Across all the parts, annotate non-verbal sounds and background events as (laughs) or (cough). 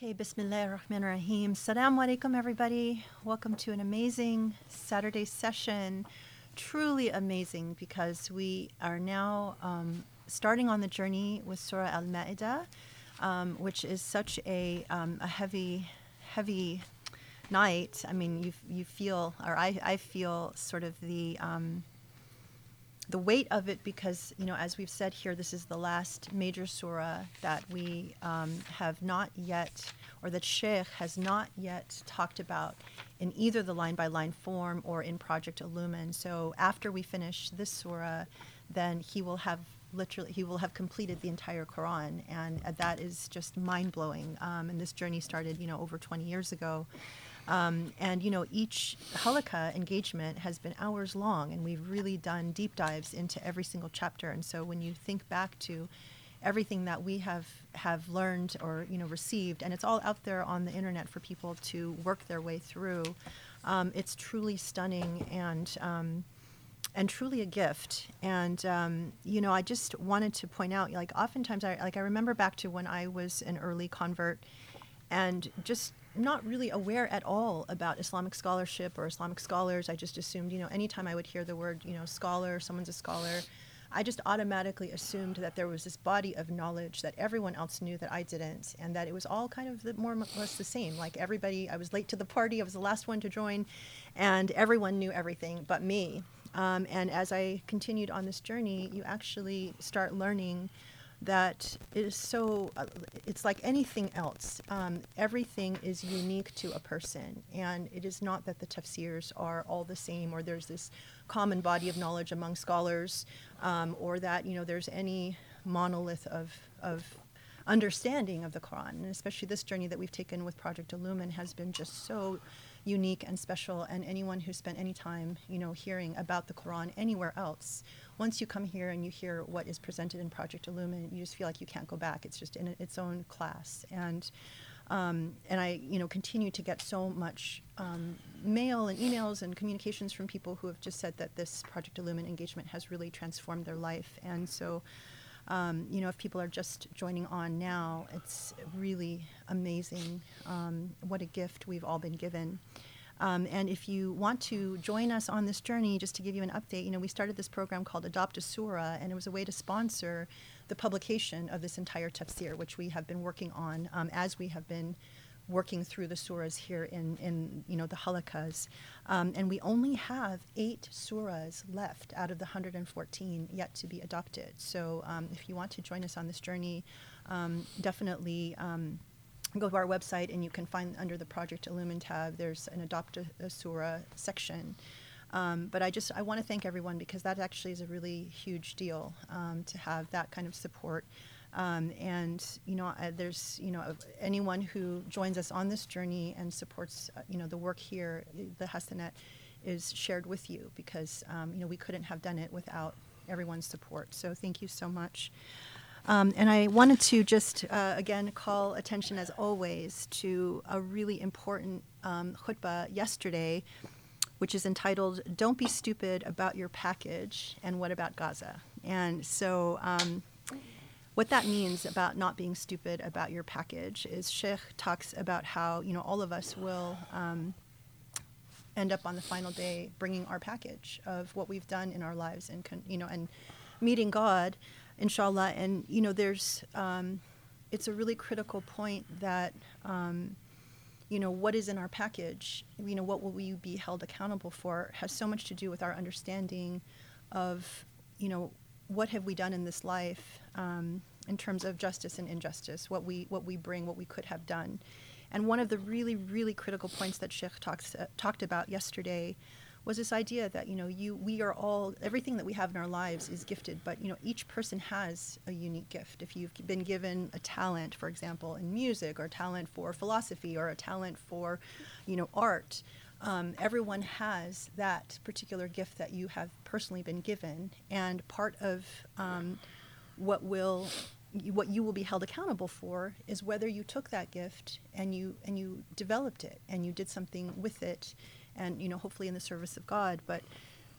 Okay, Bismillah ar-Rahman ar-Rahim. Assalamu alaikum, everybody. Welcome to an amazing Saturday session. Truly amazing because we are now um, starting on the journey with Surah Al Ma'idah, um, which is such a, um, a heavy, heavy night. I mean, you, you feel, or I, I feel sort of the. Um, the weight of it because you know as we've said here this is the last major surah that we um, have not yet or that sheikh has not yet talked about in either the line by line form or in project illumine so after we finish this surah then he will have literally he will have completed the entire quran and uh, that is just mind-blowing. Um, and this journey started you know over 20 years ago um, and you know, each halaqa engagement has been hours long, and we've really done deep dives into every single chapter. And so, when you think back to everything that we have have learned or you know received, and it's all out there on the internet for people to work their way through, um, it's truly stunning and. Um, and truly a gift. And um, you know, I just wanted to point out, like, oftentimes, I like I remember back to when I was an early convert, and just not really aware at all about Islamic scholarship or Islamic scholars. I just assumed, you know, anytime I would hear the word, you know, scholar, someone's a scholar, I just automatically assumed that there was this body of knowledge that everyone else knew that I didn't, and that it was all kind of the, more or less the same. Like everybody, I was late to the party, I was the last one to join, and everyone knew everything but me. Um, and as I continued on this journey, you actually start learning that is so uh, it's like anything else. Um, everything is unique to a person and it is not that the tafsirs are all the same or there's this common body of knowledge among scholars um, or that you know there's any monolith of, of understanding of the quran. And especially this journey that we've taken with project illumine has been just so unique and special and anyone who spent any time you know hearing about the quran anywhere else once you come here and you hear what is presented in Project Illumine, you just feel like you can't go back. It's just in its own class. And um, and I, you know, continue to get so much um, mail and emails and communications from people who have just said that this Project Illumine engagement has really transformed their life. And so, um, you know, if people are just joining on now, it's really amazing um, what a gift we've all been given. Um, and if you want to join us on this journey, just to give you an update, you know, we started this program called Adopt a Surah, and it was a way to sponsor the publication of this entire tafsir, which we have been working on um, as we have been working through the surahs here in, in you know the halaqas. Um, and we only have eight surahs left out of the 114 yet to be adopted. So um, if you want to join us on this journey, um, definitely um, go to our website and you can find under the Project Illumine tab, there's an Adopt a, a section. Um, but I just I want to thank everyone because that actually is a really huge deal um, to have that kind of support. Um, and you know, uh, there's you know anyone who joins us on this journey and supports uh, you know the work here, the Hasanat is shared with you because um, you know we couldn't have done it without everyone's support. So thank you so much. Um, and I wanted to just, uh, again, call attention, as always, to a really important um, khutbah yesterday, which is entitled Don't Be Stupid About Your Package and What About Gaza? And so, um, what that means about not being stupid about your package is Sheikh talks about how, you know, all of us will um, end up on the final day bringing our package of what we've done in our lives and, con- you know, and meeting God inshallah. And you know, there's um, it's a really critical point that um, you know what is in our package. You know, what will we be held accountable for has so much to do with our understanding of you know what have we done in this life um, in terms of justice and injustice. What we what we bring, what we could have done. And one of the really, really critical points that Sheikh talks, uh, talked about yesterday was this idea that you know you we are all everything that we have in our lives is gifted but you know each person has a unique gift. If you've been given a talent for example in music or talent for philosophy or a talent for you know art um, everyone has that particular gift that you have personally been given. And part of um, what will what you will be held accountable for is whether you took that gift and you and you developed it and you did something with it and you know hopefully in the service of God. But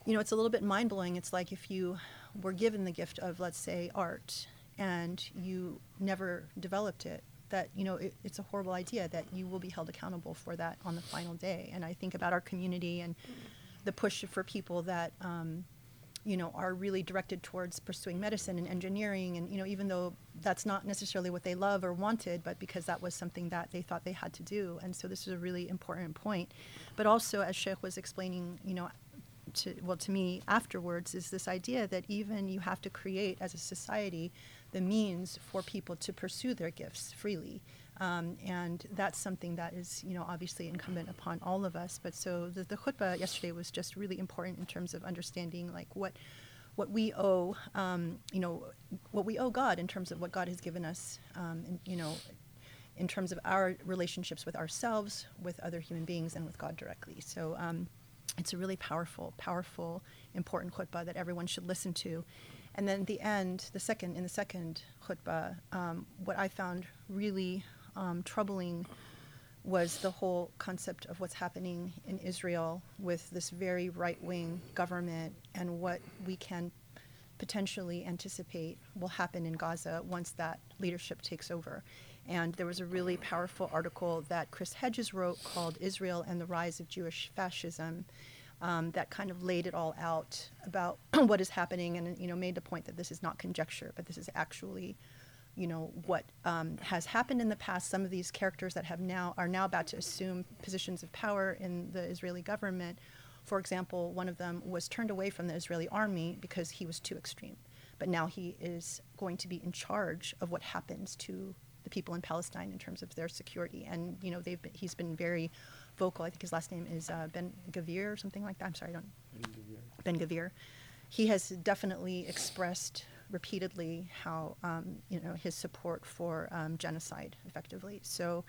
you know it's a little bit mind blowing. It's like if you were given the gift of let's say art and you never developed it that you know it, it's a horrible idea that you will be held accountable for that on the final day. And I think about our community and the push for people that um, you know are really directed towards pursuing medicine and engineering, and you know even though that's not necessarily what they love or wanted, but because that was something that they thought they had to do. And so this is a really important point. But also, as Sheikh was explaining, you know, to well to me afterwards is this idea that even you have to create as a society the means for people to pursue their gifts freely um, and that's something that is you know obviously incumbent upon all of us but so the, the khutbah yesterday was just really important in terms of understanding like what what we owe um, you know what we owe god in terms of what god has given us um, you know in terms of our relationships with ourselves with other human beings and with god directly so um, it's a really powerful, powerful, important khutbah that everyone should listen to. And then the end, the second, in the second khutbah, um, what I found really um, troubling was the whole concept of what's happening in Israel with this very right wing government and what we can potentially anticipate will happen in Gaza once that leadership takes over. And there was a really powerful article that Chris Hedges wrote called Israel and the Rise of Jewish Fascism. Um, that kind of laid it all out about (clears throat) what is happening and you know made the point that this is not conjecture but this is actually you know what um, has happened in the past some of these characters that have now are now about to assume positions of power in the israeli government for example one of them was turned away from the israeli army because he was too extreme but now he is going to be in charge of what happens to the people in Palestine in terms of their security. And you know, they've been, he's been very vocal. I think his last name is uh, Ben Gvir or something like that. I'm sorry, I don't. Ben Gvir. He has definitely expressed repeatedly how um, you know his support for um, genocide, effectively. So.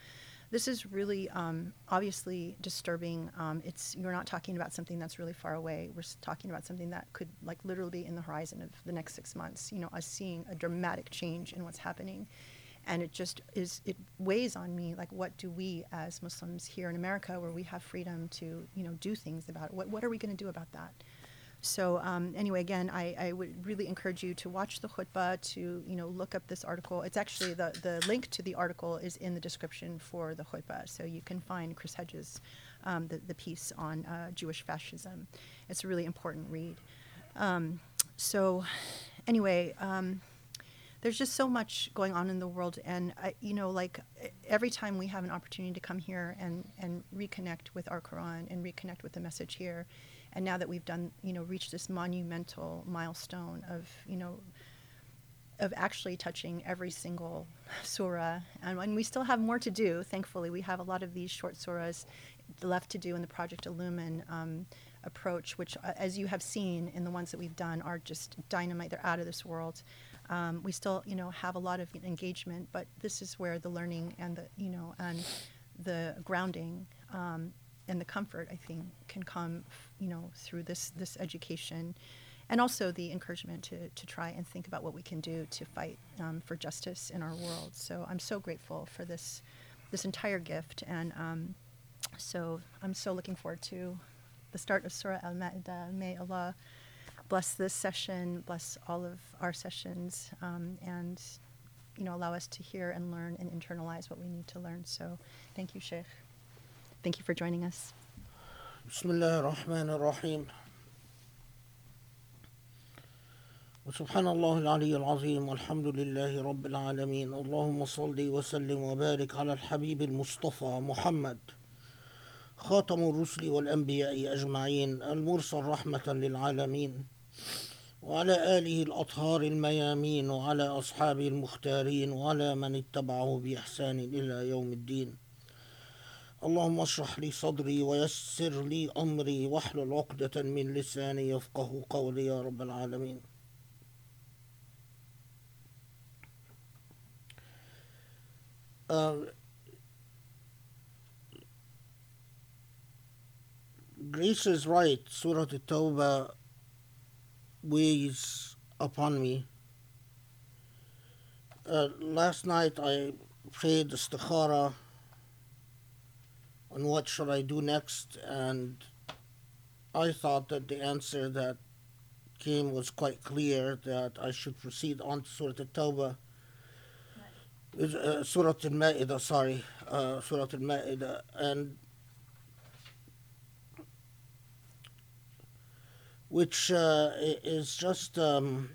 This is really um, obviously disturbing. Um, it's you're not talking about something that's really far away. We're talking about something that could like literally be in the horizon of the next six months. You know, us seeing a dramatic change in what's happening and it just is it weighs on me like what do we as muslims here in america where we have freedom to you know do things about it what, what are we going to do about that so um, anyway again I, I would really encourage you to watch the khutbah to you know look up this article. It's actually the, the link to the article is in the description for the khutbah. So you can find chris hedges um, the, the piece on uh, jewish fascism. It's a really important read. Um, so anyway um, there's just so much going on in the world. And I, you know like every time we have an opportunity to come here and and reconnect with our quran and reconnect with the message here and now that we've done you know reached this monumental milestone of you know of actually touching every single surah and, and we still have more to do. Thankfully we have a lot of these short surahs left to do in the project illumine um, approach which uh, as you have seen in the ones that we've done are just dynamite. They're out of this world. Um, we still, you know, have a lot of engagement, but this is where the learning and the, you know, and the grounding um, and the comfort, I think, can come, you know, through this this education, and also the encouragement to to try and think about what we can do to fight um, for justice in our world. So I'm so grateful for this this entire gift, and um, so I'm so looking forward to the start of Surah Al Ma'idah. May Allah bless this session, bless all of our sessions, um, and you know allow us to hear and learn and internalize what we need to learn. So, thank you, Sheikh. Thank you for joining us. بسم الله الرحمن الرحيم. وسبحان الله العلي العظيم والحمد لله رب العالمين. اللهم صل وسلم وبارك على الحبيب المصطفى محمد خاتم الرسل والأنبياء أجمعين المرسل رحمة للعالمين وعلى آله الأطهار الميامين وعلى أصحابه المختارين وعلى من اتبعه بإحسان إلى يوم الدين. اللهم اشرح لي صدري ويسر لي أمري واحلل عقدة من لساني يفقه قولي يا رب العالمين uh, Grace is right. Surah At-Tawbah weighs upon me. Uh, last night I prayed istikhara on what should I do next, and I thought that the answer that came was quite clear that I should proceed on to Surah At-Tawbah. uh, Surah Al-Ma'idah, sorry, uh, Surah Al-Ma'idah, and which uh, is just, um,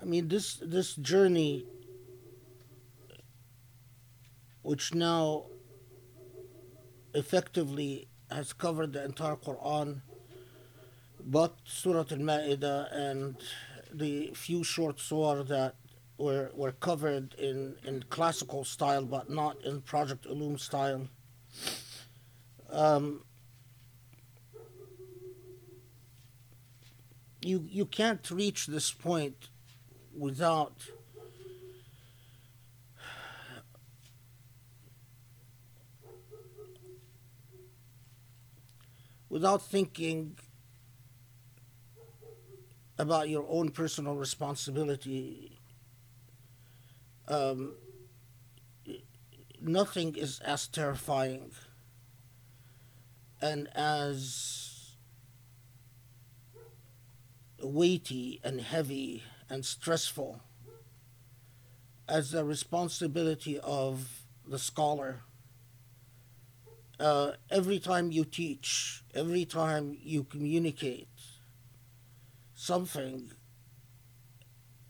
I mean, this this journey, which now effectively has covered the entire Quran, but Surah Al-Ma'idah and the few short surah that were, were covered in, in classical style but not in Project Illum style. Um, you, you can't reach this point without without thinking about your own personal responsibility. Um, nothing is as terrifying and as weighty and heavy and stressful as the responsibility of the scholar. Uh, every time you teach, every time you communicate, something,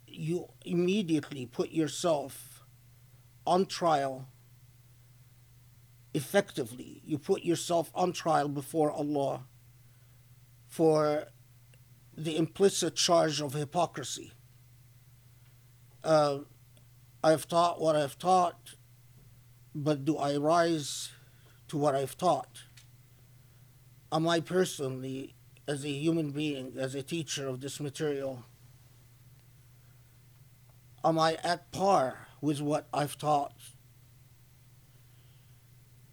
you immediately put yourself on trial effectively. You put yourself on trial before Allah for the implicit charge of hypocrisy. Uh, I've taught what I've taught, but do I rise to what I've taught? Am I personally as a human being, as a teacher of this material, am I at par with what I've taught?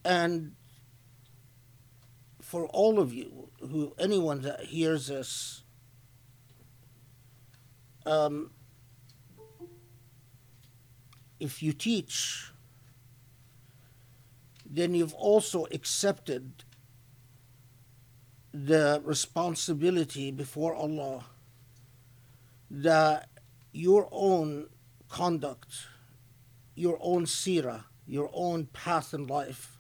And for all of you, who anyone that hears this, um, if you teach, then you've also accepted the responsibility before Allah that your own conduct, your own seerah, your own path in life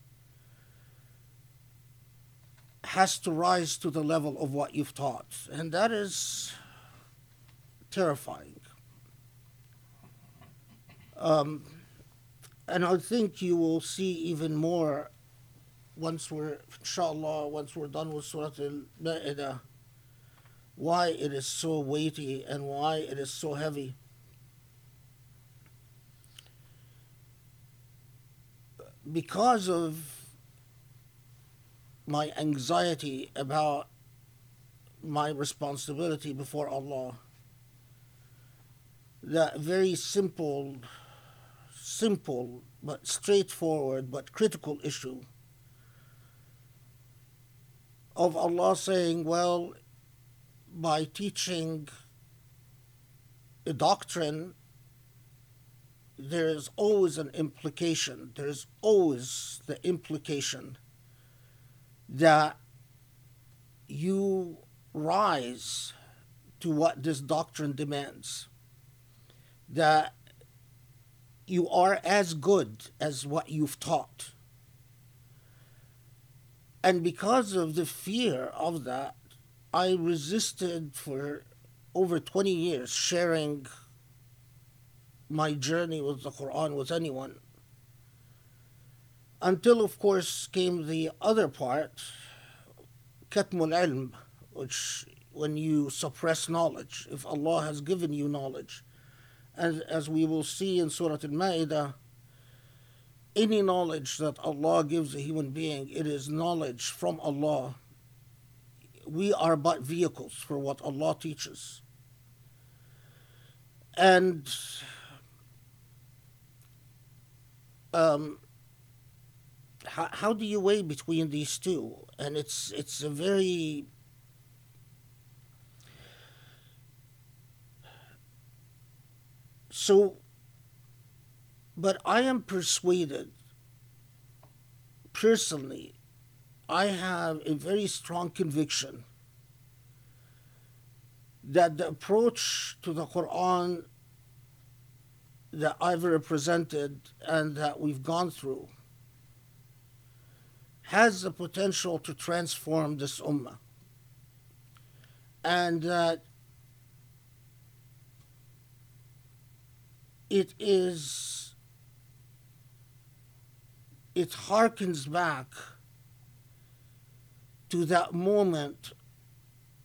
has to rise to the level of what you've taught. And that is terrifying. Um, and I think you will see even more once we're, inshallah, once we're done with Surah Al-Ma'idah, why it is so weighty and why it is so heavy. Because of my anxiety about my responsibility before Allah, that very simple, simple but straightforward but critical issue of Allah saying, well, by teaching a doctrine, there is always an implication, there's always the implication that you rise to what this doctrine demands, that you are as good as what you've taught. And because of the fear of that, I resisted for over 20 years sharing my journey with the Quran with anyone. Until, of course, came the other part, Katmul Ilm, which when you suppress knowledge, if Allah has given you knowledge, and as we will see in Surah Al Ma'idah, any knowledge that Allah gives a human being, it is knowledge from Allah. We are but vehicles for what Allah teaches. And um, how, how do you weigh between these two? And it's it's a very so but I am persuaded personally I have a very strong conviction that the approach to the Quran that I've represented and that we've gone through has the potential to transform this ummah. And that it is, it harkens back to that moment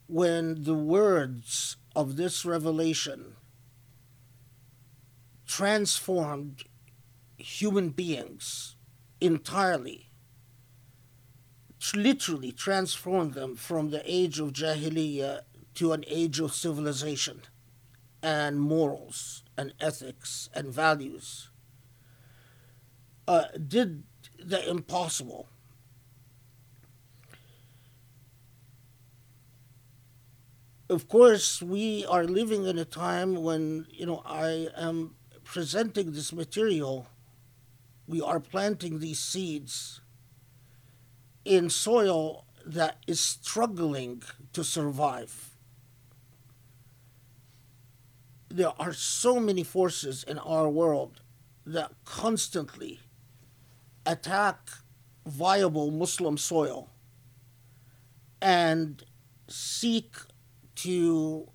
when the words of this revelation transformed human beings entirely, literally transformed them from the age of Jahiliyyah to an age of civilization and morals and ethics and values. Uh, did the impossible. Of course, we are living in a time when, you know, I am presenting this material, we are planting these seeds in soil that is struggling to survive. There are so many forces in our world that constantly attack viable Muslim soil and seek to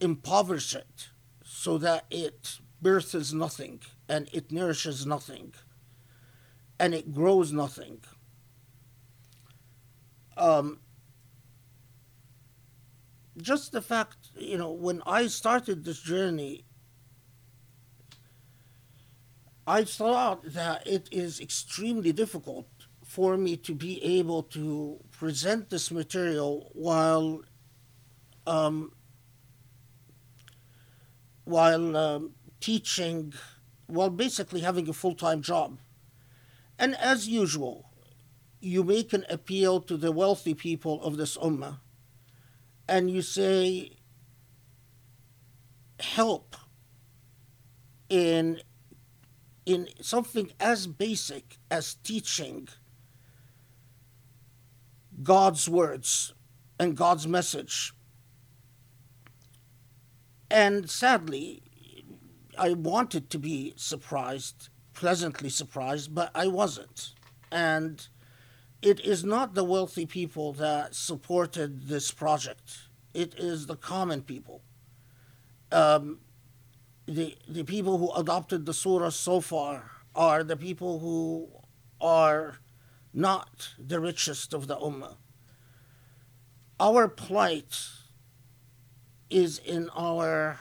impoverish it so that it births nothing and it nourishes nothing and it grows nothing. Um, just the fact, you know, when I started this journey, I thought that it is extremely difficult for me to be able to present this material while um, while um, teaching, while basically having a full time job. And as usual, you make an appeal to the wealthy people of this ummah and you say, help in, in something as basic as teaching God's words and God's message and sadly, I wanted to be surprised, pleasantly surprised, but I wasn't. And it is not the wealthy people that supported this project, it is the common people. Um, the, the people who adopted the surah so far are the people who are not the richest of the ummah. Our plight is in our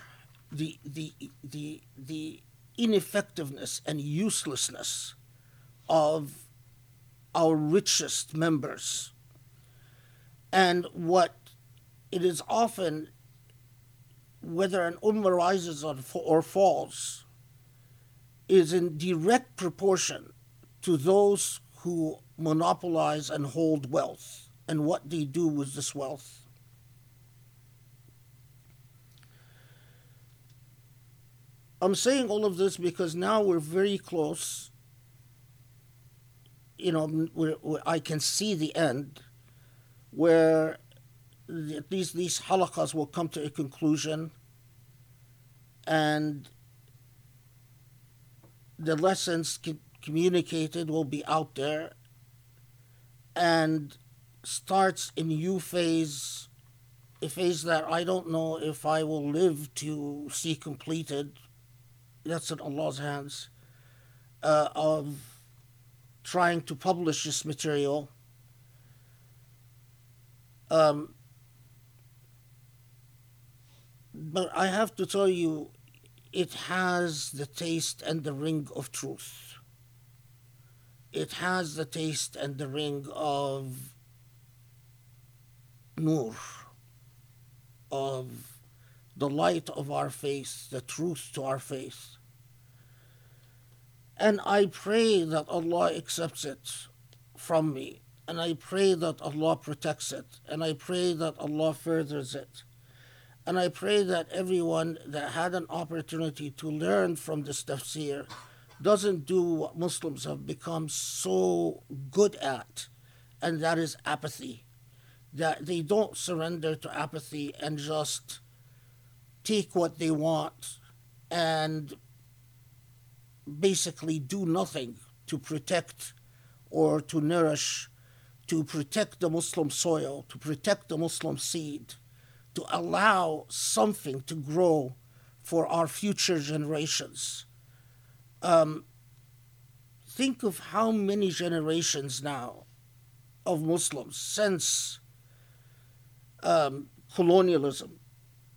the the the the ineffectiveness and uselessness of our richest members and what it is often whether an ummah rises or falls is in direct proportion to those who monopolize and hold wealth and what they do with this wealth I'm saying all of this because now we're very close. You know, we're, we're, I can see the end where least these halaqas will come to a conclusion and the lessons communicated will be out there and starts a new phase, a phase that I don't know if I will live to see completed that's in Allah's hands, uh, of trying to publish this material. Um, but I have to tell you, it has the taste and the ring of truth. It has the taste and the ring of nur, of the light of our faith, the truth to our faith. And I pray that Allah accepts it from me. And I pray that Allah protects it. And I pray that Allah furthers it. And I pray that everyone that had an opportunity to learn from this tafsir doesn't do what Muslims have become so good at, and that is apathy. That they don't surrender to apathy and just take what they want and basically do nothing to protect or to nourish, to protect the Muslim soil, to protect the Muslim seed, to allow something to grow for our future generations. Um, think of how many generations now of Muslims since um, colonialism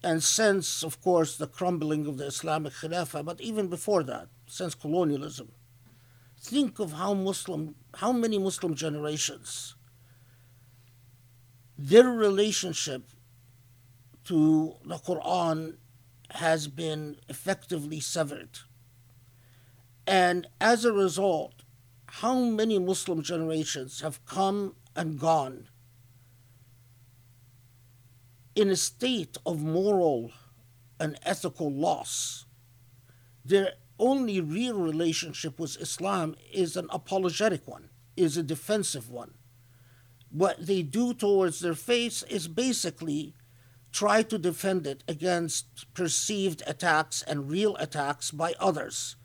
and since, of course, the crumbling of the Islamic Khilafah, but even before that, since colonialism. Think of how Muslim, how many Muslim generations, their relationship to the Quran has been effectively severed. And as a result, how many Muslim generations have come and gone in a state of moral and ethical loss? Their only real relationship with Islam is an apologetic one, is a defensive one. What they do towards their faith is basically try to defend it against perceived attacks and real attacks by others.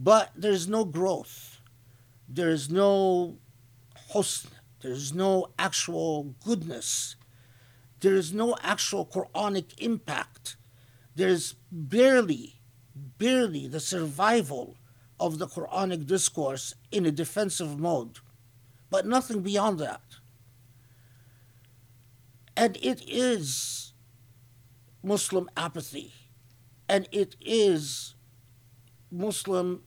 But there's no growth. There's no husn. There's no actual goodness. There is no actual Quranic impact. There's barely, barely the survival of the Quranic discourse in a defensive mode, but nothing beyond that. And it is Muslim apathy, and it is Muslim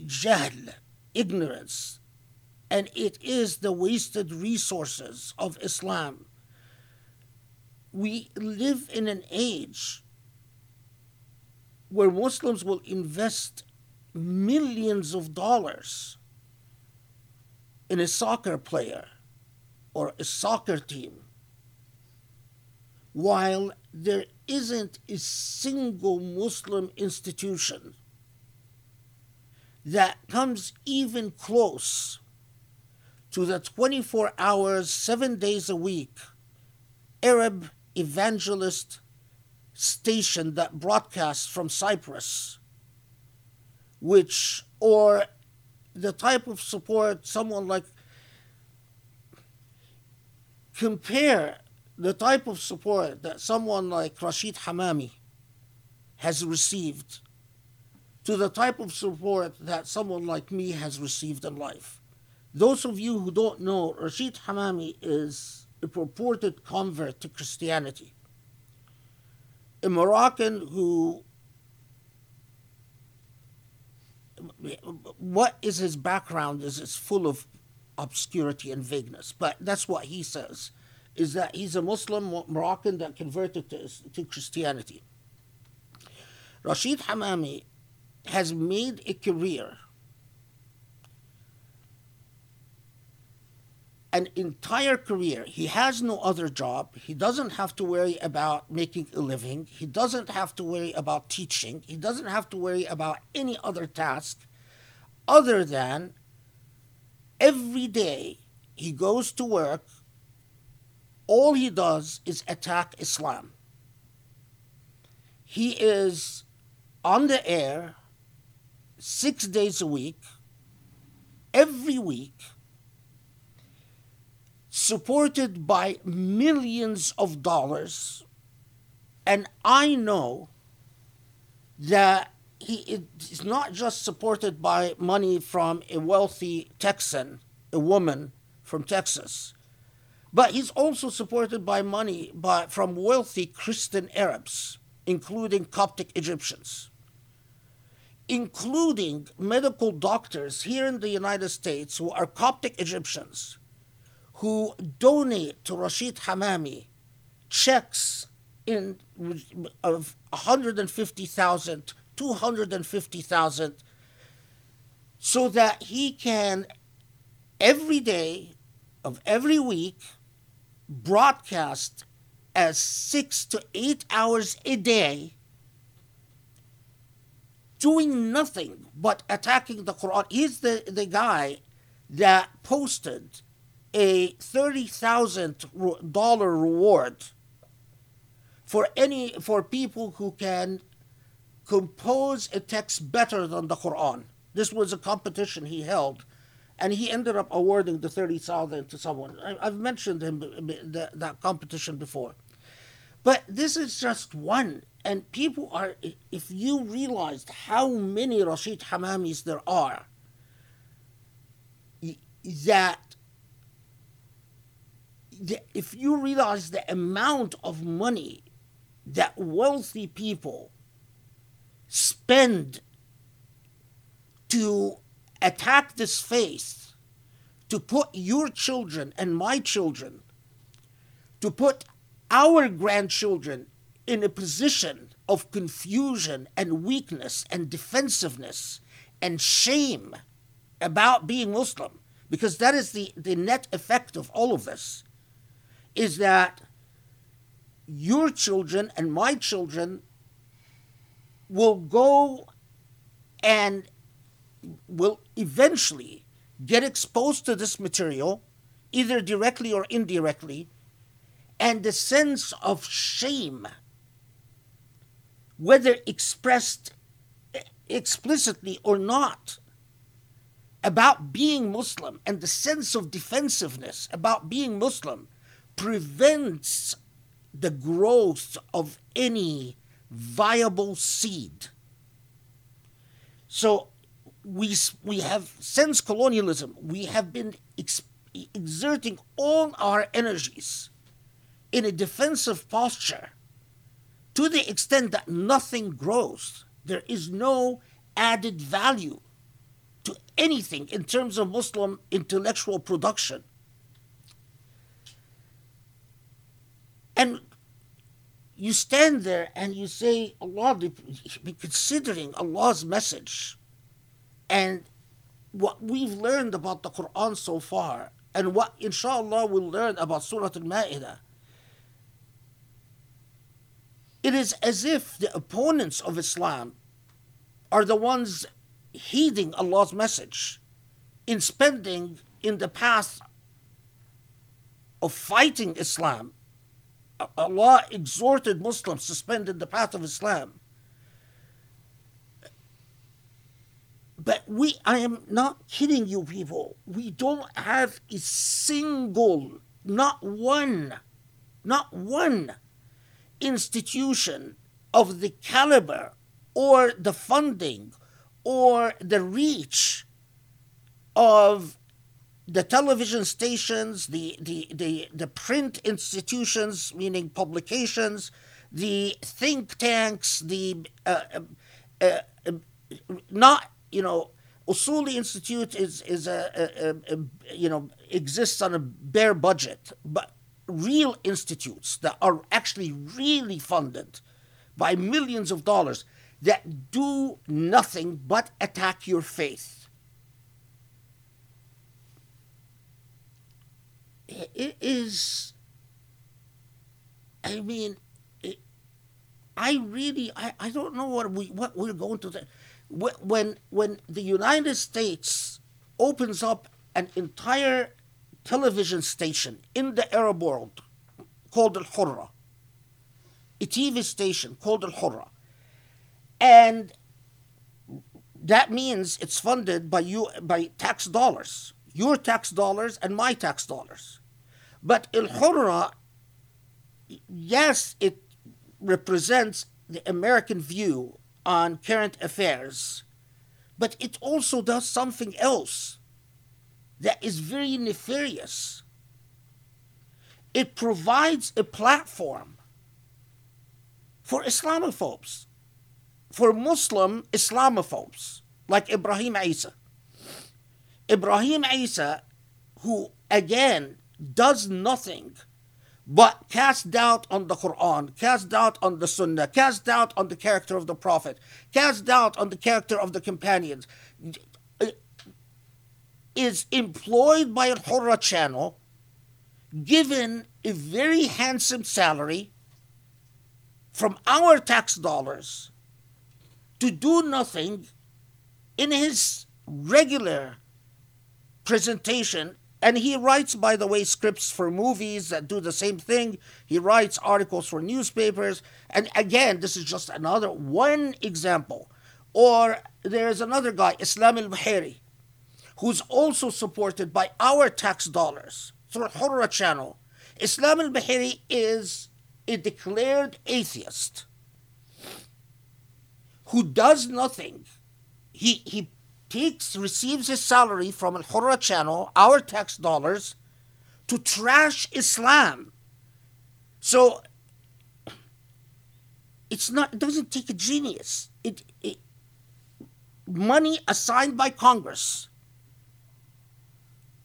jahl, ignorance, and it is the wasted resources of Islam. We live in an age where Muslims will invest millions of dollars in a soccer player or a soccer team while there isn't a single Muslim institution that comes even close to the 24 hours, seven days a week Arab evangelist station that broadcasts from Cyprus, which, or the type of support someone like, compare the type of support that someone like Rashid Hamami has received to the type of support that someone like me has received in life. Those of you who don't know, Rashid Hamami is a purported convert to Christianity. A Moroccan who what is his background is is full of obscurity and vagueness, but that's what he says is that he's a Muslim Moroccan that converted to, to Christianity. Rashid Hamami has made a career, an entire career. He has no other job. He doesn't have to worry about making a living. He doesn't have to worry about teaching. He doesn't have to worry about any other task other than every day he goes to work all he does is attack Islam. He is on the air six days a week, every week, supported by millions of dollars. And I know that he is not just supported by money from a wealthy Texan, a woman from Texas but he's also supported by money by, from wealthy Christian Arabs, including Coptic Egyptians, including medical doctors here in the United States who are Coptic Egyptians, who donate to Rashid Hamami checks in of 150,000, 250,000 so that he can every day of every week broadcast as six to eight hours a day doing nothing but attacking the Quran. He's the, the guy that posted a $30,000 reward for any for people who can compose a text better than the Quran. This was a competition he held, and he ended up awarding the 30,000 to someone. I, have mentioned him uh, the, that competition before. But this is just one. And people are, if you realized how many Rashid Hamamis there are, that if you realize the amount of money that wealthy people spend to attack this faith, to put your children and my children, to put our grandchildren in a position of confusion and weakness and defensiveness and shame about being Muslim, because that is the, the net effect of all of this, is that your children and my children will go and will eventually get exposed to this material, either directly or indirectly, and the sense of shame, whether expressed explicitly or not, about being Muslim and the sense of defensiveness about being Muslim prevents the growth of any viable seed. So we, we have, since colonialism, we have been ex- exerting all our energies in a defensive posture to the extent that nothing grows. There is no added value to anything in terms of Muslim intellectual production. And you stand there and you say, Allah, considering Allah's message and what we've learned about the Quran so far, and what inshallah we'll learn about Surah Al Ma'idah. It is as if the opponents of Islam are the ones heeding Allah's message in spending in the path of fighting Islam Allah exhorted Muslims to spend in the path of Islam. But we, I am not kidding you people, we don't have a single, not one, not one institution of the caliber or the funding or the reach of the television stations, the, the, the, the print institutions, meaning publications, the think tanks, the uh, uh, uh, not, you know, Usuli Institute is, is a, a, a, you know, exists on a bare budget, but real institutes that are actually really funded by millions of dollars that do nothing but attack your faith. It is i mean it, i really I, I don't know what we what we're going to when when the united states opens up an entire television station in the arab world called al hurra a tv station called al hurra and that means it's funded by you by tax dollars your tax dollars and my tax dollars. But Al Hurra, yes, it represents the American view on current affairs, but it also does something else that is very nefarious. It provides a platform for Islamophobes, for Muslim Islamophobes, like Ibrahim Isa. Ibrahim Isa, who again does nothing but cast doubt on the Quran, cast doubt on the Sunnah, cast doubt on the character of the Prophet, cast doubt on the character of the companions, is employed by a Hurra channel, given a very handsome salary from our tax dollars to do nothing in his regular presentation And he writes, by the way, scripts for movies that do the same thing. He writes articles for newspapers. And again, this is just another one example. Or there's another guy, Islam al Buhairi, who's also supported by our tax dollars through Hurra channel. Islam al Buhairi is a declared atheist who does nothing. He, he takes receives his salary from Al Hurra channel, our tax dollars, to trash Islam. So it's not it doesn't take a genius. It, it money assigned by Congress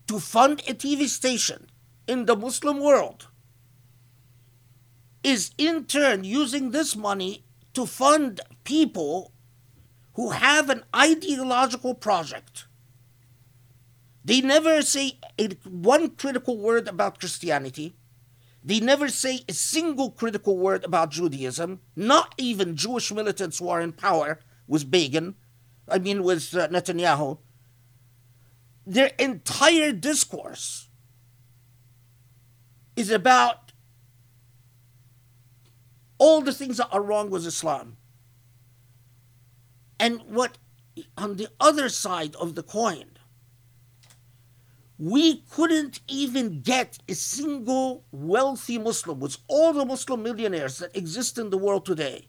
to fund a TV station in the Muslim world is in turn using this money to fund people who have an ideological project. They never say a, one critical word about Christianity. They never say a single critical word about Judaism. Not even Jewish militants who are in power with Begin, I mean with uh, Netanyahu. Their entire discourse is about all the things that are wrong with Islam. And what on the other side of the coin, we couldn't even get a single wealthy Muslim with all the Muslim millionaires that exist in the world today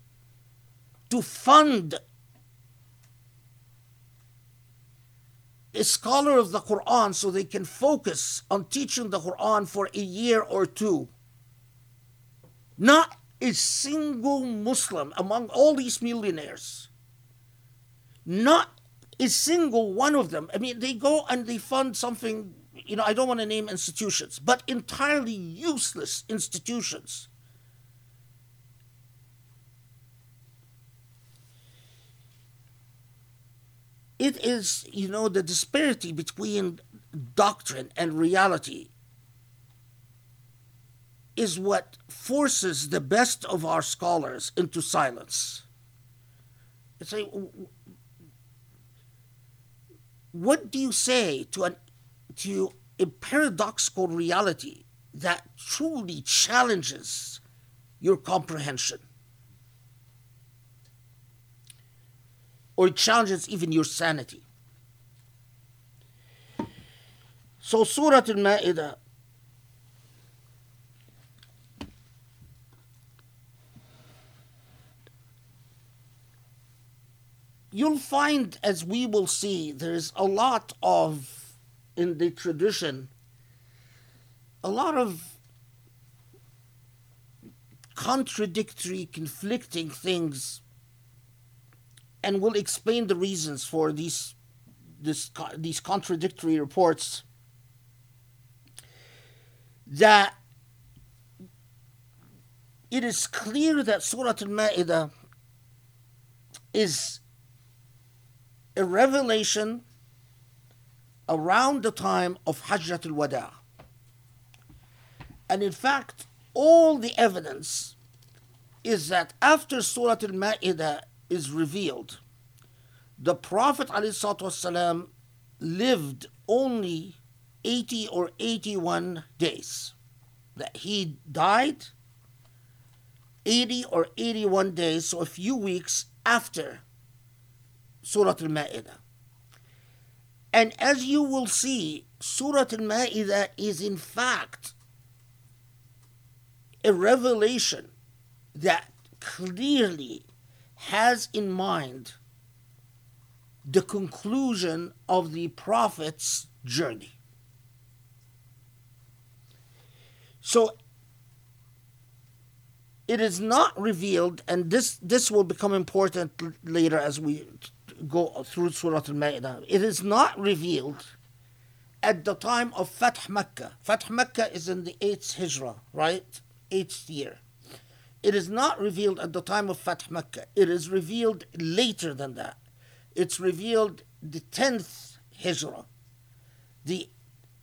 to fund a scholar of the Quran so they can focus on teaching the Quran for a year or two. Not a single Muslim among all these millionaires not a single one of them. I mean, they go and they fund something, you know, I don't want to name institutions, but entirely useless institutions. It is, you know, the disparity between doctrine and reality is what forces the best of our scholars into silence. It's like, what do you say to an to a paradoxical reality that truly challenges your comprehension? Or challenges even your sanity? So surah al-ma'idah you'll find, as we will see, there's a lot of, in the tradition, a lot of contradictory, conflicting things, and we'll explain the reasons for these, this, these contradictory reports. That it is clear that Surah Al Ma'idah is a revelation around the time of Hajjat al Wada. And in fact, all the evidence is that after Surah Al Ma'idah is revealed, the Prophet ﷺ lived only 80 or 81 days. That he died 80 or 81 days, so a few weeks after Surah Al Ma'idah. And as you will see, Surah Al Ma'idah is in fact a revelation that clearly has in mind the conclusion of the Prophet's journey. So it is not revealed, and this, this will become important later as we go through Surah Al-Ma'idah. It is not revealed at the time of Fath Mecca. Fath Mecca is in the 8th Hijrah, right? 8th year. It is not revealed at the time of Fath Mecca. It is revealed later than that. It's revealed the 10th Hijrah. The,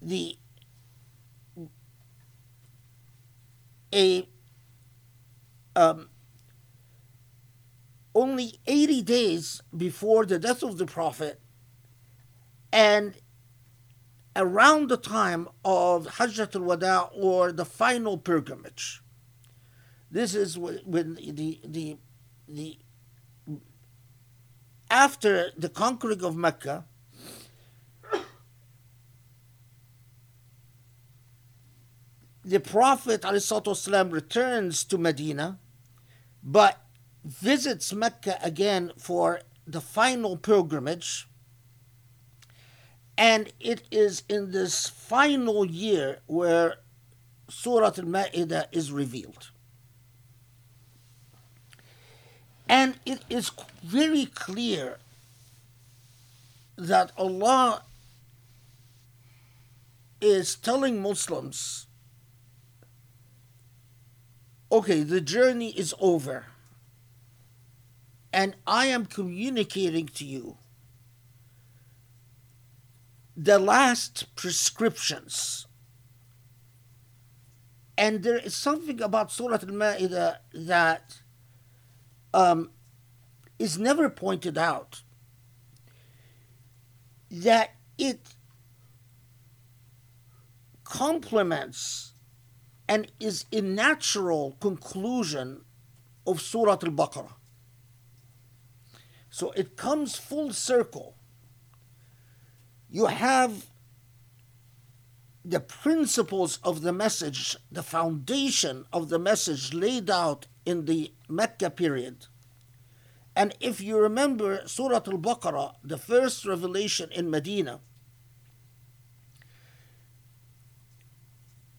the, a, um, only 80 days before the death of the Prophet, and around the time of Hajjat al-Wada or the final pilgrimage. This is when the the the after the conquering of Mecca, the Prophet ﷺ returns to Medina, but visits Mecca again for the final pilgrimage. And it is in this final year where Surah Al Ma'idah is revealed. And it is very clear that Allah is telling Muslims okay, the journey is over, and I am communicating to you the last prescriptions. And there is something about Surah Al Ma'idah that um, is never pointed out that it complements and is a natural conclusion of Surah Al Baqarah. So it comes full circle. You have the principles of the message, the foundation of the message laid out in the Mecca period. And if you remember Surah Al Baqarah, the first revelation in Medina,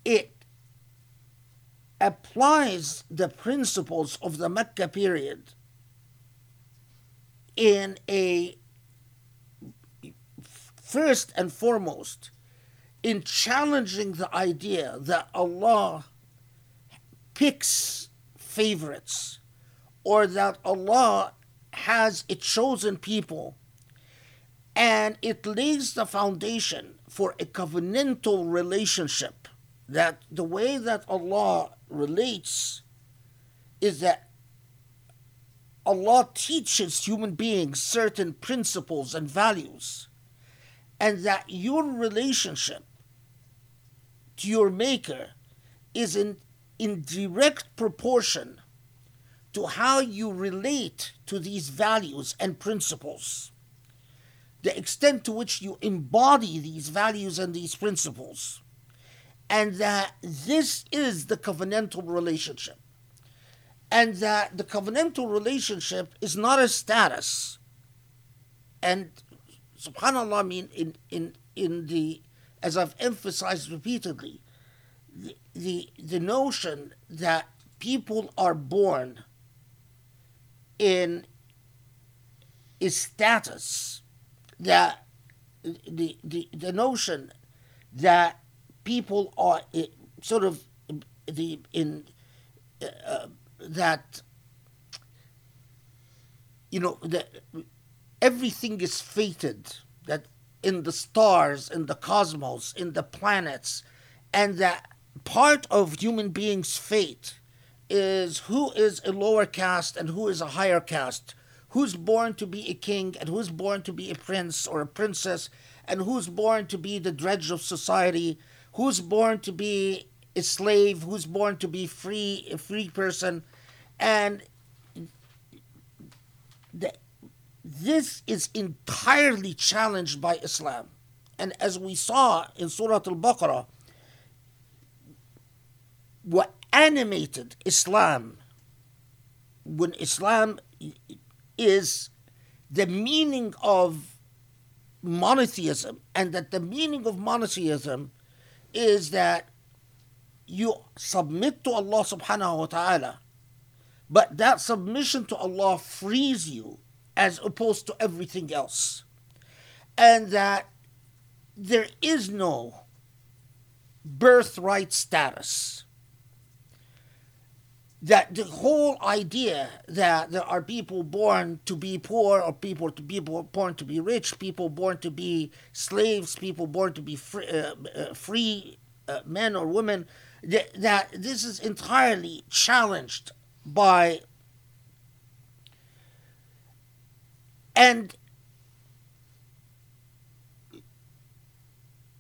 it applies the principles of the Mecca period in a first and foremost in challenging the idea that Allah picks favorites or that Allah has a chosen people and it lays the foundation for a covenantal relationship that the way that Allah relates is that Allah teaches human beings certain principles and values, and that your relationship to your Maker is in, in direct proportion to how you relate to these values and principles. The extent to which you embody these values and these principles and that this is the covenantal relationship. And that the covenantal relationship is not a status. And subhanAllah, I mean, in, in, in the, as I've emphasized repeatedly, the, the, the notion that people are born in a status, that the, the, the notion that people are eh, sort of the in uh, that you know that everything is fated that in the stars in the cosmos in the planets and that part of human beings fate is who is a lower caste and who is a higher caste who's born to be a king and who's born to be a prince or a princess and who's born to be the dredge of society who's born to be a slave, who's born to be free, a free person, and the, this is entirely challenged by Islam. And as we saw in Surah Al Baqarah, what animated Islam when Islam is the meaning of monotheism, and that the meaning of monotheism is that you submit to Allah subhanahu wa ta'ala, but that submission to Allah frees you as opposed to everything else. And that there is no birthright status. That the whole idea that there are people born to be poor, or people to be born to be rich, people born to be slaves, people born to be free, uh, uh, free uh, men or women, that, that this is entirely challenged by and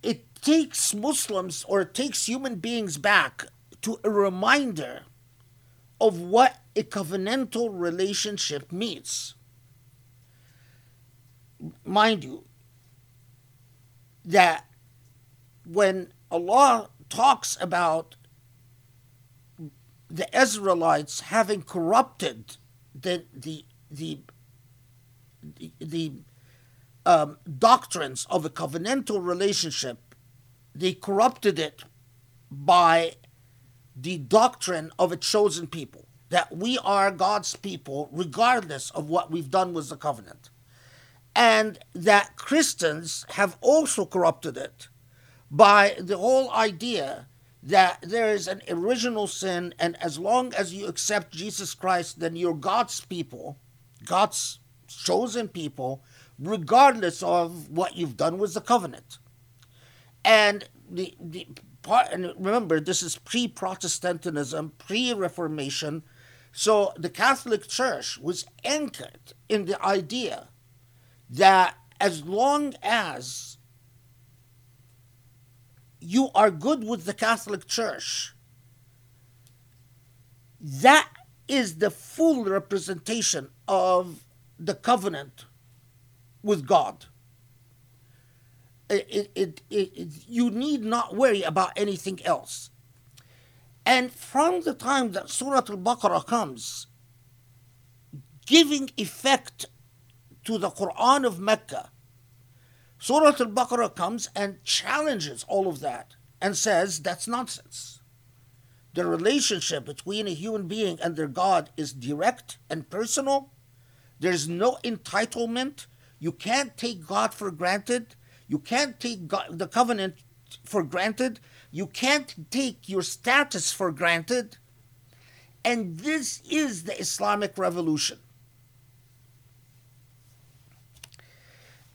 it takes Muslims or it takes human beings back to a reminder of what a covenantal relationship means. Mind you, that when Allah talks about the Israelites having corrupted the the the the, the um, doctrines of a covenantal relationship, they corrupted it by the doctrine of a chosen people that we are God's people regardless of what we've done with the covenant. And that Christians have also corrupted it by the whole idea that there is an original sin, and as long as you accept Jesus Christ, then you're God's people, God's chosen people, regardless of what you've done with the covenant. And the, the part, and remember, this is pre Protestantism, pre Reformation. So the Catholic Church was anchored in the idea that as long as you are good with the Catholic Church, that is the full representation of the covenant with God. It, it, it, you need not worry about anything else. And from the time that Surah Al Baqarah comes, giving effect to the Quran of Mecca, Surah Al Baqarah comes and challenges all of that and says that's nonsense. The relationship between a human being and their God is direct and personal. There's no entitlement. You can't take God for granted. You can't take God, the covenant for granted. You can't take your status for granted. And this is the Islamic revolution.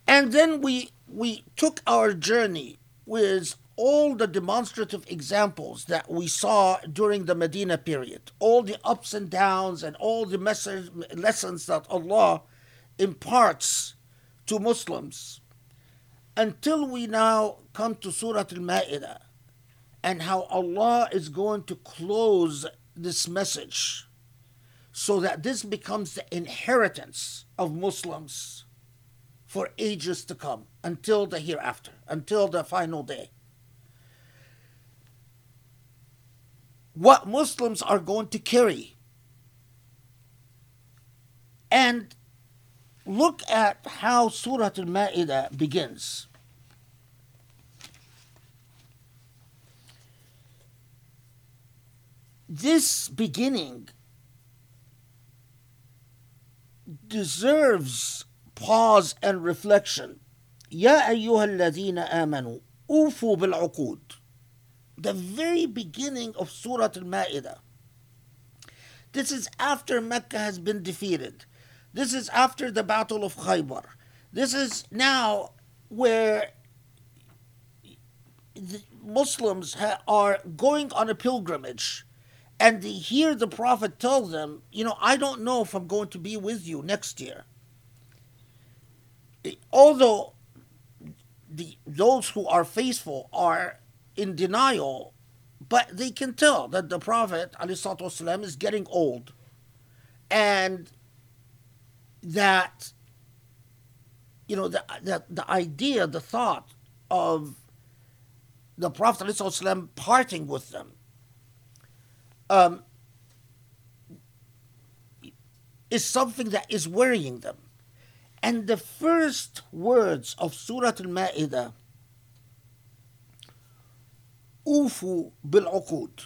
And then we we took our journey with all the demonstrative examples that we saw during the Medina period, all the ups and downs and all the message, lessons that Allah imparts to Muslims, until we now come to Surah Al Ma'idah and how Allah is going to close this message so that this becomes the inheritance of Muslims for ages to come until the hereafter, until the final day. What Muslims are going to carry. And look at how Surah Al Ma'idah begins. This beginning deserves pause and reflection. يا أيها الذين آمنوا أوفوا بالعقود. The very beginning of Surah Al-Ma'idah. This is after Mecca has been defeated. This is after the Battle of Khaybar. This is now where the Muslims ha- are going on a pilgrimage and they hear the Prophet tell them, You know, I don't know if I'm going to be with you next year although the those who are faithful are in denial, but they can tell that the Prophet والسلام, is getting old, and that you know the the, the idea, the thought of the Prophet والسلام, parting with them um, is something that is worrying them. And the first words of Surah Al Ma'idah, Ufu bil uqud.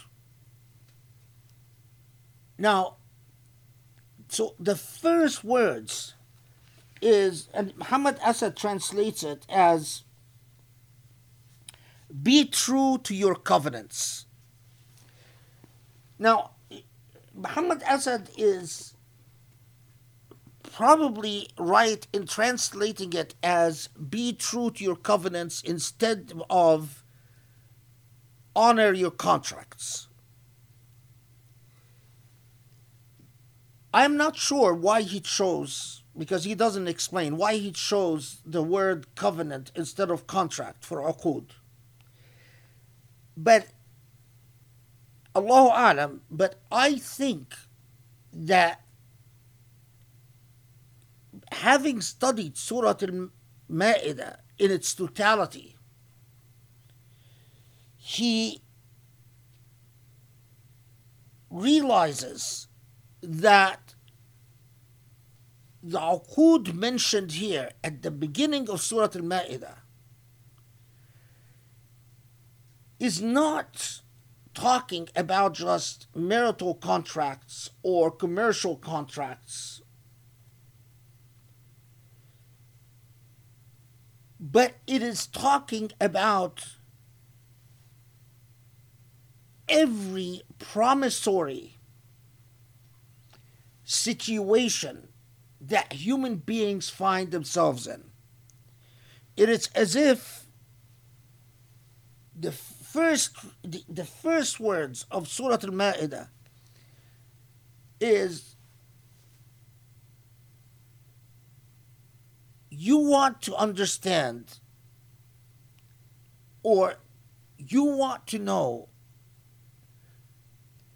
Now, so the first words is, and Muhammad Asad translates it as, be true to your covenants. Now, Muhammad Asad is probably right in translating it as be true to your covenants instead of honor your contracts. I'm not sure why he chose, because he doesn't explain, why he chose the word covenant instead of contract for uqud. but Allahu Alam, but I think that having studied Surah Al Ma'idah in its totality, he realizes that the uqud mentioned here at the beginning of Surah Al Ma'idah is not talking about just marital contracts or commercial contracts, but it is talking about every promissory situation that human beings find themselves in. It is as if the first the, the first words of Surah Al-Ma'idah is you want to understand or you want to know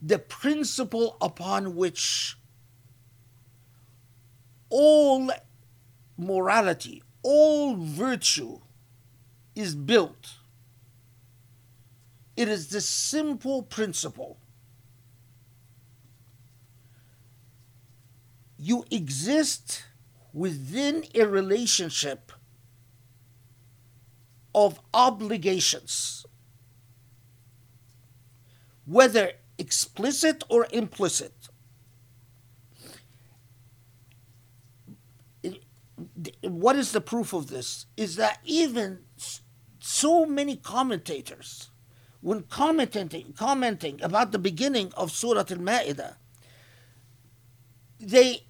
the principle upon which all morality, all virtue is built. It is the simple principle. You exist within a relationship of obligations, whether explicit or implicit. What is the proof of this? Is that even so many commentators, when commenting, commenting about the beginning of Surah Al Ma'idah, they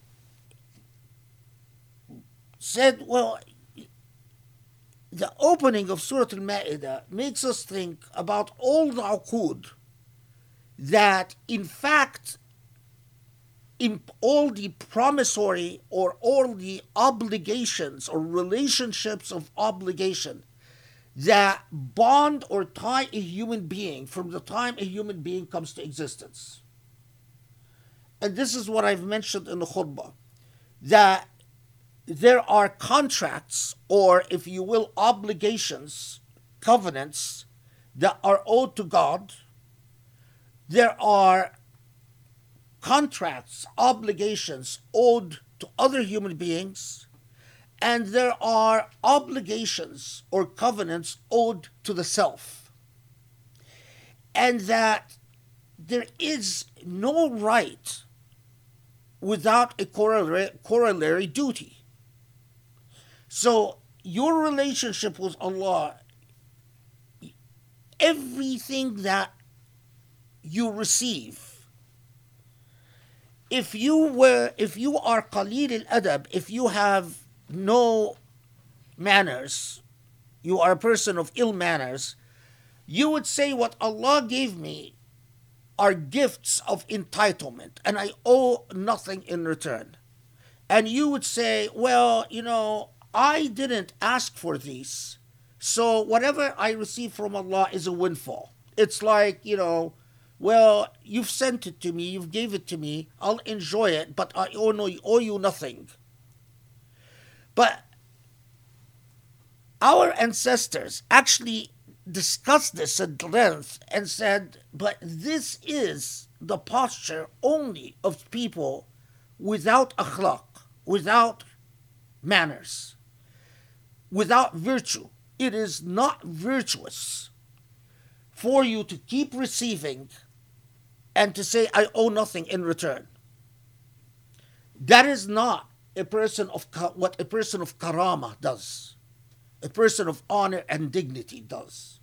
said, well, the opening of Surah Al Ma'idah makes us think about all the uqud that in fact in all the promissory or all the obligations or relationships of obligation that bond or tie a human being from the time a human being comes to existence. And this is what I've mentioned in the khutbah that there are contracts, or if you will, obligations, covenants that are owed to God there are contracts, obligations owed to other human beings, and there are obligations or covenants owed to the self. And that there is no right without a corollary, corollary duty. So, your relationship with Allah, everything that you receive. If you were, if you are qalil al adab, if you have no manners, you are a person of ill manners, you would say, What Allah gave me are gifts of entitlement, and I owe nothing in return. And you would say, Well, you know, I didn't ask for these, so whatever I receive from Allah is a windfall. It's like, you know, well, you've sent it to me, you've gave it to me, I'll enjoy it, but I owe, no, owe you nothing. But our ancestors actually discussed this at length and said, but this is the posture only of people without akhlaq, without manners, without virtue. It is not virtuous for you to keep receiving and to say, I owe nothing in return. That is not a person of what a person of karama does, a person of honor and dignity does.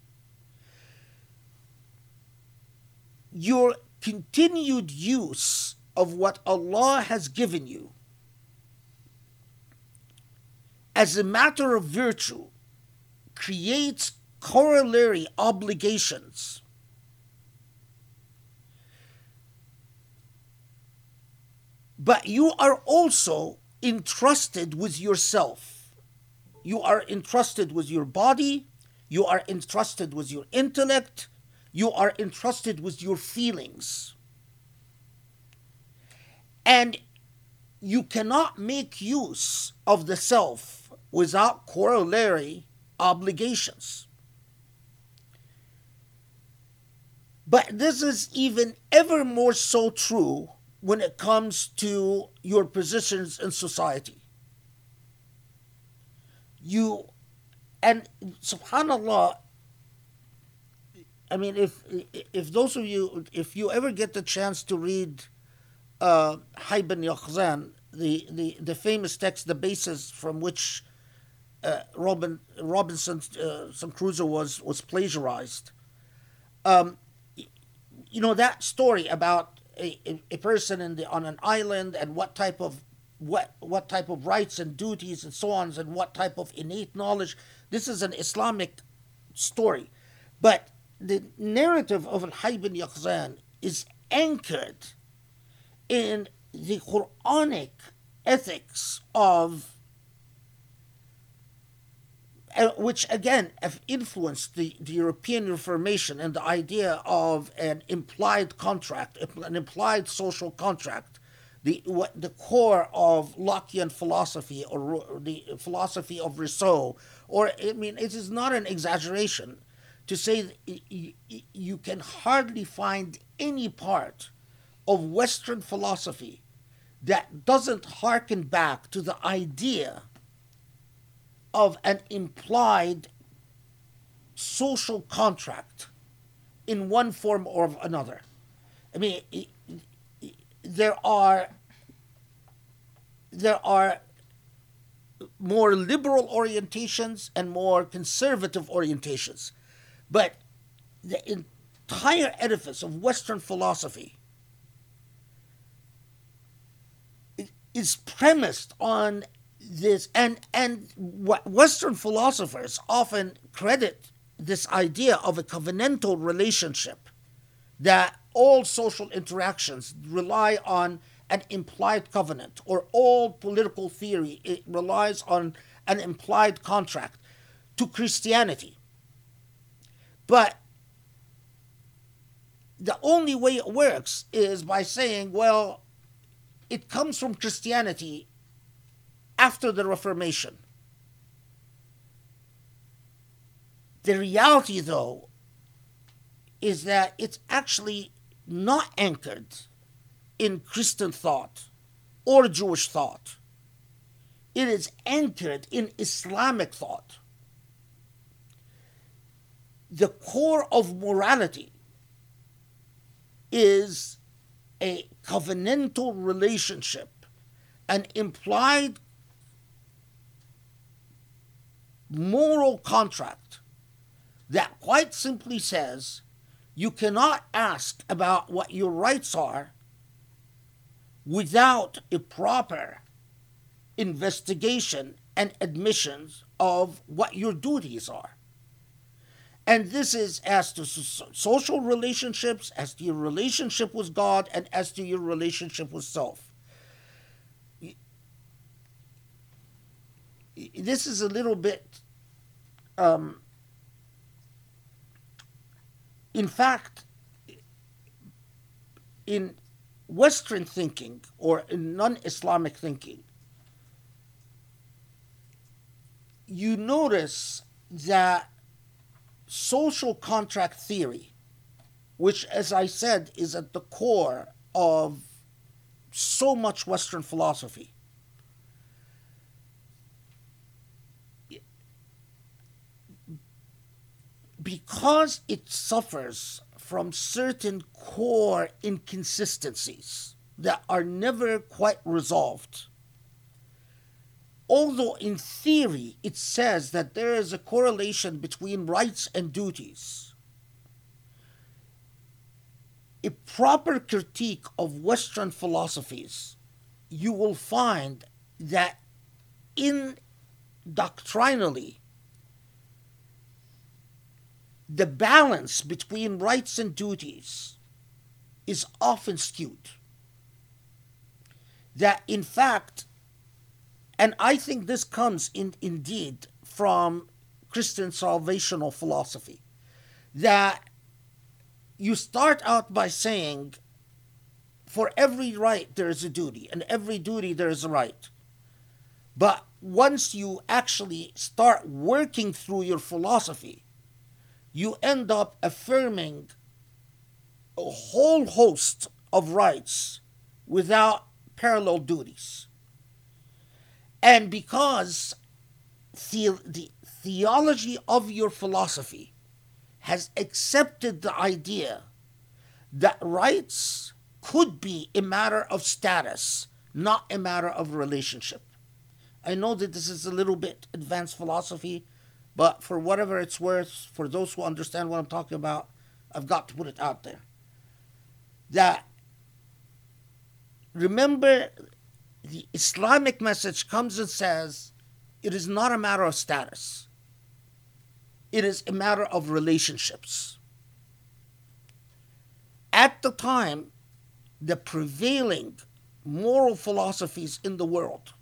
Your continued use of what Allah has given you as a matter of virtue creates corollary obligations But you are also entrusted with yourself. You are entrusted with your body, you are entrusted with your intellect, You are entrusted with your feelings. And you cannot make use of the self without corollary obligations. But this is even ever more so true when it comes to your positions in society. You, and subhanAllah, I mean, if if those of you, if you ever get the chance to read uh, ibn Yaqzan, the, the, the famous text, the basis from which uh, Robin, Robinson uh, Crusoe was, was plagiarized, um, you know, that story about a, a person in the, on an island and what type of what what type of rights and duties and so on and what type of innate knowledge. This is an Islamic story, but the narrative of Al Hayy bin Yaqzan is anchored in the Quranic ethics of uh, which again have influenced the, the European Reformation and the idea of an implied contract, an implied social contract, the what the core of Lockean philosophy or the philosophy of Rousseau, or I mean, it is not an exaggeration to say you can hardly find any part of Western philosophy that doesn't harken back to the idea of an implied social contract in one form or another. I mean, there are there are more liberal orientations and more conservative orientations, but the entire edifice of Western philosophy is premised on this and and western philosophers often credit this idea of a covenantal relationship that all social interactions rely on an implied covenant or all political theory it relies on an implied contract to christianity. But the only way it works is by saying well it comes from Christianity after the Reformation. The reality, though, is that it's actually not anchored in Christian thought or Jewish thought. It is anchored in Islamic thought. The core of morality is a covenantal relationship, an implied moral contract that quite simply says you cannot ask about what your rights are without a proper investigation and admissions of what your duties are. And this is as to social relationships, as to your relationship with God, and as to your relationship with self. This is a little bit, um, in fact, in Western thinking or in non Islamic thinking, you notice that social contract theory, which, as I said, is at the core of so much Western philosophy, because it suffers from certain core inconsistencies that are never quite resolved. Although in theory it says that there is a correlation between rights and duties, a proper critique of Western philosophies, you will find that in doctrinally, the balance between rights and duties is often skewed. That in fact, and I think this comes in, indeed from Christian salvational philosophy that you start out by saying, for every right there is a duty, and every duty there is a right. But once you actually start working through your philosophy, you end up affirming a whole host of rights without parallel duties. And because the, the theology of your philosophy has accepted the idea that rights could be a matter of status, not a matter of relationship. I know that this is a little bit advanced philosophy, but for whatever it's worth, for those who understand what I'm talking about, I've got to put it out there. That remember, the Islamic message comes and says it is not a matter of status, it is a matter of relationships. At the time, the prevailing moral philosophies in the world,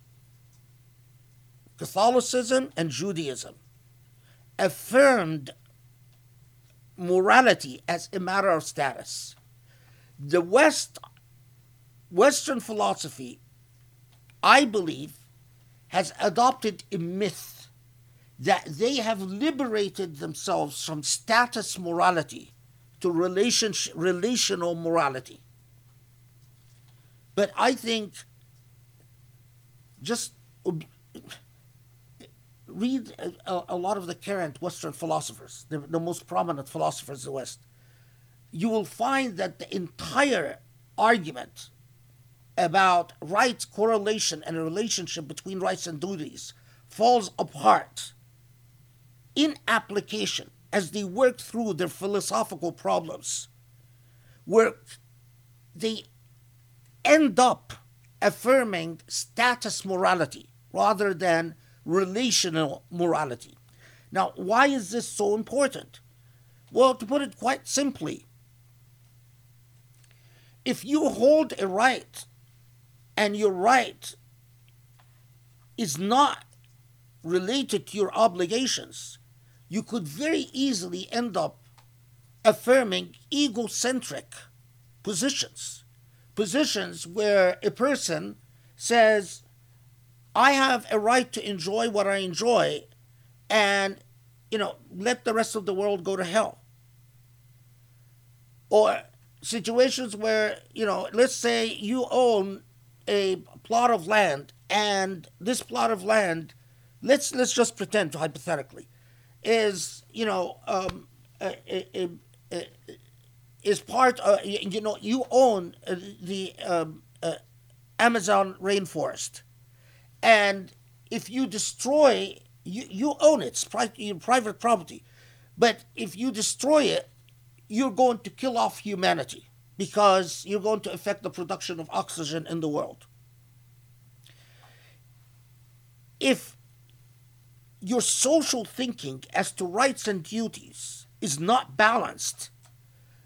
Catholicism and Judaism, affirmed morality as a matter of status. The West, Western philosophy, I believe, has adopted a myth that they have liberated themselves from status morality to relational morality. But I think just read a, a, lot of the current Western philosophers, the, the most prominent philosophers of the West. You will find that the entire argument about rights, correlation, and a relationship between rights and duties falls apart in application as they work through their philosophical problems, where they end up affirming status morality rather than relational morality. Now, why is this so important? Well, to put it quite simply, if you hold a right and your right is not related to your obligations, you could very easily end up affirming egocentric positions. Positions where a person says, I have a right to enjoy what I enjoy and, you know, let the rest of the world go to hell. Or situations where, you know, let's say you own a plot of land and this plot of land, let's let's just pretend hypothetically, is, you know, um, a, a, a, is part of, you know, you own the um, uh, Amazon rainforest and if you destroy, you, you own it, it's pri- your private property. But if you destroy it, you're going to kill off humanity because you're going to affect the production of oxygen in the world. If your social thinking as to rights and duties is not balanced,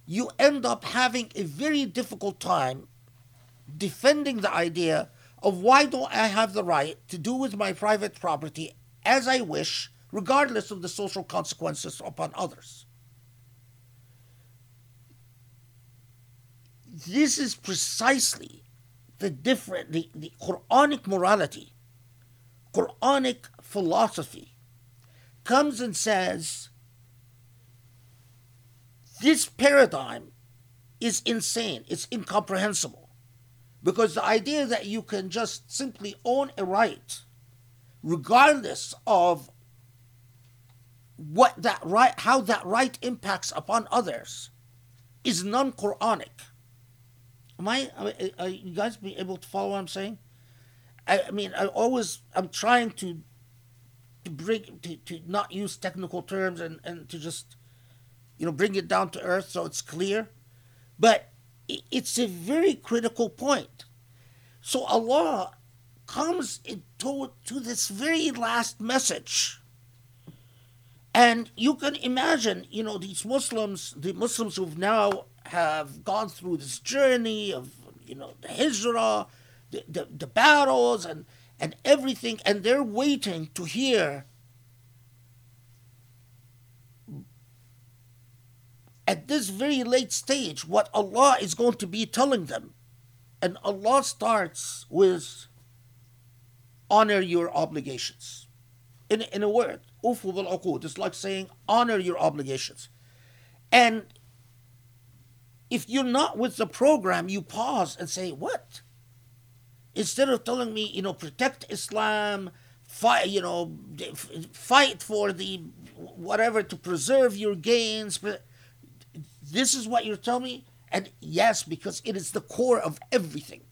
you end up having a very difficult time defending the idea of why don't I have the right to do with my private property as I wish, regardless of the social consequences upon others. This is precisely the different the, the Quranic morality, Quranic philosophy comes and says this paradigm is insane, it's incomprehensible. Because the idea that you can just simply own a right, regardless of what that right, how that right impacts upon others, is non-Quranic. Am I? Are you guys be able to follow what I'm saying? I, I mean, I always I'm trying to to bring to, to not use technical terms and, and to just you know bring it down to earth so it's clear. But it's a very critical point. So Allah comes to, to this very last message. And you can imagine, you know, these Muslims, the Muslims who've now have gone through this journey of, you know, the hijrah, the, the, the battles and, and everything, and they're waiting to hear at this very late stage what Allah is going to be telling them. And Allah starts with honor your obligations. In, in a word, It's like saying honor your obligations. And if you're not with the program, you pause and say, what? Instead of telling me, you know, protect Islam, fight, you know, fight for the whatever to preserve your gains. But this is what you're telling me? And yes, because it is the core of everything.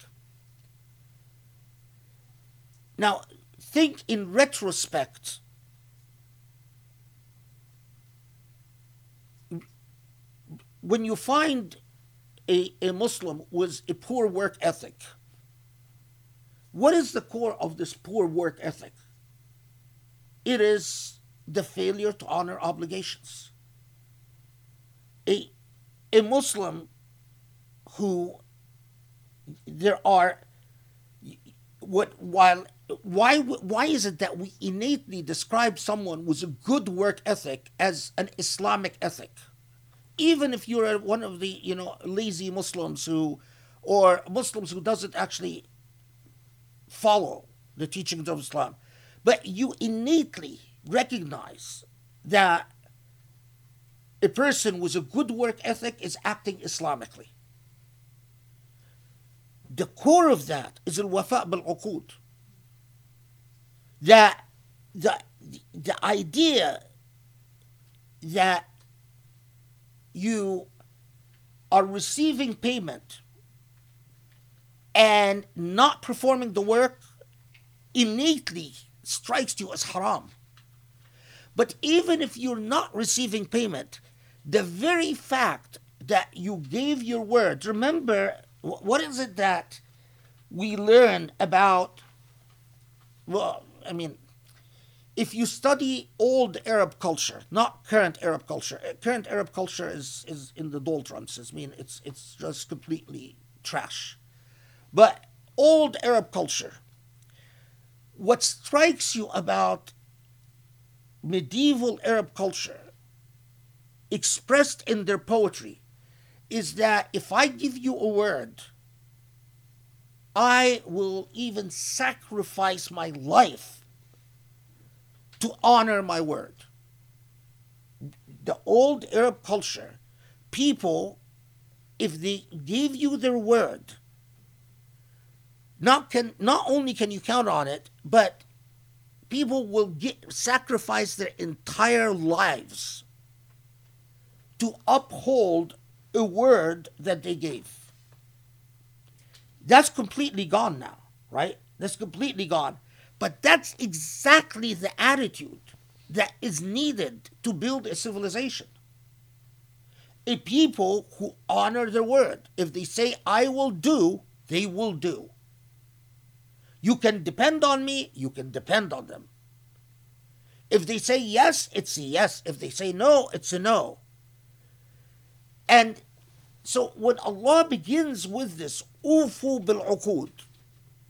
Now, think in retrospect. When you find a, a Muslim with a poor work ethic, what is the core of this poor work ethic? It is the failure to honor obligations. A, a Muslim who there are what while why why is it that we innately describe someone with a good work ethic as an Islamic ethic, even if you're one of the you know lazy Muslims who, or Muslims who doesn't actually follow the teachings of Islam, but you innately recognize that a person with a good work ethic is acting Islamically. The core of that is al-wafa bil-uqud. That the, the idea that you are receiving payment and not performing the work innately strikes you as haram. But even if you're not receiving payment, the very fact that you gave your word, remember, what is it that we learn about? Well, I mean, if you study old Arab culture, not current Arab culture, uh, current Arab culture is, is in the doldrums. I mean, it's, it's just completely trash. But old Arab culture, what strikes you about medieval Arab culture, expressed in their poetry, is that if I give you a word, I will even sacrifice my life to honor my word. The old Arab culture, people, if they give you their word, not can not only can you count on it, but people will get, sacrifice their entire lives to uphold a word that they gave. That's completely gone now, right? That's completely gone. But that's exactly the attitude that is needed to build a civilization. A people who honor their word. If they say, I will do, they will do. You can depend on me, you can depend on them. If they say yes, it's a yes. If they say no, it's a no. And so when Allah begins with this, ufu bil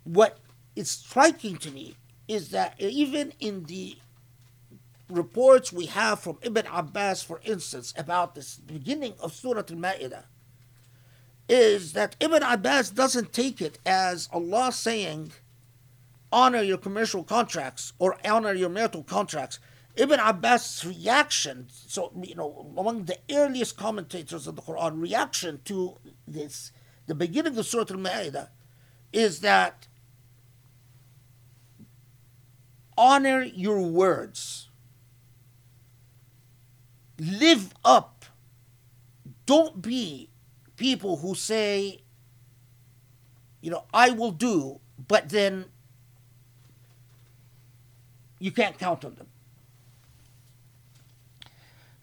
what is striking to me is that even in the reports we have from Ibn Abbas, for instance, about this beginning of Surah Al Ma'idah, is that Ibn Abbas doesn't take it as Allah saying, honor your commercial contracts or honor your marital contracts. Ibn Abbas' reaction, so you know, among the earliest commentators of the Quran, reaction to this, the beginning of Surah Al-Ma'idah, is that honor your words, live up. Don't be people who say, you know, I will do, but then you can't count on them.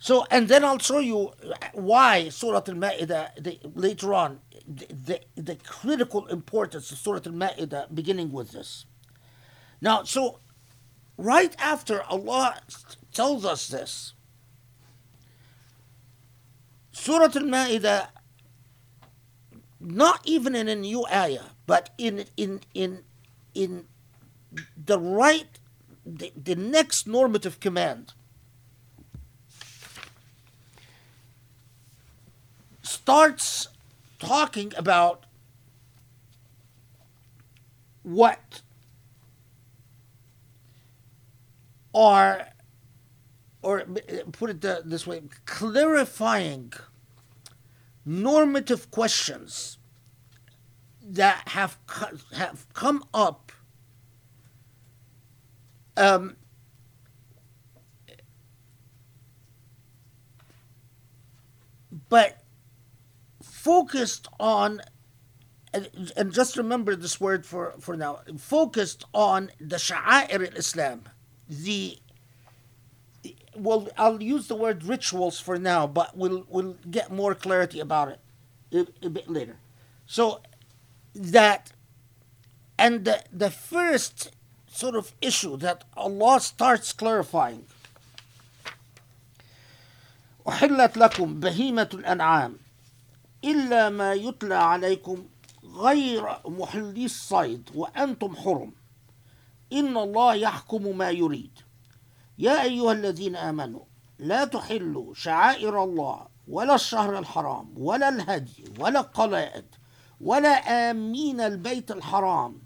So, and then I'll show you why Surah Al-Ma'idah, later on, the, the, the critical importance of Surah Al-Ma'idah beginning with this. Now, so right after Allah tells us this, Surah Al-Ma'idah, not even in a new ayah, but in, in, in, in the right the, the next normative command starts talking about what are, or put it this way, clarifying normative questions that have have come up um, but focused on and, and, just remember this word for, for now focused on the sha'air al-islam the well i'll use the word rituals for now but we'll we'll get more clarity about it a, a bit later so that and the, the first sort of issue that Allah starts clarifying أحلت لكم بهيمة الأنعام إلا ما يتلى عليكم غير محلي الصيد وأنتم حرم. إن الله يحكم ما يريد. يا أيها الذين آمنوا لا تحلوا شعائر الله ولا الشهر الحرام ولا الهدي ولا القلائد ولا آمين البيت الحرام.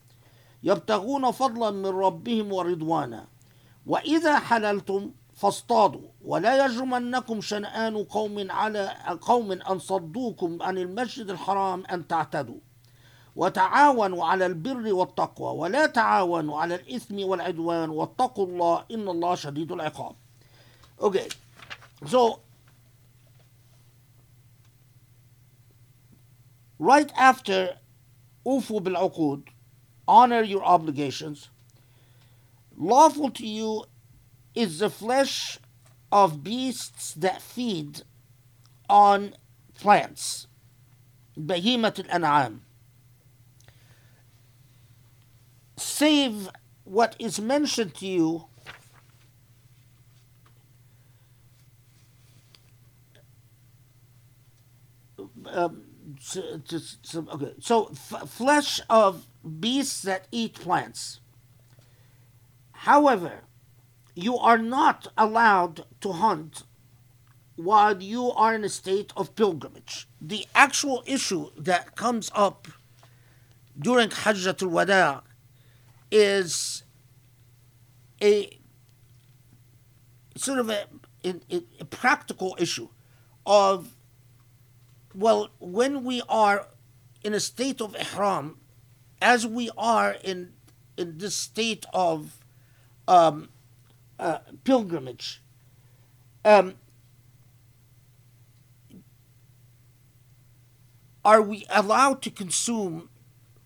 يبتغون فضلا من ربهم ورضوانا. وإذا حللتم فاصطادوا. ولا يجرمنكم شنآن قوم على قوم أن صدوكم عن المسجد الحرام أن تعتدوا. وتعاونوا على البر والتقوى. ولا تعاونوا على الإثم والعدوان. واتقوا الله إن الله شديد العقاب. Okay, so right after أوفوا بالعقود honor your obligations. Lawful to you is the flesh of beasts that feed on plants. Bahimat al-an'am. Save what is mentioned to you um, to, okay. So f- flesh of beasts that eat plants. However, you are not allowed to hunt while you are in a state of pilgrimage. The actual issue that comes up during Hajjatul Wada is a sort of a, a, a practical issue of well, when we are in a state of ihram, as we are in in this state of um, uh, pilgrimage, um, are we allowed to consume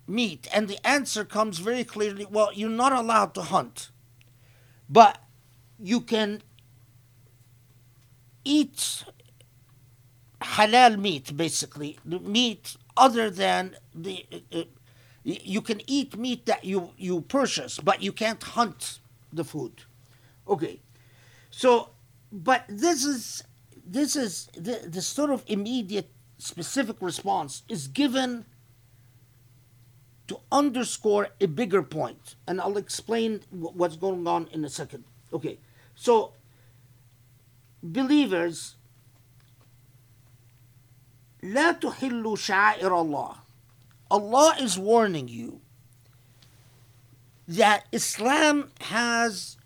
meat? And the answer comes very clearly well, you're not allowed to hunt, but you can eat halal meat, basically, the meat other than the. Uh, you can eat meat that you, you purchase, but you can't hunt the food. Okay, so but this is this is the, the sort of immediate specific response is given to underscore a bigger point, and I'll explain what's going on in a second. Okay, so believers لا تحلوا شعائر الله Allah is warning you that Islam has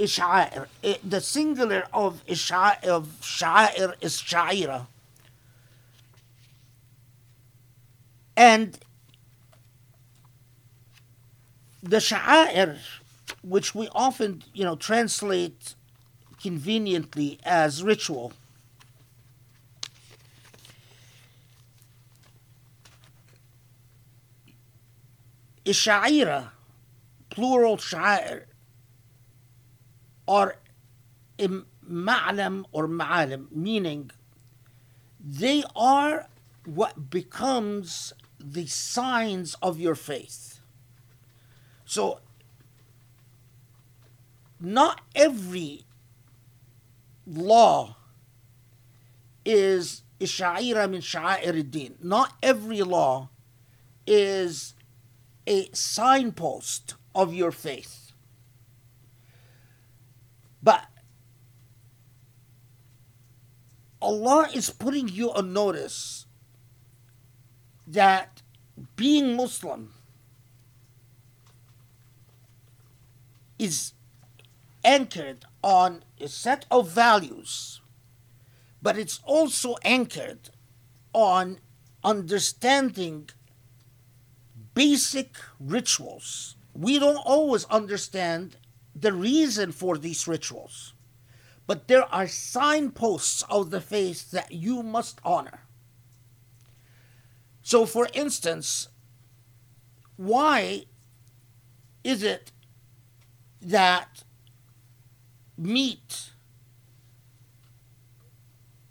Ish'air. Eh, the singular of Ish'air, of Sha'ir is Sha'ira. And the Sha'ir, which we often, you know, translate conveniently as ritual, sh'a'ira, plural Sha'ir, are ma'lam or ma'alim meaning they are what becomes the signs of your faith so not every law is sha'ira min sha'ir din not every law is a signpost of your faith. But Allah is putting you on notice that being Muslim is anchored on a set of values, but it's also anchored on understanding basic rituals. We don't always understand the reason for these rituals, but there are signposts of the faith that you must honor. So, for instance, why is it that meat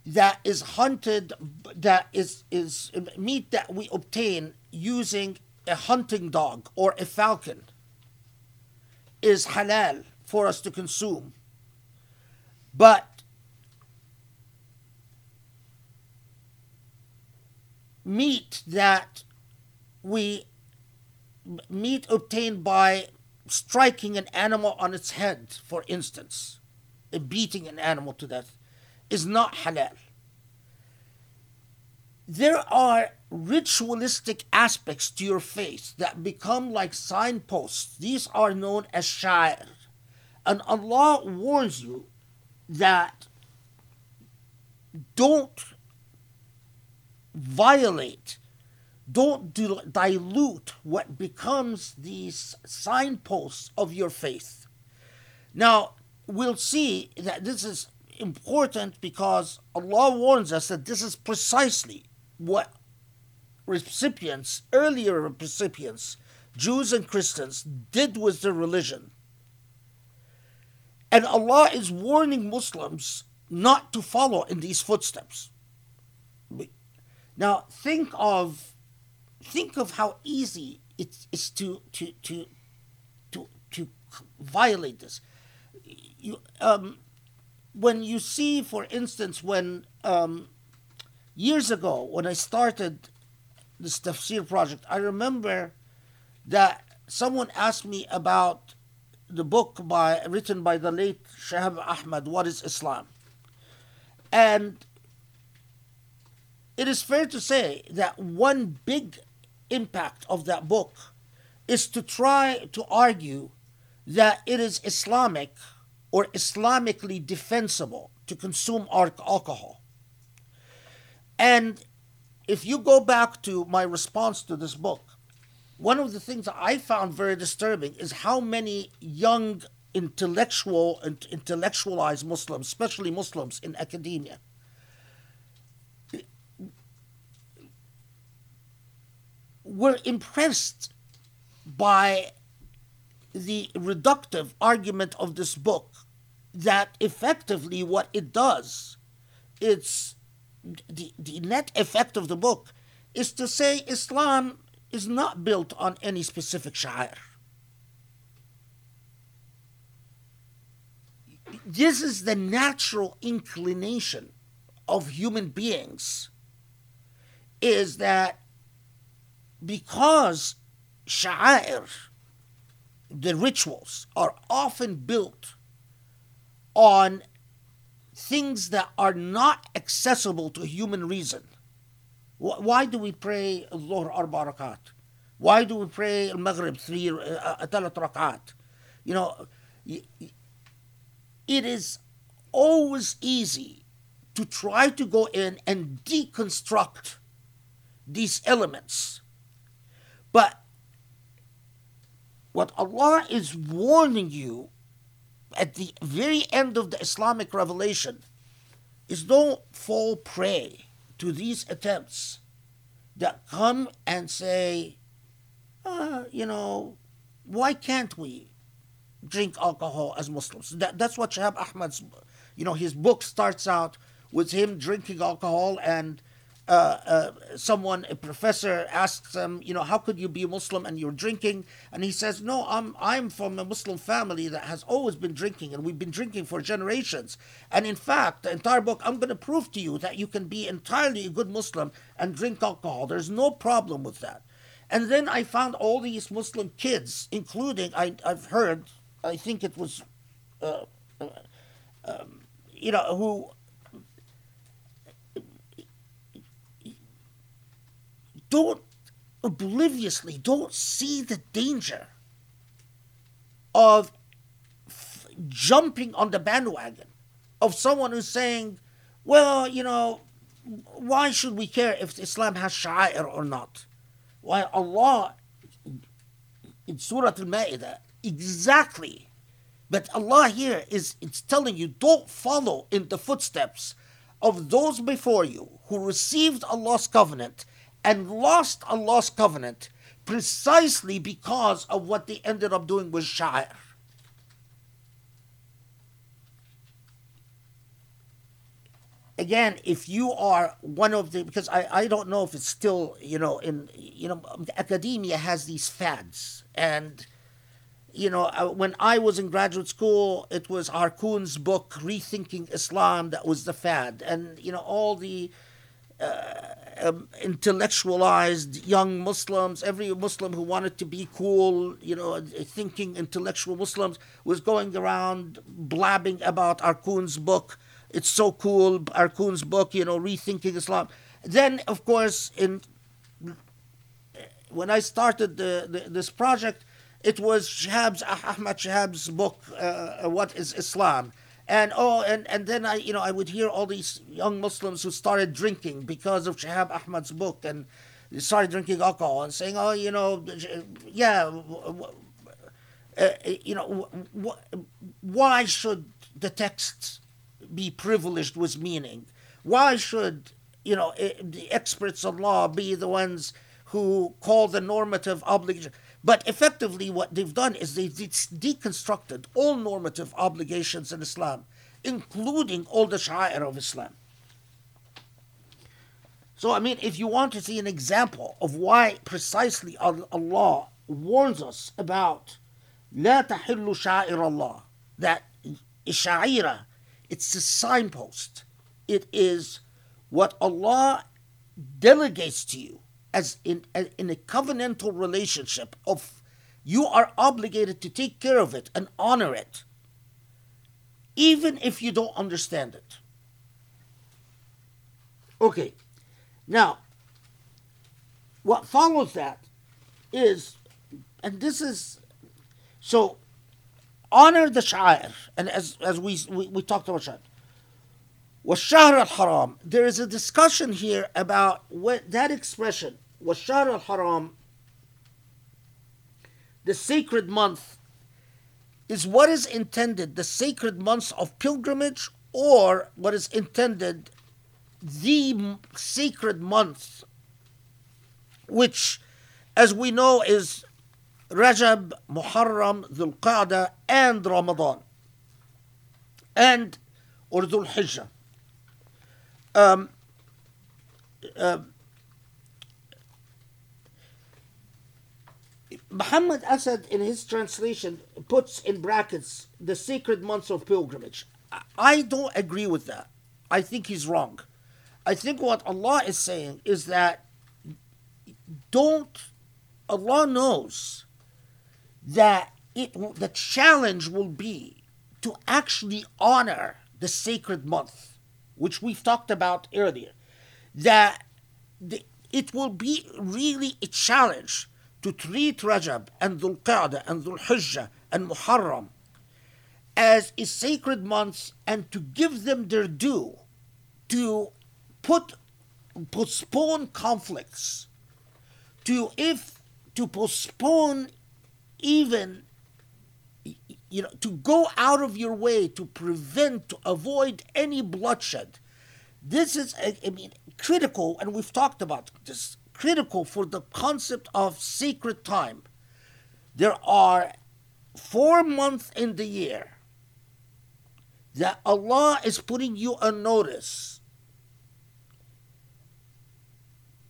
that is hunted that is is meat that we obtain using a hunting dog or a falcon is halal for us to consume but meat that we meat obtained by striking an animal on its head for instance beating an animal to death is not halal. There are ritualistic aspects to your faith that become like signposts. These are known as sha'ir. And Allah warns you that don't violate, don't dilute what becomes these signposts of your faith. Now, we'll see that this is important because Allah warns us that this is precisely what recipients, earlier recipients, Jews and Christians, did with their religion. And Allah is warning Muslims not to follow in these footsteps. Now think of think of how easy it is to to to to to violate this you, um, when you see, for instance, when um, years ago when I started this tafsir project, I remember that someone asked me about the book by written by the late Shahab Ahmad, What is Islam? And it is fair to say that one big impact of that book is to try to argue that it is Islamic or Islamically defensible to consume alcohol. And if you go back to my response to this book, one of the things I found very disturbing is how many young intellectual and intellectualized Muslims, especially Muslims in academia, were impressed by the reductive argument of this book that effectively what it does, it's the, the net effect of the book is to say Islam is not built on any specific sha'ir. This is the natural inclination of human beings is that because sha'ir the rituals are often built on things that are not accessible to human reason. Why do we pray Dhuhr arba rakat? Why do we pray Maghrib three uh, talat rakat? You know, it is always easy to try to go in and deconstruct these elements. But what Allah is warning you at the very end of the Islamic revelation is don't fall prey to these attempts that come and say, uh, you know, why can't we drink alcohol as Muslims? That, that's what Shahab Ahmad's, you know, his book starts out with him drinking alcohol and uh, uh, someone, a professor, asks him, you know, how could you be a Muslim and you're drinking? And he says, no, I'm I'm from a Muslim family that has always been drinking, and we've been drinking for generations. And in fact, the entire book, I'm going to prove to you that you can be entirely a good Muslim and drink alcohol. There's no problem with that. And then I found all these Muslim kids, including I, I've heard, I think it was, uh, uh um, you know, who don't obliviously don't see the danger of f- jumping on the bandwagon of someone who's saying, well, you know, why should we care if Islam has sha'air or not? Why Allah in Surah Al-Ma'idah exactly but Allah here is it's telling you don't follow in the footsteps of those before you who received Allah's covenant and lost Allah's covenant precisely because of what they ended up doing with sha'ir. Again, if you are one of the because I, I don't know if it's still you know in you know academia has these fads and you know, uh, when I was in graduate school, it was Arkoun's book, Rethinking Islam, that was the fad. And, you know, all the uh, um, intellectualized young Muslims, every Muslim who wanted to be cool, you know, thinking intellectual Muslims, was going around blabbing about Arkoun's book. It's so cool, Arkoun's book, you know, Rethinking Islam. Then, of course, in when I started the, the, this project, it was Shahab's Ahmad Shahab's book, uh, uh, What is Islam? And oh, and, and then I, you know, I would hear all these young Muslims who started drinking because of Shahab Ahmad's book, and started drinking alcohol and saying, oh, you know, yeah, uh, you know, why should the text be privileged with meaning? Why should you know the experts of law be the ones who call the normative obligation? But effectively, what they've done is they've deconstructed all normative obligations in Islam, including all the sha'ir of Islam. So, I mean, if you want to see an example of why precisely Allah warns us about لا تحل شعائر الله, that sha'ira, it's a signpost. It is what Allah delegates to you as in, in a covenantal relationship of you are obligated to take care of it and honor it, even if you don't understand it. Okay, now, what follows that is, and this is, so honor the sha'ir, and as, as we, we, we talked about sha'ir, وَالشَّهْرَ الْحَرَامِ There is a discussion here about what that expression, وَالشَّهْرَ الْحَرَامِ the sacred month, is what is intended, the sacred months of pilgrimage, or what is intended, the sacred month, which, as we know, is Rajab, Muharram, Dhul Qa'dah, and Ramadan, and or Dhul Hijjah um, uh, Muhammad Asad, in his translation, puts in brackets the sacred months of pilgrimage. I don't agree with that. I think he's wrong. I think what Allah is saying is that don't, Allah knows that it the challenge will be to actually honor the sacred month which we've talked about earlier, that the, it will be really a challenge to treat Rajab and Dhul Qa'dah and Dhul Hijjah and Muharram as a sacred months and to give them their due, to put postpone conflicts, to if to postpone even you know, to go out of your way to prevent, to avoid any bloodshed. This is, I mean, critical, and we've talked about this, critical for the concept of sacred time. There are four months in the year that Allah is putting you on notice.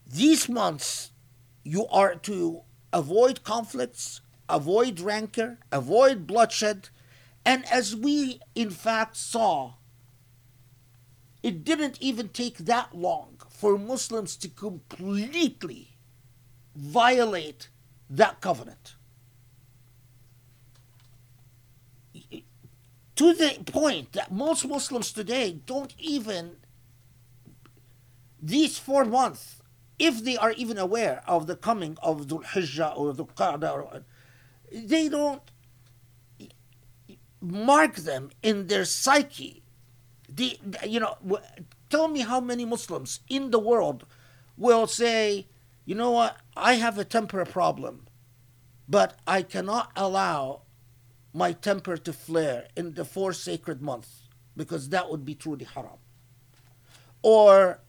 These months, you are to avoid conflicts, avoid rancor, avoid bloodshed. And as we in fact saw, it didn't even take that long for Muslims to completely violate that covenant. To the point that most Muslims today don't even, these four months if they are even aware of the coming of Dhul Hijjah or the Qa'dah, they don't mark them in their psyche. The, you know, tell me how many Muslims in the world will say, you know what, I have a temper problem, but I cannot allow my temper to flare in the four sacred months because that would be truly haram. Or,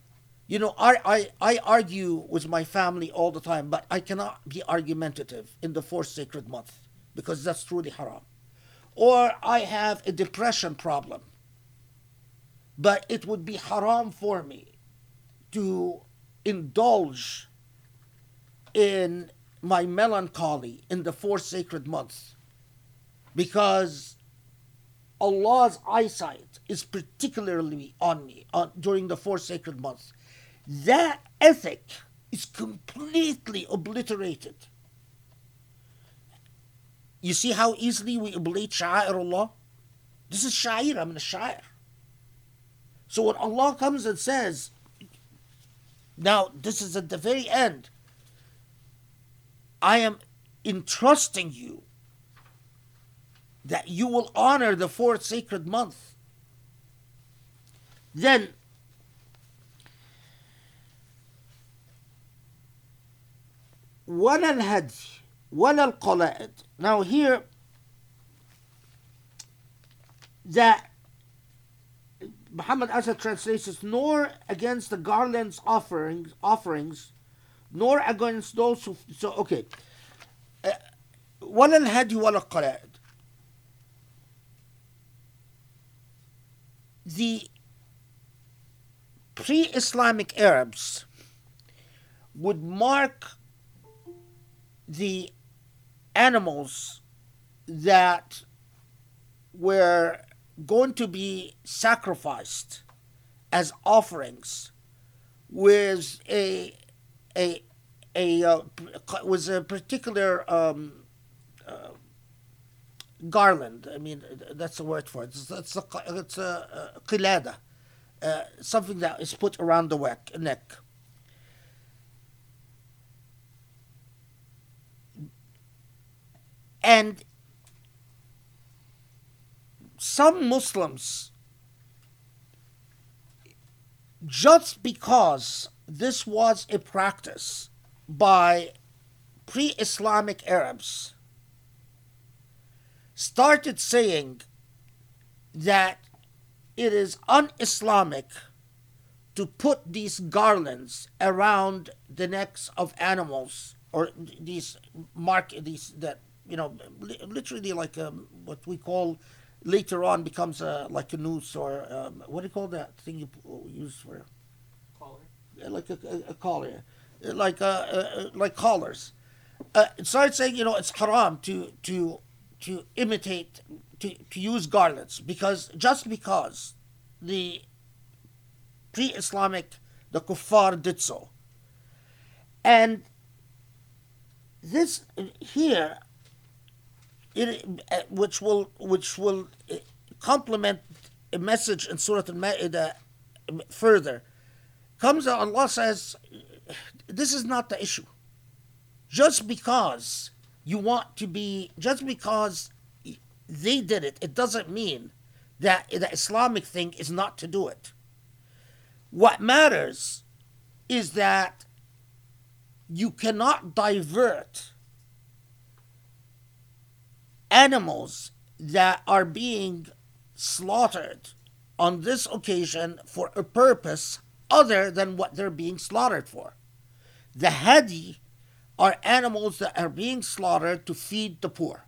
you know, I, I, I argue with my family all the time, but I cannot be argumentative in the four sacred month because that's truly haram. Or I have a depression problem, but it would be haram for me to indulge in my melancholy in the four sacred months because Allah's eyesight is particularly on me on, during the four sacred months. That ethic is completely obliterated. You see how easily we obliterate Sha'air Allah? This is Sha'ir, I'm a Sha'ir. So when Allah comes and says, now this is at the very end, I am entrusting you that you will honor the fourth sacred month. Then, ولا الهدي ولا القلائد. Now here, that Muhammad Asad translates this, nor against the garlands offerings, offerings, nor against those who. So okay, ولا الهدي ولا القلائد. the pre Islamic Arabs would mark the animals that were going to be sacrificed as offerings with a a a uh, was a particular um, uh, garland. I mean, that's the word for it. It's, it's a it's a qilada, uh, something that is put around the neck. And some Muslims, just because this was a practice by pre Islamic Arabs, started saying that it is un Islamic to put these garlands around the necks of animals or these mark these that you know literally like um, what we call later on becomes a, like a noose or um, what do you call that thing you use for? Collar. like a, a, a collar. Like uh, uh, like collars. Uh, it started saying you know it's haram to to to imitate to, to use garlands because just because the pre-Islamic the kuffar did so. And this here it, uh, which will which will uh, complement a message in Surah Al-Ma'idah further. Comes out, Allah says this is not the issue. Just because you want to be just because they did it it doesn't mean that the islamic thing is not to do it. What matters is that you cannot divert animals that are being slaughtered on this occasion for a purpose other than what they're being slaughtered for the hadi are animals that are being slaughtered to feed the poor.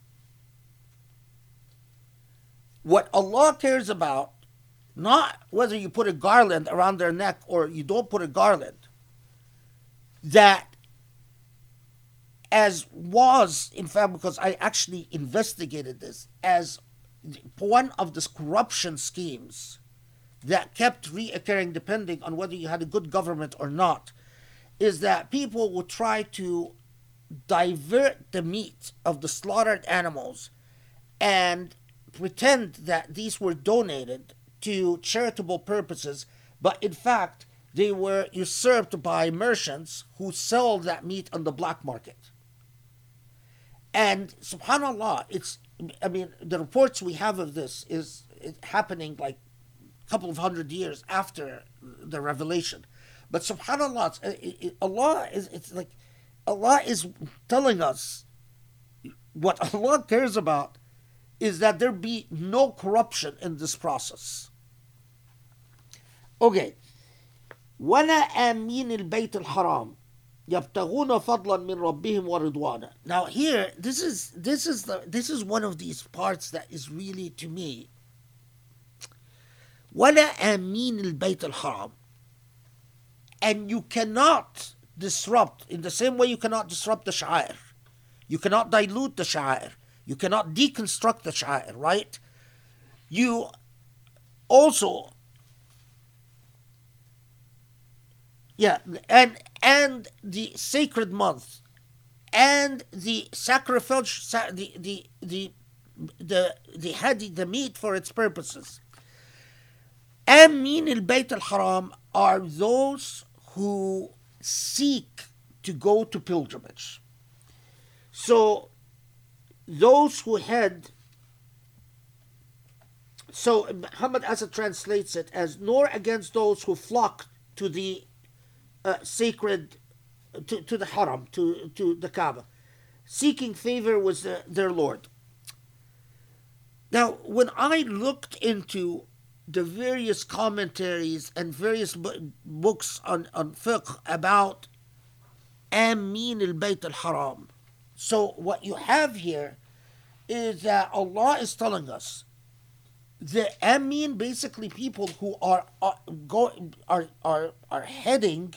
What Allah cares about, not whether you put a garland around their neck or you don't put a garland, that as was, in fact, because I actually investigated this, as one of the corruption schemes that kept reoccurring depending on whether you had a good government or not, is that people would try to divert the meat of the slaughtered animals and pretend that these were donated to charitable purposes, but in fact, they were usurped by merchants who sell that meat on the black market. And subhanallah, it's I mean, the reports we have of this is happening like a couple of hundred years after the revelation. But subhanallah, it, it, Allah is it's like Allah is telling us what Allah (laughs) cares about is that there be no corruption in this process. Okay. ولا آمين البيت الحرام يبتغون فضلا من ربهم ورضوانا. Now here, this is this is the this is one of these parts that is really to me. ولا آمين البيت الحرام. And you cannot disrupt in the same way you cannot disrupt the sha'ir. You cannot dilute the sha'ir. You cannot deconstruct the sha'ir, right? You also yeah, and and the sacred month and the sacrificial the the the the the the meat for its purposes. Amin al Bayt al Haram are those who seek to go to pilgrimage. So those who had so Muhammad Asad translates it as nor against those who flock to the uh, sacred to, to the haram to, to the Kaaba. Seeking favor was the, their Lord. Now when I looked into the various commentaries and various books on, on fiqh about Amin al Bayt al Haram so what you have here is that Allah is telling us the Amin basically people who are are going are are are heading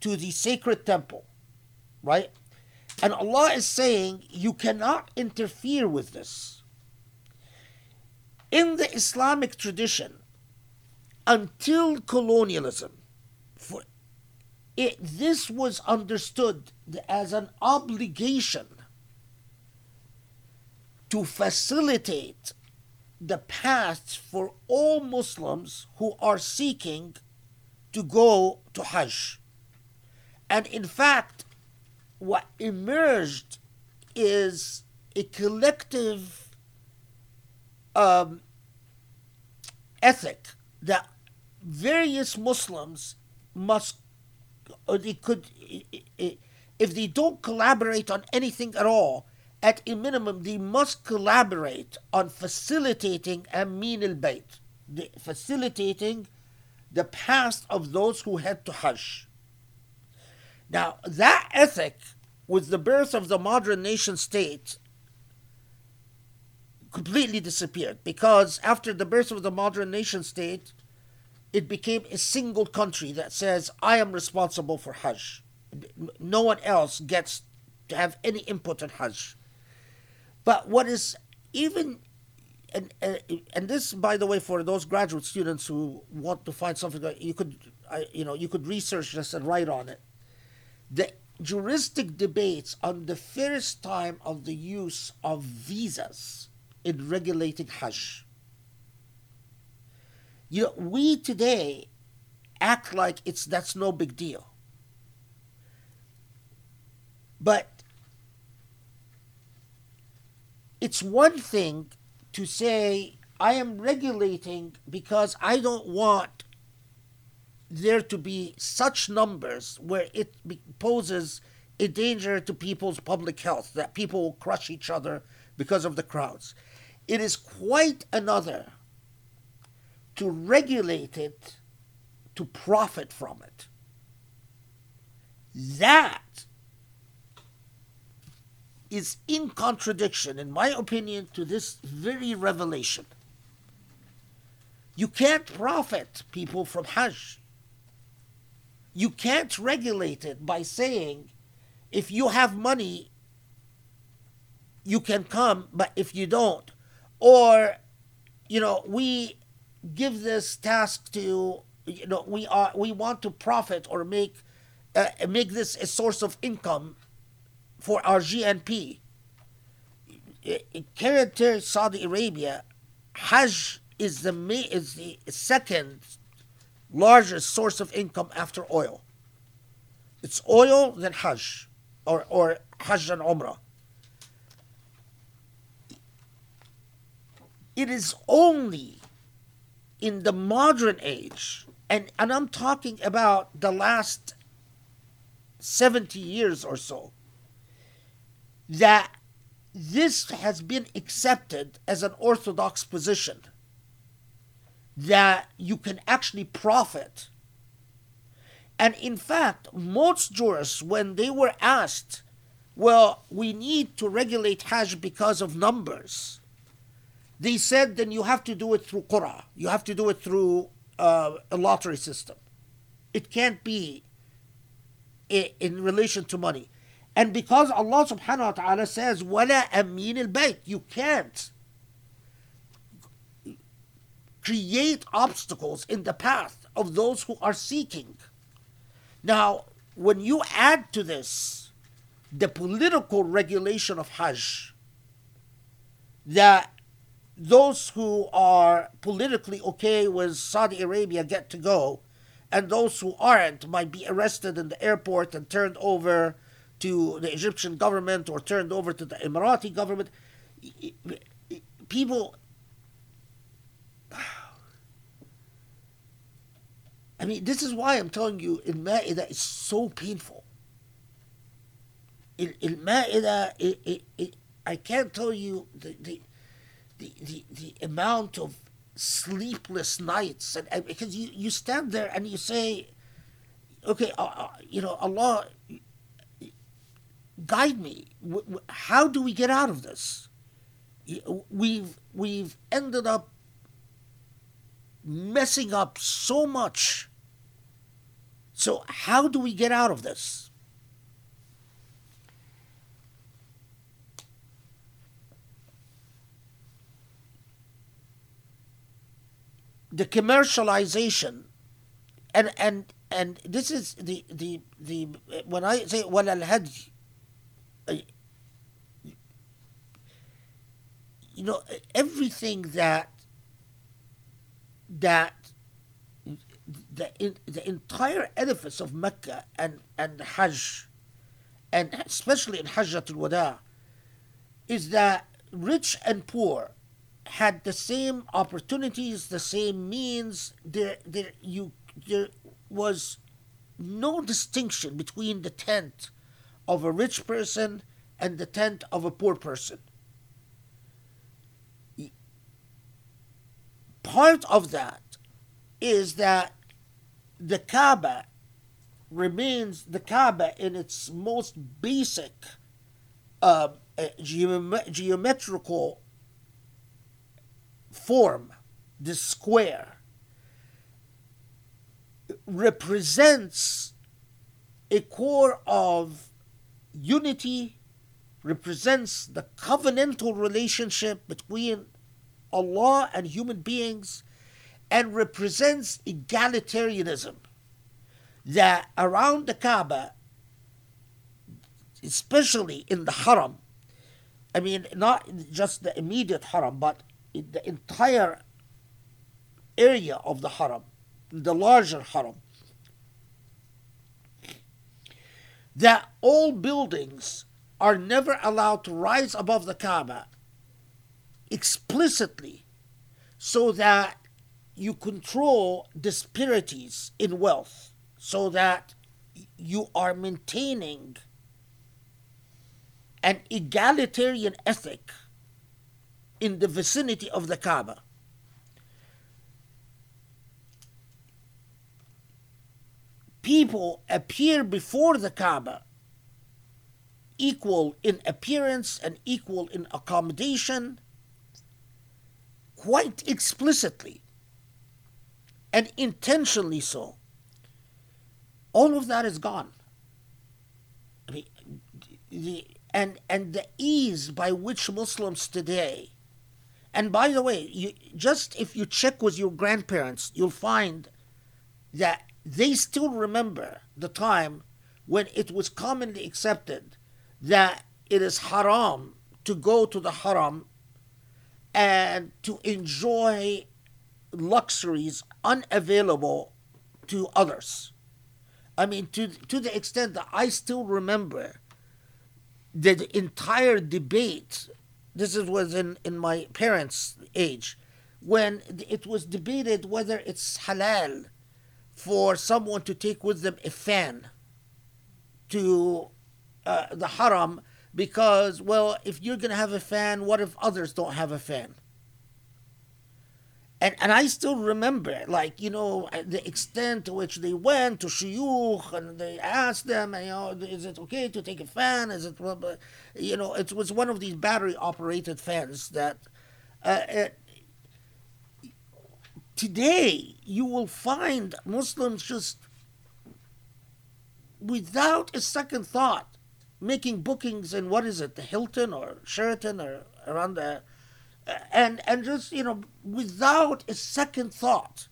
to the sacred temple, right? And Allah is saying you cannot interfere with this. In the Islamic tradition, until colonialism, for it, this was understood as an obligation to facilitate the path for all Muslims who are seeking to go to Hajj. And in fact, what emerged is a collective um, ethic that various Muslims must, or they could, if they don't collaborate on anything at all, at a minimum, they must collaborate on facilitating Amin al Bayt, facilitating the past of those who had to Hajj. Now, that ethic, with the birth of the modern nation state, completely disappeared because after the birth of the modern nation state, it became a single country that says, I am responsible for Hajj. No one else gets to have any input on Hajj. But what is even and, and, and this, by the way, for those graduate students who want to find something, you could, you know, you could research this and write on it. The juristic debates on the first time of the use of visas in regulating Hajj. You know, we today act like it's that's no big deal. But it's one thing to say, I am regulating because I don't want there to be such numbers where it poses a danger to people's public health, that people will crush each other because of the crowds. It is quite another to regulate it, to profit from it. That is in contradiction, in my opinion, to this very revelation. You can't profit people from Hajj. You can't regulate it by saying, if you have money, you can come, but if you don't, or, you know, we give this task to, you know, we are we want to profit or make uh, make this a source of income for our GNP. Current Saudi Arabia, Hajj is the is the second largest source of income after oil. It's oil, then Hajj, or, or Hajj and Umrah. It is only in the modern age, and, and I'm talking about the last 70 years or so, that this has been accepted as an orthodox position that you can actually profit. And in fact, most jurists, when they were asked, well, we need to regulate Hajj because of numbers, they said then you have to do it through Qur'an. You have to do it through uh, a lottery system. It can't be in relation to money. And because Allah subhanahu wa ta'ala says, وَلَا أَمِينِ الْبَيْتِ You can't create obstacles in the path of those who are seeking. Now, when you add to this the political regulation of Hajj, that those who are politically okay with Saudi Arabia get to go, and those who aren't might be arrested in the airport and turned over to the Egyptian government or turned over to the Emirati government. People. I mean, this is why I'm telling you, in Ma'idah, it's so painful. In, in Ma'idah, it, it, it, I can't tell you the, the, the, the, the amount of sleepless nights and, and, because you, you stand there and you say okay uh, uh you know allah guide me how do we get out of this we've we've ended up messing up so much. So how do we get out of this? The commercialization and and and this is the the the when I say well al hajj uh, you know everything that that the the entire edifice of Mecca and and Hajj and especially in Hajjatul Wada is that rich and poor had the same opportunities, the same means. There, there, you, there was no distinction between the tent of a rich person and the tent of a poor person. Part of that is that the Kaaba remains the Kaaba in its most basic uh, geom- geometrical form, the square, represents a core of unity, represents the covenantal relationship between Allah and human beings, and represents egalitarianism. That around the Kaaba, especially in the Haram, I mean, not just the immediate Haram, but the entire area of the haram, the larger haram, that all buildings are never allowed to rise above the Kaaba explicitly so that you control disparities in wealth, so that you are maintaining an egalitarian ethic in the vicinity of the Kaaba. People appear before the Kaaba equal in appearance and equal in accommodation quite explicitly and intentionally so. All of that is gone. I mean, the, and, and the ease by which Muslims today and by the way, you, just if you check with your grandparents, you'll find that they still remember the time when it was commonly accepted that it is haram to go to the haram and to enjoy luxuries unavailable to others. I mean, to to the extent that I still remember the entire debate. This is, was in, in my parents' age, when it was debated whether it's halal for someone to take with them a fan to uh, the haram because, well, if you're going to have a fan, what if others don't have a fan? And, and I still remember, like, you know, the extent to which they went to shuyukh and they asked them, you know, is it okay to take a fan? Is it, you know, it was one of these battery operated fans that uh, it, today you will find Muslims just without a second thought making bookings in what is it, the Hilton or Sheraton or around there, and and just you know without a second thought.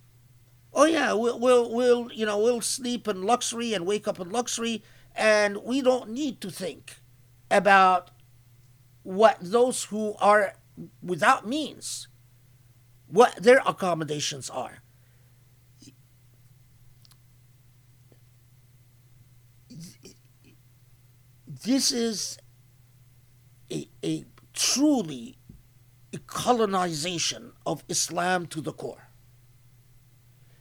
Oh yeah we'll, we'll we'll you know we'll sleep in luxury and wake up in luxury and we don't need to think about what those who are without means what their accommodations are this is a, a truly colonization of Islam to the core.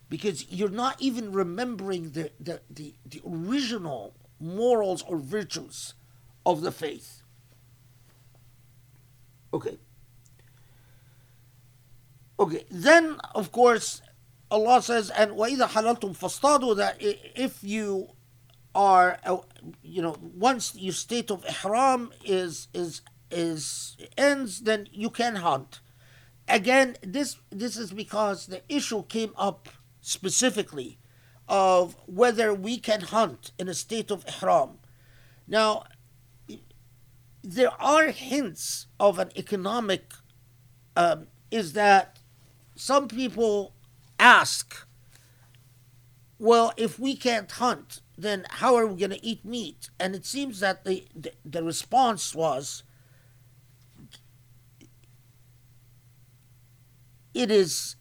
Because you're not even remembering the, the, the, the original morals or virtues of the faith. Okay. Okay, then of course Allah says, and وَإِذَا حَلَلْتُمْ فَاصْطَادُوا that if you are, uh, you know, once your state of ihram is is is ends, then you can hunt. Again, this this is because the issue came up specifically of whether we can hunt in a state of ihram. Now, there are hints of an economic. Um, is that some people ask, well, if we can't hunt, then how are we going to eat meat? And it seems that the, the, the response was it is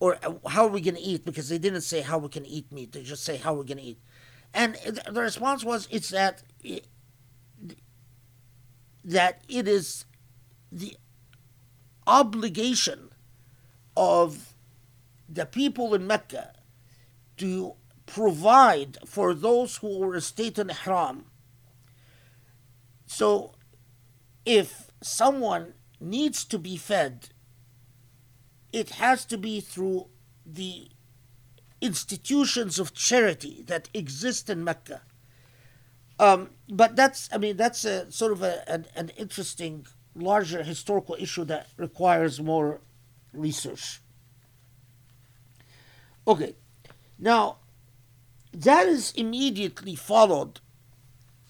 or uh, how are we going to eat because they didn't say how we can eat meat they just say how we're going to eat and the response was it's that it, that it is the obligation of the people in Mecca to provide for those who are state in Ihram. So if someone needs to be fed it has to be through the institutions of charity that exist in Mecca. Um, but that's, I mean, that's a sort of a, an, an interesting, larger historical issue that requires more research. Okay, now that is immediately followed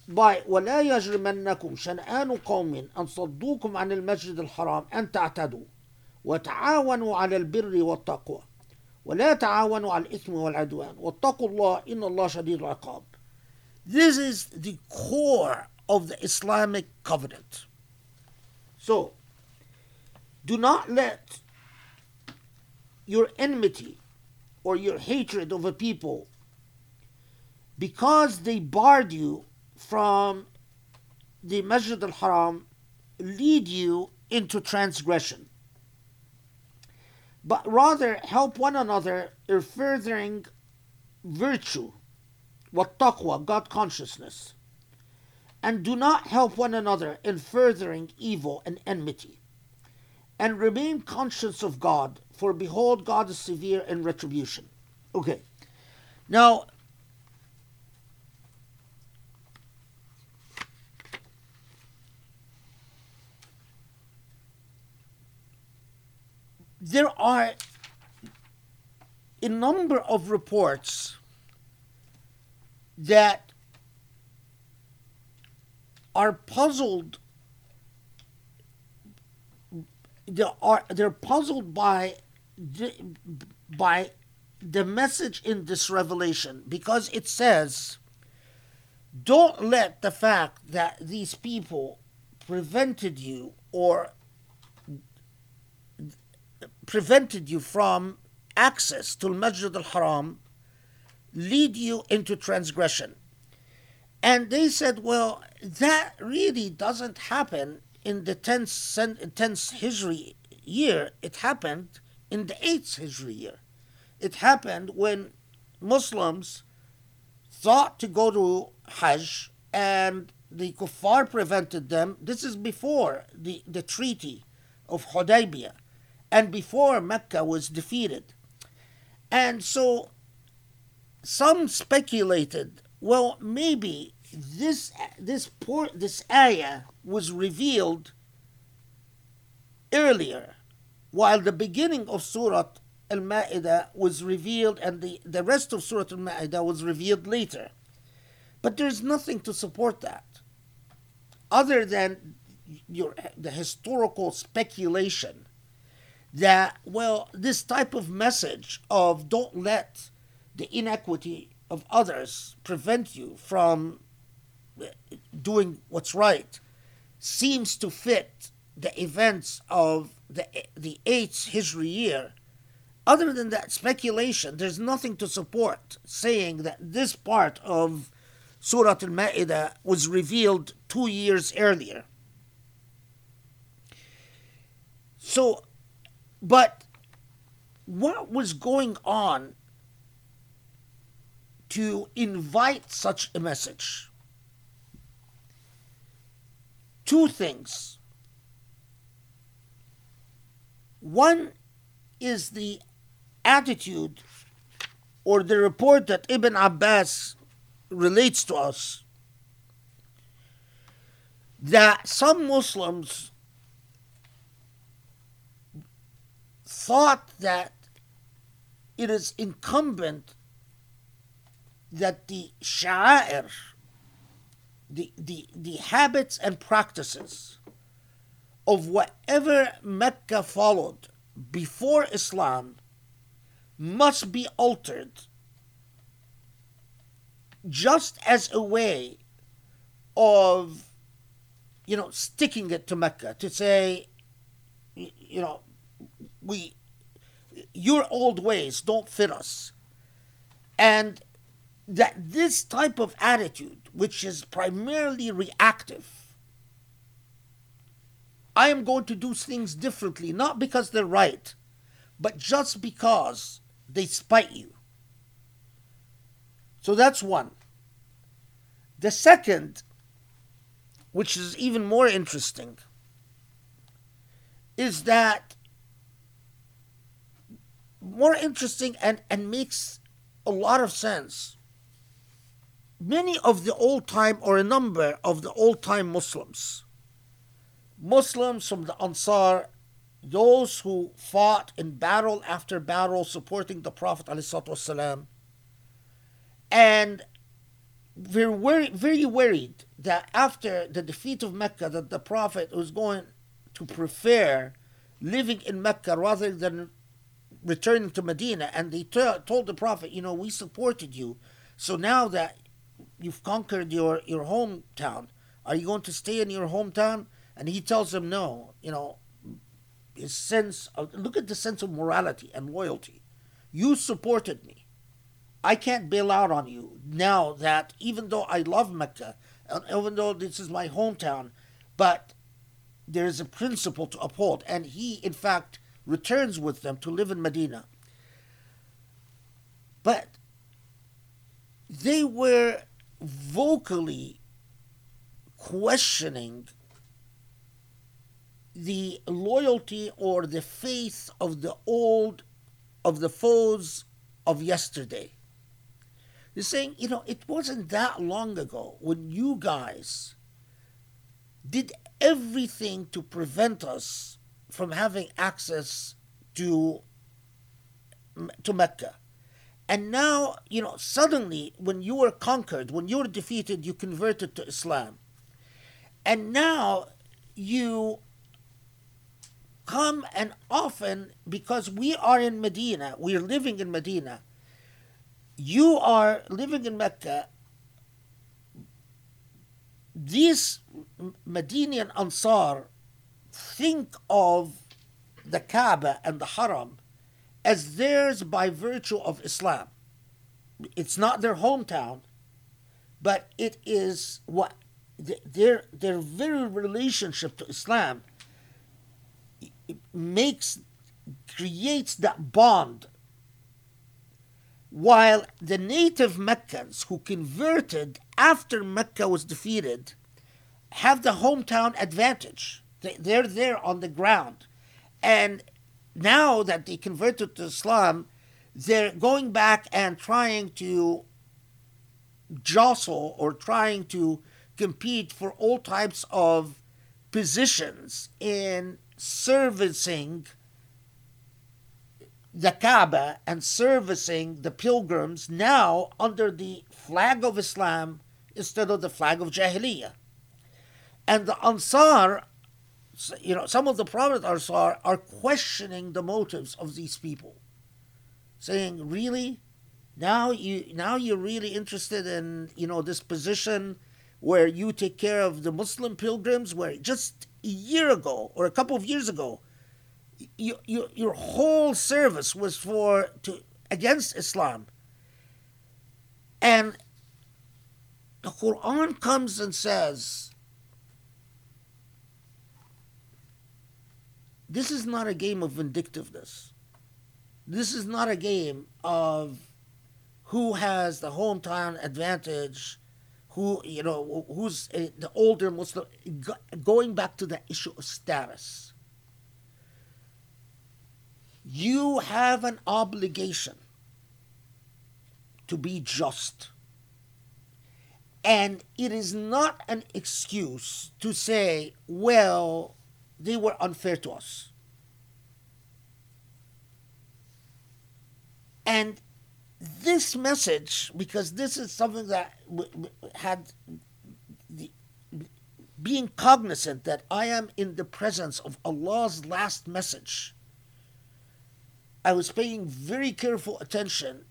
by ولا يجرمنكم شنآن قوم أن صدوكم عن المسجد الحرام أن تعتدوا وتعاونوا على البر والتقوى ولا تعاونوا على الإثم والعدوان واتقوا الله إن الله شديد العقاب This is the core of the Islamic covenant. So, do not let your enmity or your hatred of a people because they barred you from the Masjid al Haram lead you into transgression but rather help one another in furthering virtue, what taqwa, God consciousness, and do not help one another in furthering evil and enmity. And remain conscious of God, for behold, God is severe in retribution. Okay. Now, there are a number of reports that are puzzled they are they're puzzled by by the message in this revelation because it says don't let the fact that these people prevented you or prevented you from access to Masjid al Haram lead you into transgression. And they said, well, that really doesn't happen in the 10th, 10th Hijri year. It happened in the 8th Hijri year. It happened when Muslims thought to go to Hajj and the kuffar prevented them. This is before the, the treaty of Hudaybiyah and before Mecca was defeated. And so some speculated, well, maybe this this poor, this ayah was revealed earlier, while the beginning of Surah Al-Ma'idah was revealed and the, the rest of Surah Al-Ma'idah was revealed later. But there's nothing to support that other than your the historical speculation that well this type of message of don't let the inequity of others prevent you from doing what's right seems to fit the events of the the eighth Hijri year. Other than that speculation, there's nothing to support saying that this part of Surah Al-Ma'idah was revealed two years earlier. So, but what was going on to invite such a message? Two things. One is the attitude or the report that Ibn Abbas relates to us that some Muslims thought that it is incumbent that the sha'air, the, the, the habits and practices of whatever Mecca followed before Islam must be altered just as a way of you know sticking it to Mecca to say you know we your old ways don't fit us and that this type of attitude which is primarily reactive I am going to do things differently not because they're right but just because they spite you so that's one. The second, which is even more interesting, is that more interesting and, and makes a lot of sense. Many of the old time, or a number of the old time Muslims, Muslims from the Ansar, those who fought in battle after battle supporting the Prophet ﷺ, and we're worried, very worried that after the defeat of Mecca, that the Prophet was going to prefer living in Mecca rather than returning to Medina. And they t- told the Prophet, you know, we supported you. So now that you've conquered your, your hometown, are you going to stay in your hometown? And he tells them, no, you know, his sense of, look at the sense of morality and loyalty. You supported me. I can't bail out on you now that even though I love Mecca, and even though this is my hometown, but there is a principle to uphold. And he, in fact, returns with them to live in Medina. But they were vocally questioning the loyalty or the faith of the old, of the foes of yesterday. They're saying, you know, it wasn't that long ago when you guys did everything to prevent us from having access to to Mecca. And now, you know, suddenly when you were conquered, when you were defeated, you converted to Islam. And now you come and often because we are in Medina, we are living in Medina, you are living in Mecca, these Medinian Ansar think of the Kaaba and the Haram as theirs by virtue of Islam. it's not their hometown, but it is what their their very relationship to Islam makes creates that bond while the native Meccans who converted after Mecca was defeated have the hometown advantage. They're there on the ground. And now that they converted to Islam, they're going back and trying to jostle or trying to compete for all types of positions in servicing the Kaaba and servicing the pilgrims now under the flag of Islam instead of the flag of Jahiliyyah. And the Ansar, you know, some of the prominent Ansar are questioning the motives of these people, saying, "Really, now you now you're really interested in you know this position where you take care of the Muslim pilgrims, where just a year ago or a couple of years ago, you, you, your whole service was for to against Islam, and the Quran comes and says." This is not a game of vindictiveness. This is not a game of who has the hometown advantage, who, you know, who's the older Muslim, going back to the issue of status. You have an obligation to be just. And it is not an excuse to say, well, they were unfair to us. And this message, because this is something that had the, being cognizant that I am in the presence of Allah's last message, I was paying very careful attention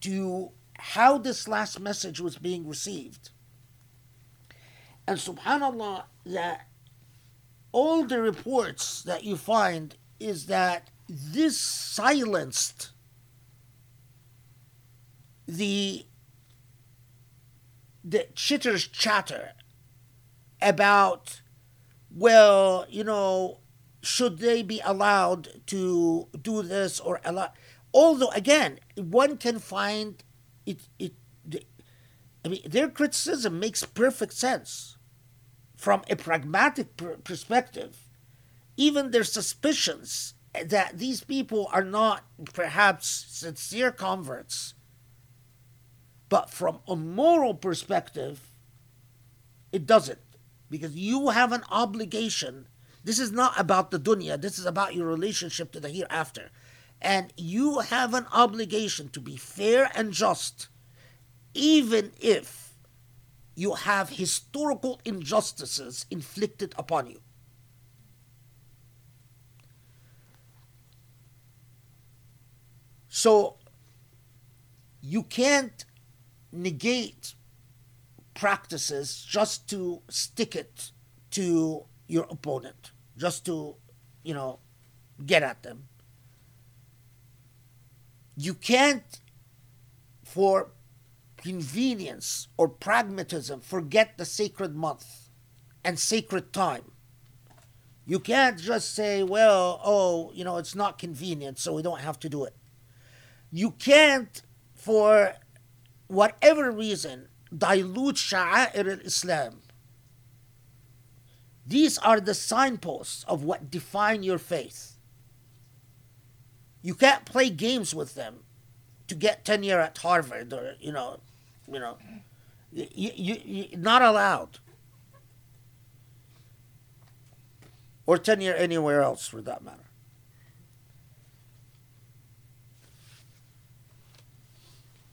to how this last message was being received. And subhanAllah, that all the reports that you find is that this silenced the the chitter's chatter about well you know should they be allowed to do this or allow although again one can find it it i mean their criticism makes perfect sense from a pragmatic pr- perspective, even their suspicions that these people are not perhaps sincere converts, but from a moral perspective, it doesn't. Because you have an obligation. This is not about the dunya, this is about your relationship to the hereafter. And you have an obligation to be fair and just, even if you have historical injustices inflicted upon you. So you can't negate practices just to stick it to your opponent, just to, you know, get at them. You can't, for convenience or pragmatism forget the sacred month and sacred time. You can't just say, well, oh, you know, it's not convenient, so we don't have to do it. You can't, for whatever reason, dilute Sha'air al Islam. These are the signposts of what define your faith. You can't play games with them to get tenure at Harvard or, you know, you know, you, you, you not allowed. Or tenure anywhere else for that matter.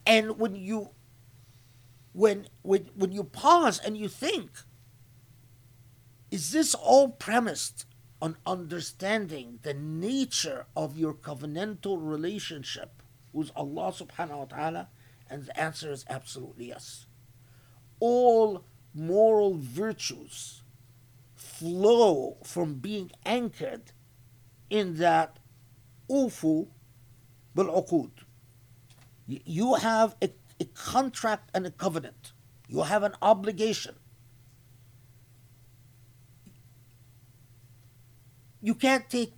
And when you when when when you pause and you think, is this all premised on understanding the nature of your covenantal relationship with Allah subhanahu wa ta'ala? And the answer is absolutely yes. All moral virtues flow from being anchored in that ufu bil Y- You have a, a contract and a covenant. You have an obligation. You can't take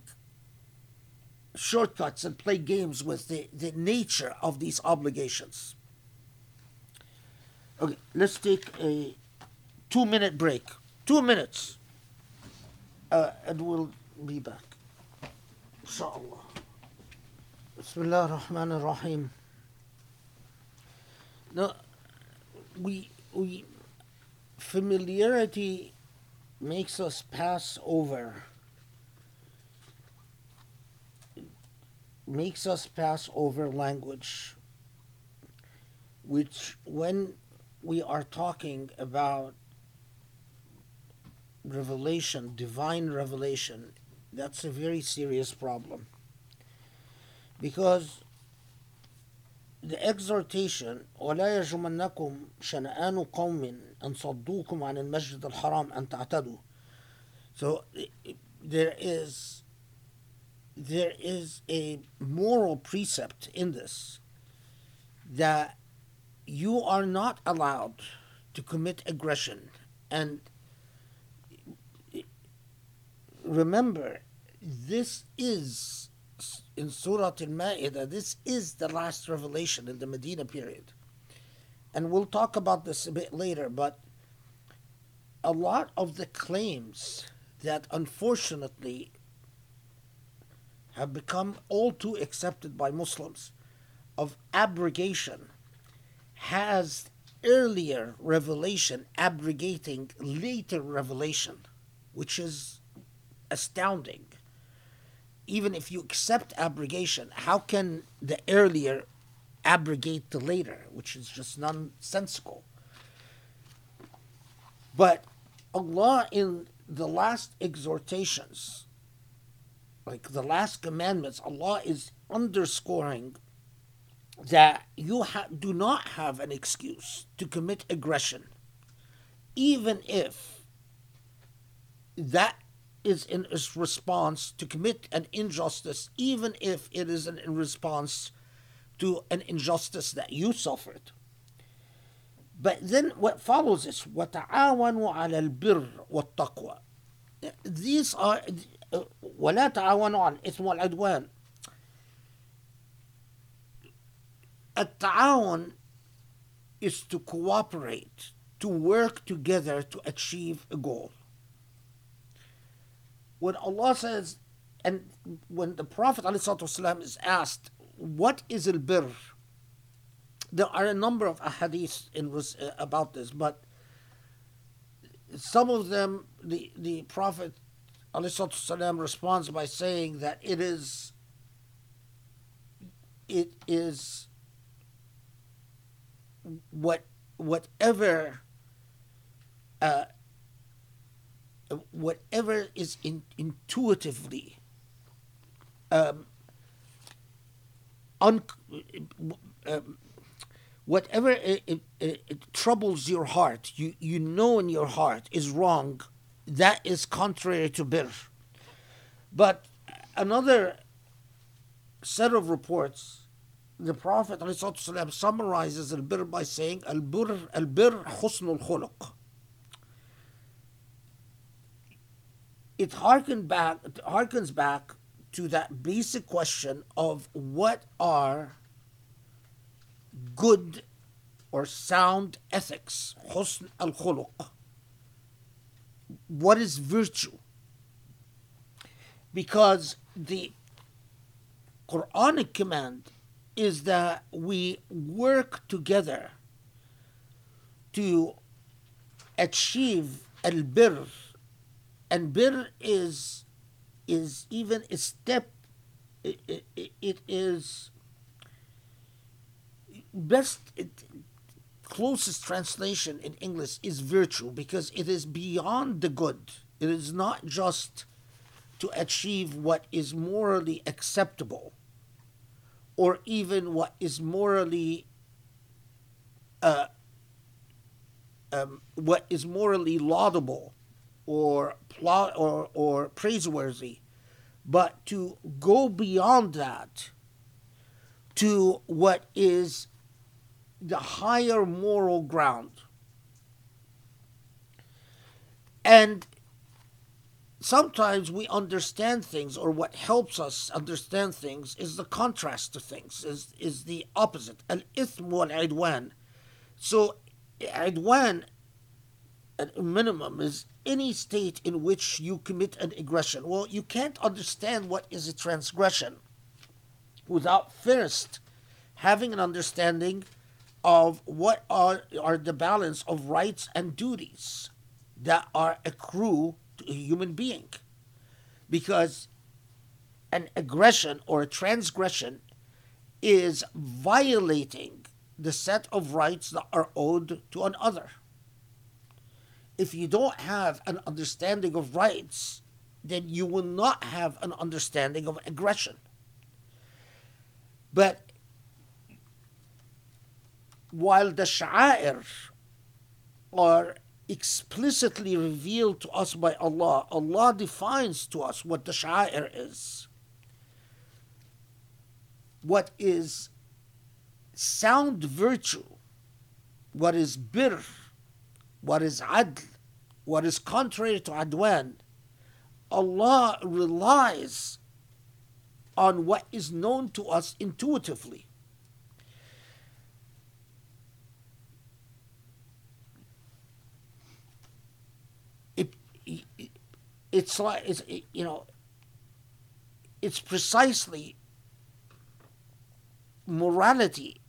shortcuts and play games with the, the nature of these obligations. Okay, let's take a two minute break. Two minutes. Uh, and we'll be back. Inshallah. Bismillah ar-Rahman ar-Rahim. Now, we, we, familiarity makes us pass over, makes us pass over language, which when we are talking about revelation, divine revelation, that's a very serious problem. Because the exhortation ولا يجرمنكم شنآن قوم أن صدوكم عن المسجد الحرام أن تعتدوا so i- i- there is there is a moral precept in this that you are not allowed to commit aggression. And remember this is in Surah Al-Ma'idah this is the last revelation in the Medina period. And we'll talk about this a bit later but a lot of the claims that unfortunately have become all too accepted by Muslims of abrogation has earlier revelation abrogating later revelation, which is astounding. Even if you accept abrogation, how can the earlier abrogate the later, which is just nonsensical? But Allah, in the last exhortations, like the last commandments, Allah is underscoring that you ha- do not have an excuse to commit aggression, even if that is in its response to commit an injustice, even if it is in response to an injustice that you suffered. But then what follows is وَتَعَاوَنُوا عَلَى الْبِرِّ وَالتَّقْوَى These are ولا تعاونوا على الإثم والعدوان Ta'awun is to cooperate, to work together to achieve a goal. When Allah says, and when the Prophet ﷺ is asked, what is al-birr? There are a number of ahadiths in, uh, about this, but some of them, the, the Prophet ﷺ responds by saying that it is, it is what whatever uh, whatever is in, intuitively um, un, um, whatever it, it, it troubles your heart you, you know in your heart is wrong that is contrary to bir. But another set of reports the Prophet ﷺ summarizes al-bir by saying al-bir al-bir husnul khuluq. It harken back harkens back to that basic question of what are good or sound ethics, husn al-khuluq. What is virtue? Because the Quranic command is that we work together to achieve al bir and bir is is even a step it, it, it is best it, closest translation in english is virtue because it is beyond the good. It is not just to achieve what is morally acceptable or even what is morally uh, um, what is morally laudable or pla- or or praiseworthy, but to go beyond that, to what is the higher moral ground. And sometimes we understand things, or what helps us understand things is the contrast to things, is, is the opposite. Al ithm wal idwan. So, idwan, at a minimum, is any state in which you commit an aggression. Well, you can't understand what is a transgression without first having an understanding of what are, are the balance of rights and duties that are accrue a human being. Because an aggression or a transgression is violating the set of rights that are owed to another. If you don't have an understanding of rights, then you will not have an understanding of aggression. But while the sha'air are explicitly revealed to us by Allah, Allah defines to us what the sha'air is. What is sound virtue, what is bir, what is adl, what is contrary to adwan, Allah relies on what is known to us intuitively. It, it, it's like it's you know it's precisely morality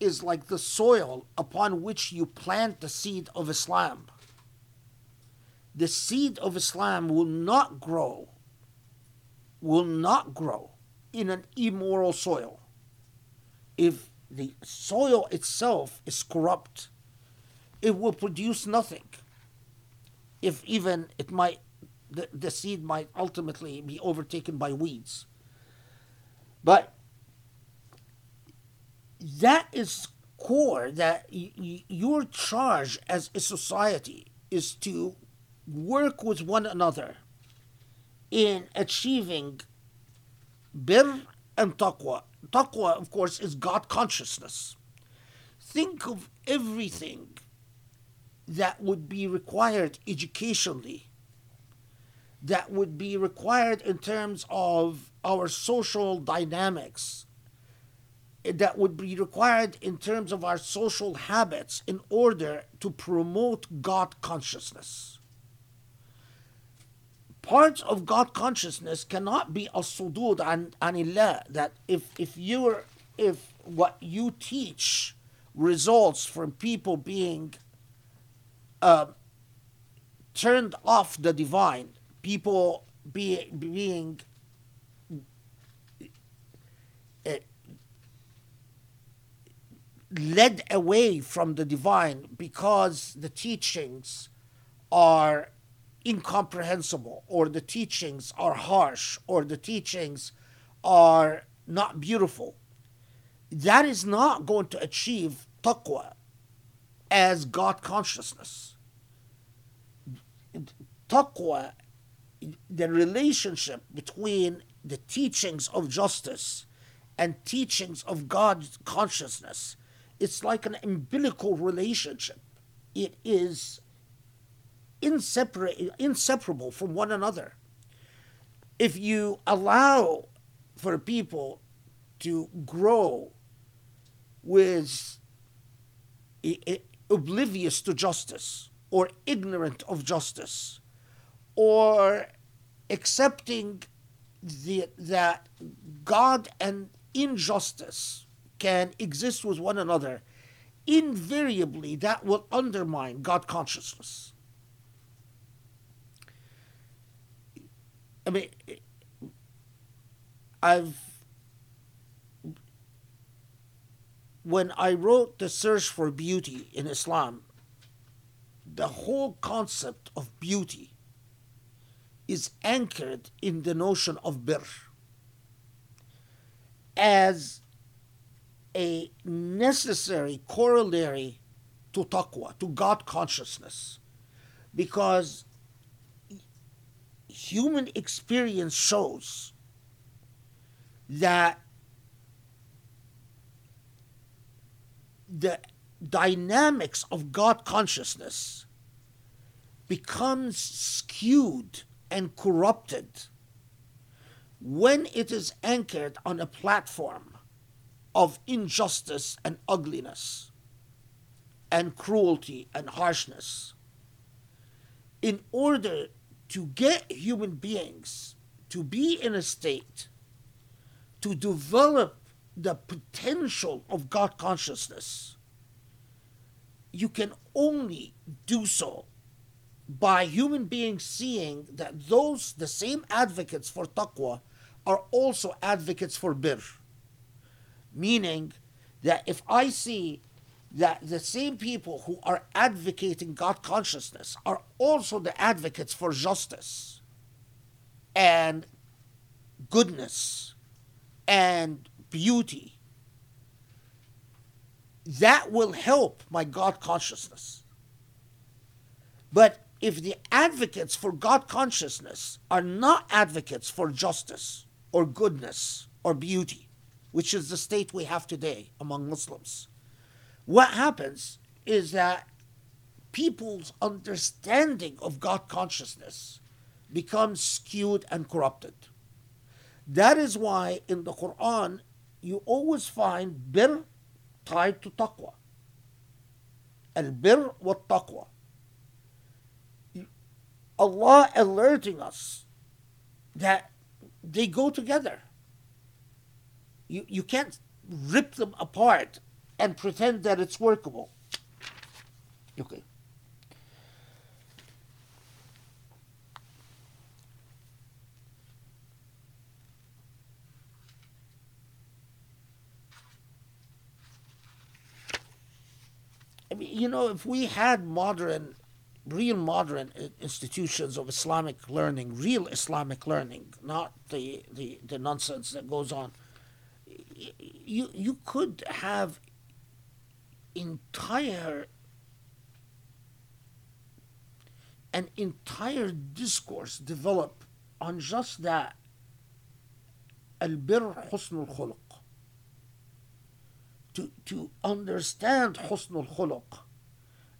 is like the soil upon which you plant the seed of Islam. The seed of Islam will not grow, will not grow in an immoral soil. If the soil itself is corrupt, it will produce nothing. If even it might, the, the seed might ultimately be overtaken by weeds. But that is core that y- your charge as a society is to work with one another in achieving bir and taqwa. Taqwa, of course, is God consciousness. Think of everything that would be required educationally, that would be required in terms of our social dynamics, that would be required in terms of our social habits in order to promote God consciousness. Parts of God consciousness cannot be a sudud an anillah. That if if you're if what you teach results from people being uh, turned off the divine, people be, being uh, led away from the divine because the teachings are incomprehensible or the teachings are harsh or the teachings are not beautiful. That is not going to achieve taqwa as god consciousness. Taqwa the relationship between the teachings of justice and teachings of god's consciousness it's like an umbilical relationship. It is insepar- inseparable from one another. If you allow for people to grow with oblivious to justice or ignorant of justice or accepting the, that God and injustice can exist with one another, invariably that will undermine God consciousness. I mean, I've when I wrote the search for beauty in Islam, the whole concept of beauty is anchored in the notion of bir as a necessary corollary to taqwa, to God consciousness, because human experience shows that the dynamics of God consciousness becomes skewed and corrupted when it is anchored on a platform of injustice and ugliness and cruelty and harshness. In order to get human beings to be in a state to develop the potential of God consciousness, you can only do so by human beings seeing that those, the same advocates for taqwa, are also advocates for bir. Meaning that if I see that the same people who are advocating God consciousness are also the advocates for justice and goodness and beauty, that will help my God consciousness. But if the advocates for God consciousness are not advocates for justice or goodness or beauty, which is the state we have today among Muslims, what happens is that people's understanding of God consciousness becomes skewed and corrupted. That is why in the Quran you always find bir tied to taqwa. Al bir wa taqwa. Allah alerting us that they go together. You, you can't rip them apart and pretend that it's workable. Okay. I mean, you know, if we had modern, real modern institutions of Islamic learning, real Islamic learning, not the, the, the nonsense that goes on, you, you could have entire an entire discourse develop on just that al-birr husnul khuluq. To, to understand husnul khuluq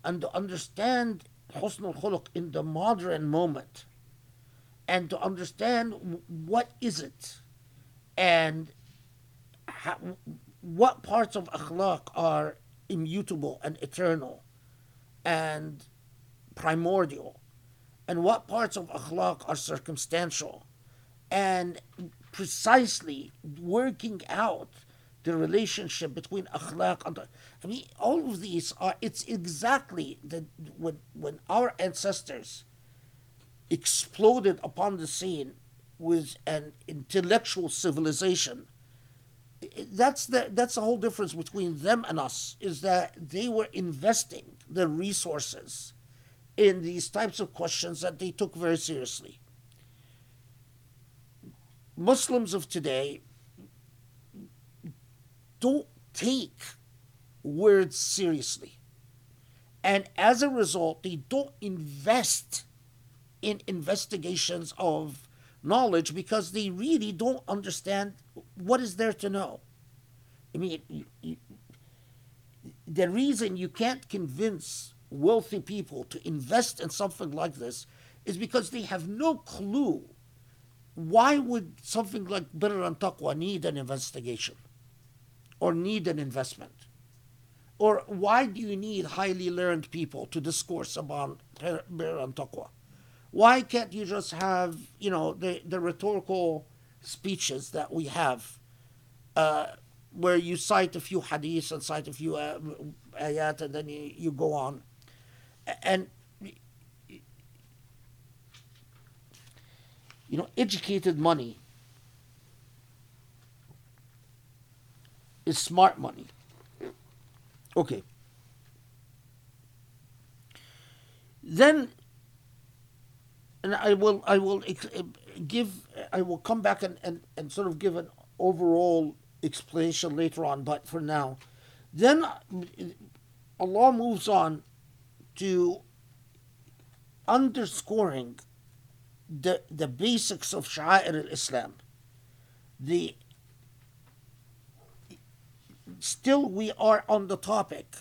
and to understand husn al in the modern moment and to understand what is it and how, what parts of akhlaq are immutable and eternal and primordial and what parts of akhlaq are circumstantial and precisely working out the relationship between akhlaq and I mean all of these are it's exactly the when when our ancestors exploded upon the scene with an intellectual civilization that's the that's the whole difference between them and us is that they were investing the resources in these types of questions that they took very seriously. Muslims of today don't take words seriously. And as a result, they don't invest in investigations of knowledge because they really don't understand what is there to know. I mean, you, you, the reason you can't convince wealthy people to invest in something like this is because they have no clue why would something like birr and taqwa need an investigation or need an investment or why do you need highly learned people to discourse about birr and taqwa? Why can't you just have you know the, the rhetorical speeches that we have uh, where you cite a few hadiths and cite a few uh, ayat and then you, you go on? And you know educated money is smart money okay. Then and I will I will eh, give I will come back and, and, and sort of give an overall explanation later on, but for now, then eh, Allah moves on to underscoring the the basics of Sha'air al-Islam, the still we are on the topic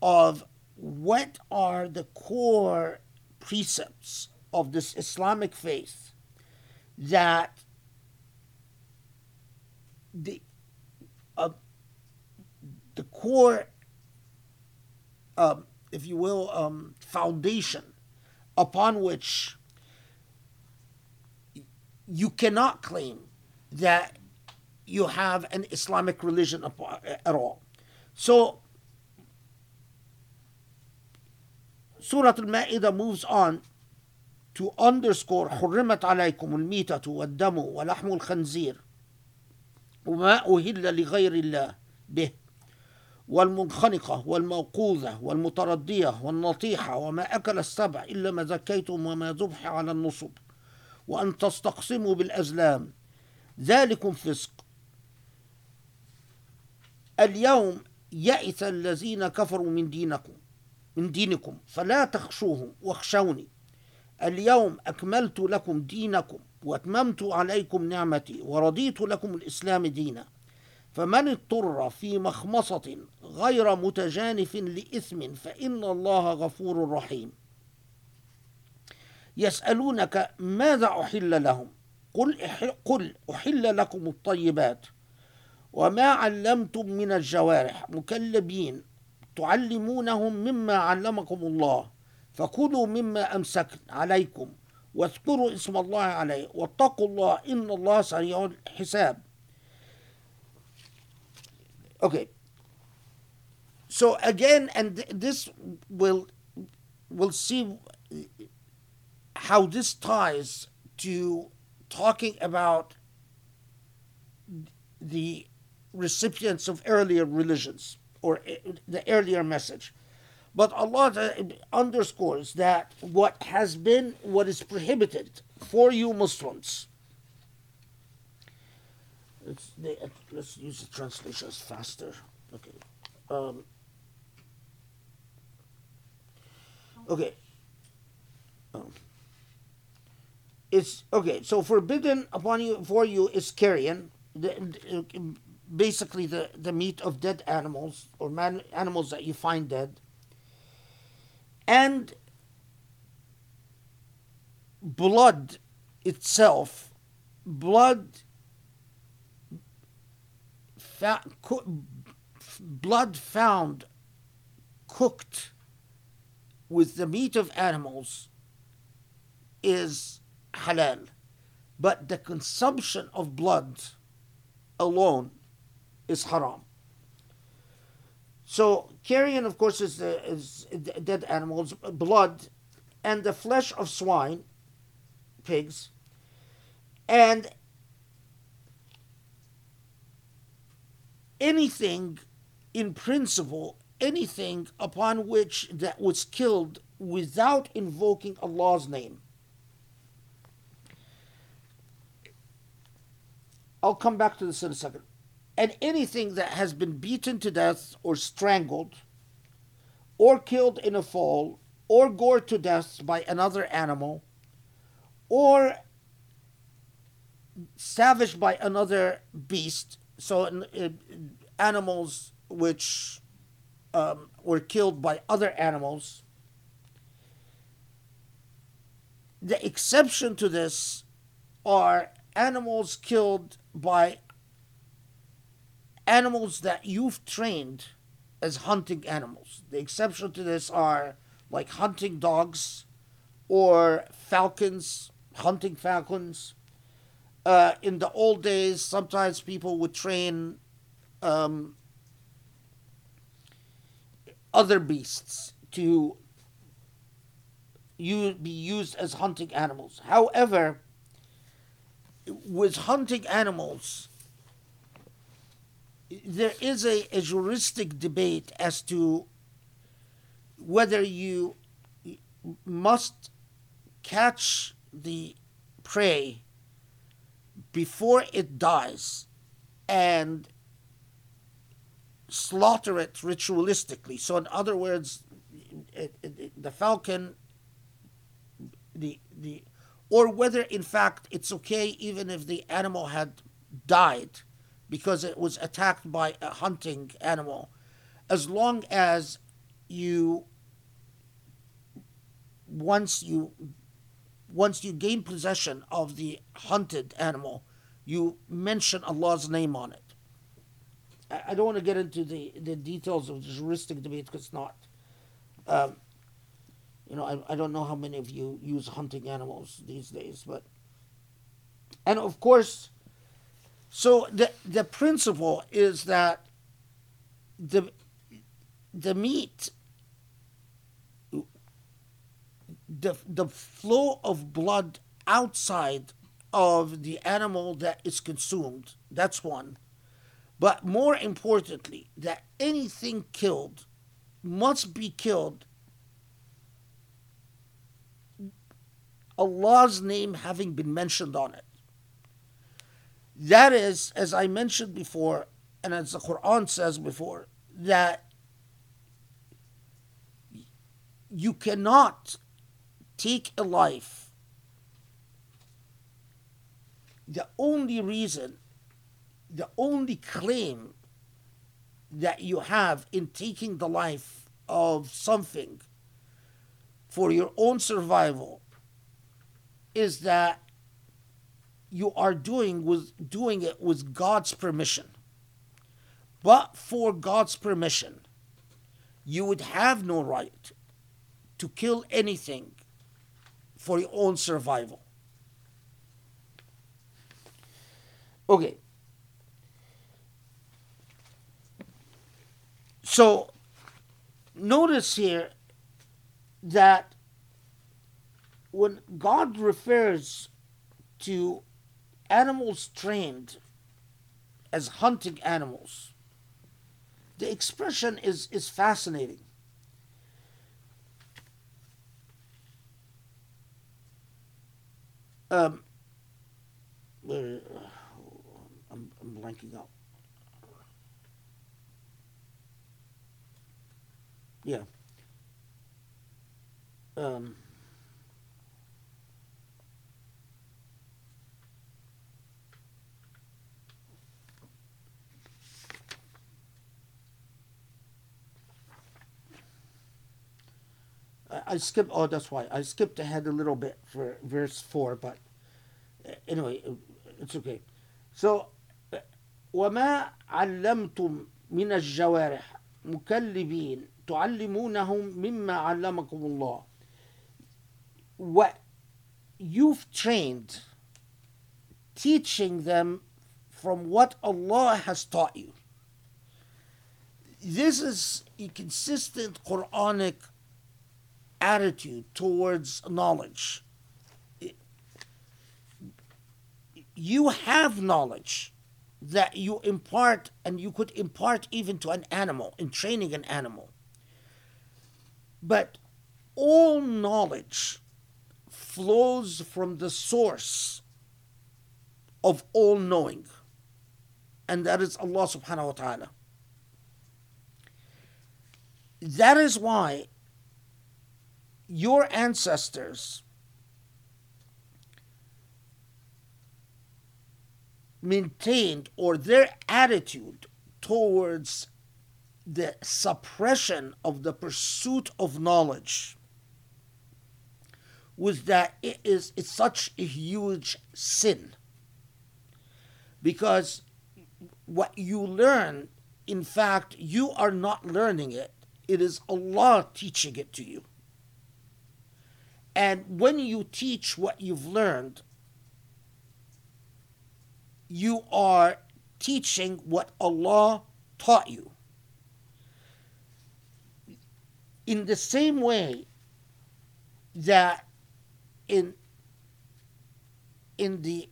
of what are the core precepts of this Islamic faith that the uh, the core, um, if you will, um, foundation upon which you cannot claim that you have an Islamic religion at all. So, Surah Al-Ma'idah moves on to underscore حرمت عليكم الميتة والدم ولحم الخنزير وما أهل لغير الله به والمنخنقة والموقوذة والمتردية والنطيحة وما أكل السبع إلا ما زكيتم وما ذبح على النصب وأن تستقسموا بالأزلام ذلكم فسق اليوم يئس الذين كفروا من دينكم من دينكم فلا تخشوهم واخشوني. اليوم أكملت لكم دينكم وأتممت عليكم نعمتي ورضيت لكم الإسلام دينا. فمن اضطر في مخمصة غير متجانف لإثم فإن الله غفور رحيم. يسألونك ماذا أحل لهم؟ قل قل أحل لكم الطيبات. وما علمتم من الجوارح مكلبين تعلمونهم مما علمكم الله فكلوا مما أمسكن عليكم واذكروا اسم الله عليه واتقوا الله إن الله سريع الحساب Okay. So again, and this will will see how this ties to talking about the recipients of earlier religions or the earlier message. But Allah underscores that what has been, what is prohibited for you Muslims. Let's, let's use the translations faster. Okay. Um, okay. Um, it's okay. So forbidden upon you for you is carrion, the, basically the the meat of dead animals or man animals that you find dead, and blood itself, blood. Fa- co- blood found cooked with the meat of animals is halal, but the consumption of blood alone is haram. So carrion, of course, is, the, is dead animals, blood, and the flesh of swine, pigs, and anything in principle, anything upon which that was killed without invoking Allah's name. I'll come back to this in a second. And anything that has been beaten to death or strangled or killed in a fall or gored to death by another animal or savaged by another beast, so uh, animals which um, were killed by other animals. The exception to this are animals killed by animals that you've trained as hunting animals. The exception to this are like hunting dogs or falcons, hunting falcons. Uh, in the old days, sometimes people would train um, other beasts to you be used as hunting animals. However, with hunting animals, there is a, a juristic debate as to whether you must catch the prey before it dies and slaughter it ritualistically. So, in other words, it, it, the falcon, the the, or whether in fact it's okay even if the animal had died, because it was attacked by a hunting animal. As long as you once you once you gain possession of the hunted animal you mention Allah's name on it. I, don't want to get into the, the details of the juristic debate because it's not um, you know I, I don't know how many of you use hunting animals these days but and of course so the the principle is that the the meat the the flow of blood outside of the animal that is consumed that's one. But more importantly that anything killed must be killed. Allah's name having been mentioned on it that is, as I mentioned before, and as the Quran says before, that you cannot take a life. The only reason, the only claim that you have in taking the life of something for your own survival is that you are doing was doing it with God's permission. But for God's permission, you would have no right to kill anything for your own survival. Okay. So notice here that when God refers to animals trained as hunting animals. The expression is, is fascinating. Um, where, I'm, I'm blanking out. Yeah. Um, I, I skipped. Oh, that's why I skipped ahead a little bit for verse four. But uh, anyway, it's okay. So, وما علمتم من الجوارح مكلبين تعلمونهم مما علمكم الله. What you've trained, teaching them from what Allah has taught you. This is a consistent Quranic attitude towards knowledge. You have knowledge that you impart, and you could impart even to an animal in training an animal. But all knowledge flows from the source of all knowing, and that is Allah subhanahu wa ta'ala. That is why your ancestors maintained or their attitude towards the suppression of the pursuit of knowledge was that it is it's such a huge sin. Because what you learn in fact you are not learning it. It is allah teaching it to you and when you teach what you've learned, you are teaching what Allah taught you. In the same way that in in the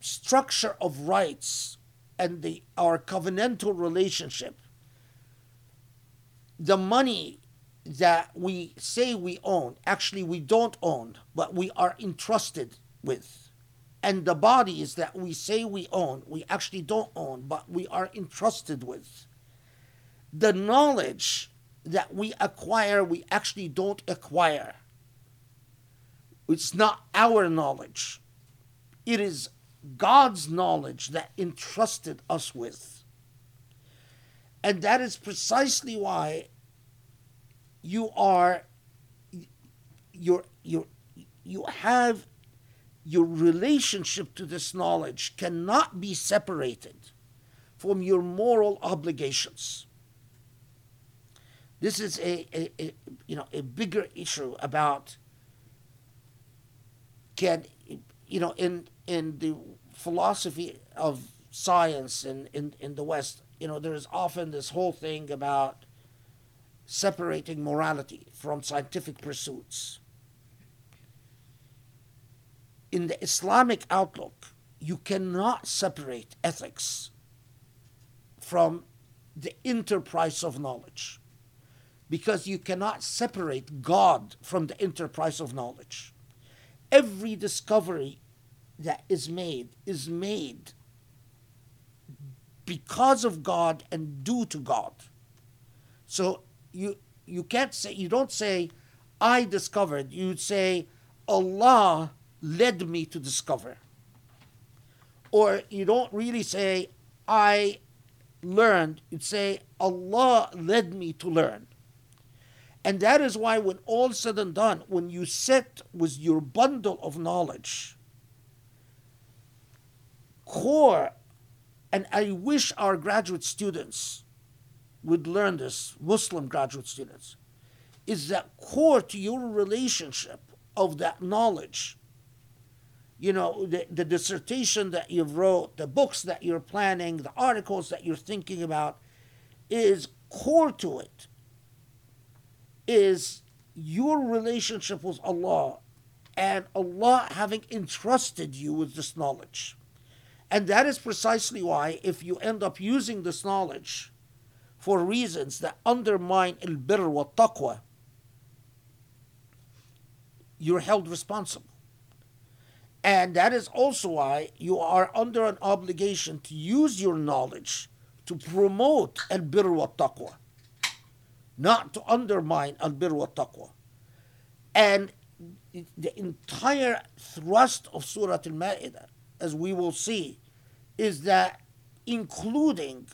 structure of rights and the our covenantal relationship the money that we say we own, actually we don't own, but we are entrusted with. And the bodies that we say we own, we actually don't own, but we are entrusted with. The knowledge that we acquire, we actually don't acquire. It's not our knowledge. It is God's knowledge that entrusted us with. And that is precisely why you are you you you have your relationship to this knowledge cannot be separated from your moral obligations. This is a, a, a you know a bigger issue about can you know in in the philosophy of science in, in, in the West, you know, there's often this whole thing about separating morality from scientific pursuits. In the Islamic outlook, you cannot separate ethics from the enterprise of knowledge because you cannot separate God from the enterprise of knowledge. Every discovery that is made is made because of God and due to God. So you you can't say you don't say I discovered. You'd say Allah led me to discover. Or you don't really say I learned. You'd say Allah led me to learn. And that is why when all said and done, when you sit with your bundle of knowledge, core, and I wish our graduate students would learn this, Muslim graduate students, is that core to your relationship of that knowledge. You know, the, the dissertation that you've wrote, the books that you're planning, the articles that you're thinking about, is core to it, is your relationship with Allah and Allah having entrusted you with this knowledge. And that is precisely why, if you end up using this knowledge for reasons that undermine al birr wa taqwa, you're held responsible. And that is also why you are under an obligation to use your knowledge to promote al birr wa taqwa, not to undermine al birr wa taqwa. And the entire thrust of Surah Al Ma'idah as we will see, is that including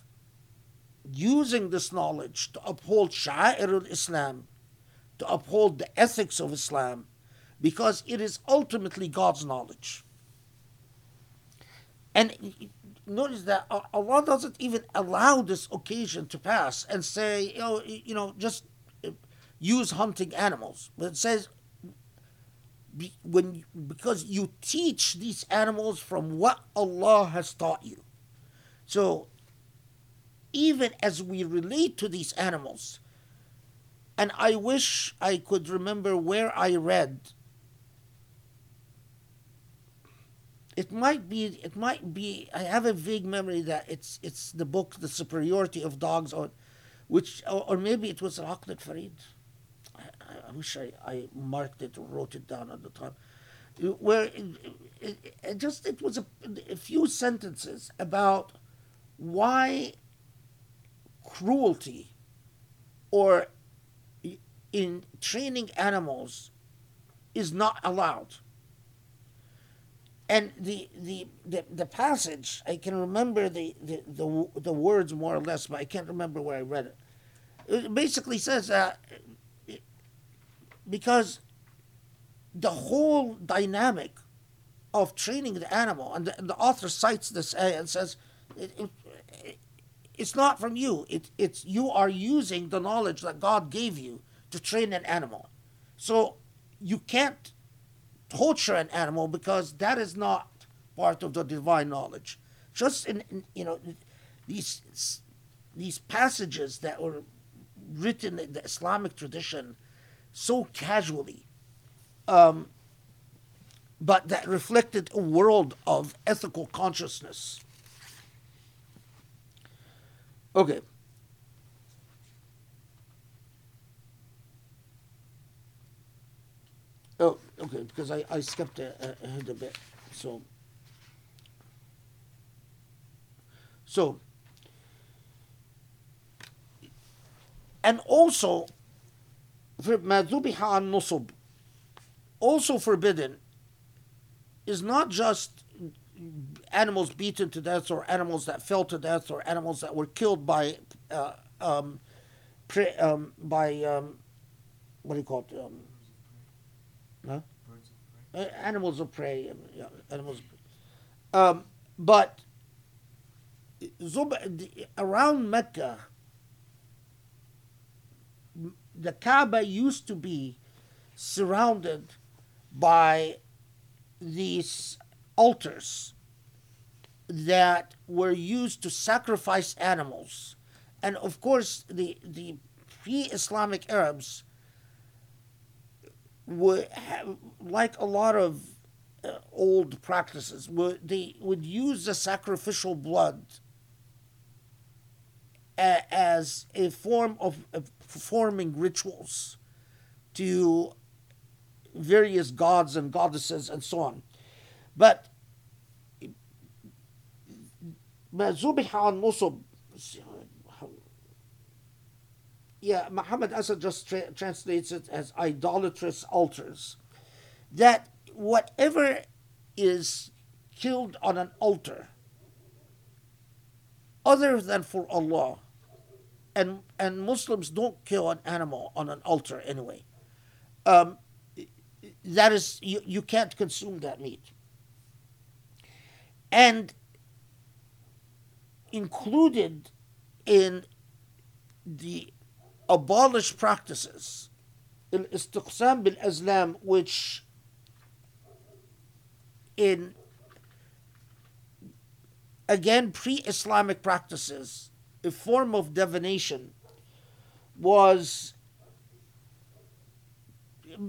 using this knowledge to uphold Sha'ir al Islam, to uphold the ethics of Islam, because it is ultimately God's knowledge. And notice that Allah doesn't even allow this occasion to pass and say, you know, you know just uh, use hunting animals. But it says when because you teach these animals from what Allah has taught you. So even as we relate to these animals, and I wish I could remember where I read. It might be. It might be. I have a vague memory that it's it's the book, The Superiority of Dogs, or which, or, or maybe it was Aqd Farid. I wish I, I marked it or wrote it down at the time, where it, it, it just it was a, a few sentences about why cruelty or in training animals is not allowed. And the, the, the, the, passage, I can remember the, the, the, the words more or less, but I can't remember where I read it. It basically says that because the whole dynamic of training the animal, and the, the author cites this uh, and says, it, it, it's not from you. It, it's you are using the knowledge that God gave you to train an animal. So you can't torture an animal because that is not part of the divine knowledge. Just in, in you know these these passages that were written in the Islamic tradition so casually, um, but that reflected a world of ethical consciousness. Okay. Oh, okay, because I, I skipped ahead a bit. So, so, and also, for madhubiha an nusub, also forbidden, is not just animals beaten to death, or animals that fell to death, or animals that were killed by uh, um, pre- um, by um, what do you call it? Um, huh? Uh, animals of prey, um, yeah, animals. Um, but Zub- the- around Mecca, the Kaaba used to be surrounded by these altars that were used to sacrifice animals. And of course, the, the pre Islamic Arabs would have, like a lot of uh, old practices, would, they would use the sacrificial blood a, as a form of, of performing rituals to various gods and goddesses and so on. But ما ذبح عن نصب yeah, Muhammad Asad just tra- translates it as idolatrous altars. That whatever is killed on an altar, other than for Allah, and and Muslims don't kill an animal on an altar anyway. Um, that is, you, you can't consume that meat. And included in the abolished practices, in istiqsam bil azlam, which in again pre-Islamic practices, a form of divination, was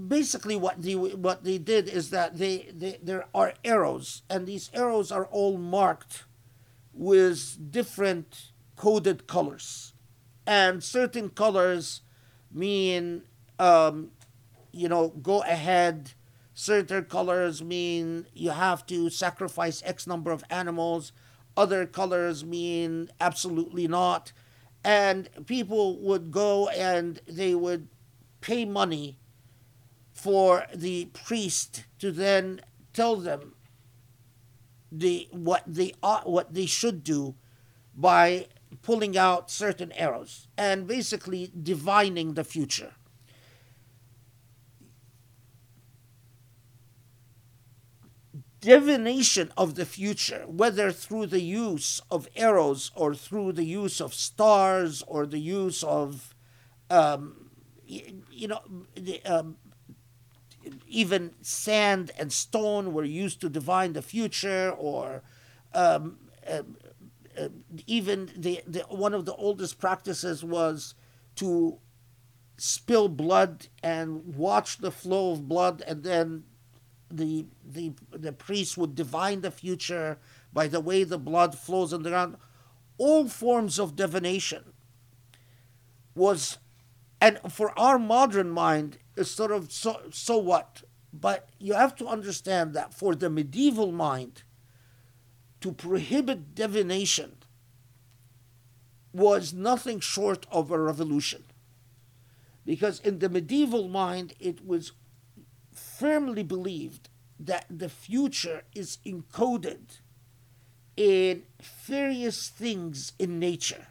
basically what they what they did is that they, they there are arrows and these arrows are all marked with different coded colors. And certain colors mean um, you know go ahead. Certain colors mean you have to sacrifice x number of animals. Other colors mean absolutely not. And people would go and they would pay money for the priest to then tell them the what they ought, what they should do by pulling out certain arrows and basically divining the future. Divination of the future, whether through the use of arrows or through the use of stars or the use of, um, you know, the, um, even sand and stone were used to divine the future, or um, uh, uh, even the, the one of the oldest practices was to spill blood and watch the flow of blood, and then the the the priest would divine the future by the way the blood flows on the ground. All forms of divination was and for our modern mind it's sort of so so what? But you have to understand that for the medieval mind to prohibit divination was nothing short of a revolution. Because in the medieval mind it was firmly believed that the future is encoded in various things in nature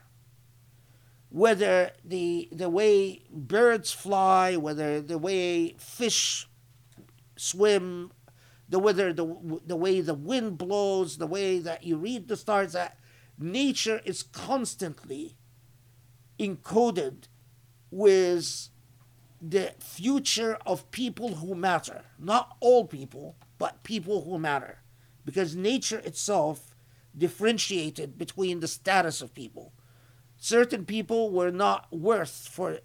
whether the the way birds fly, whether the way fish swim, the whether the the way the wind blows, the way that you read the stars, that nature is constantly encoded with the future of people who matter. Not all people, but people who matter. Because nature itself differentiated between the status of people certain people were not worth for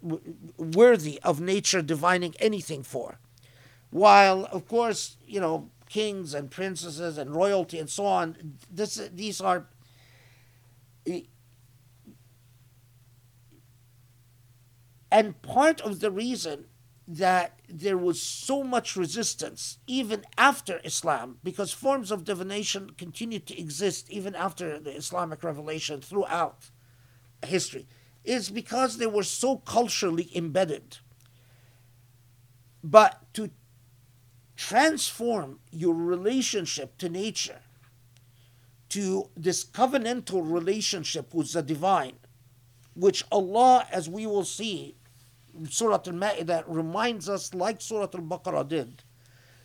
worthy of nature divining anything for. While of course you know kings and princesses and royalty and so on this these are and part of the reason that there was so much resistance even after Islam, because forms of divination continued to exist even after the Islamic revelation throughout history is because they were so culturally embedded. But to transform your relationship to nature to this covenantal relationship with the divine, which Allah, as we will see, Surah Al Ma'idah reminds us, like Surah Al Baqarah did,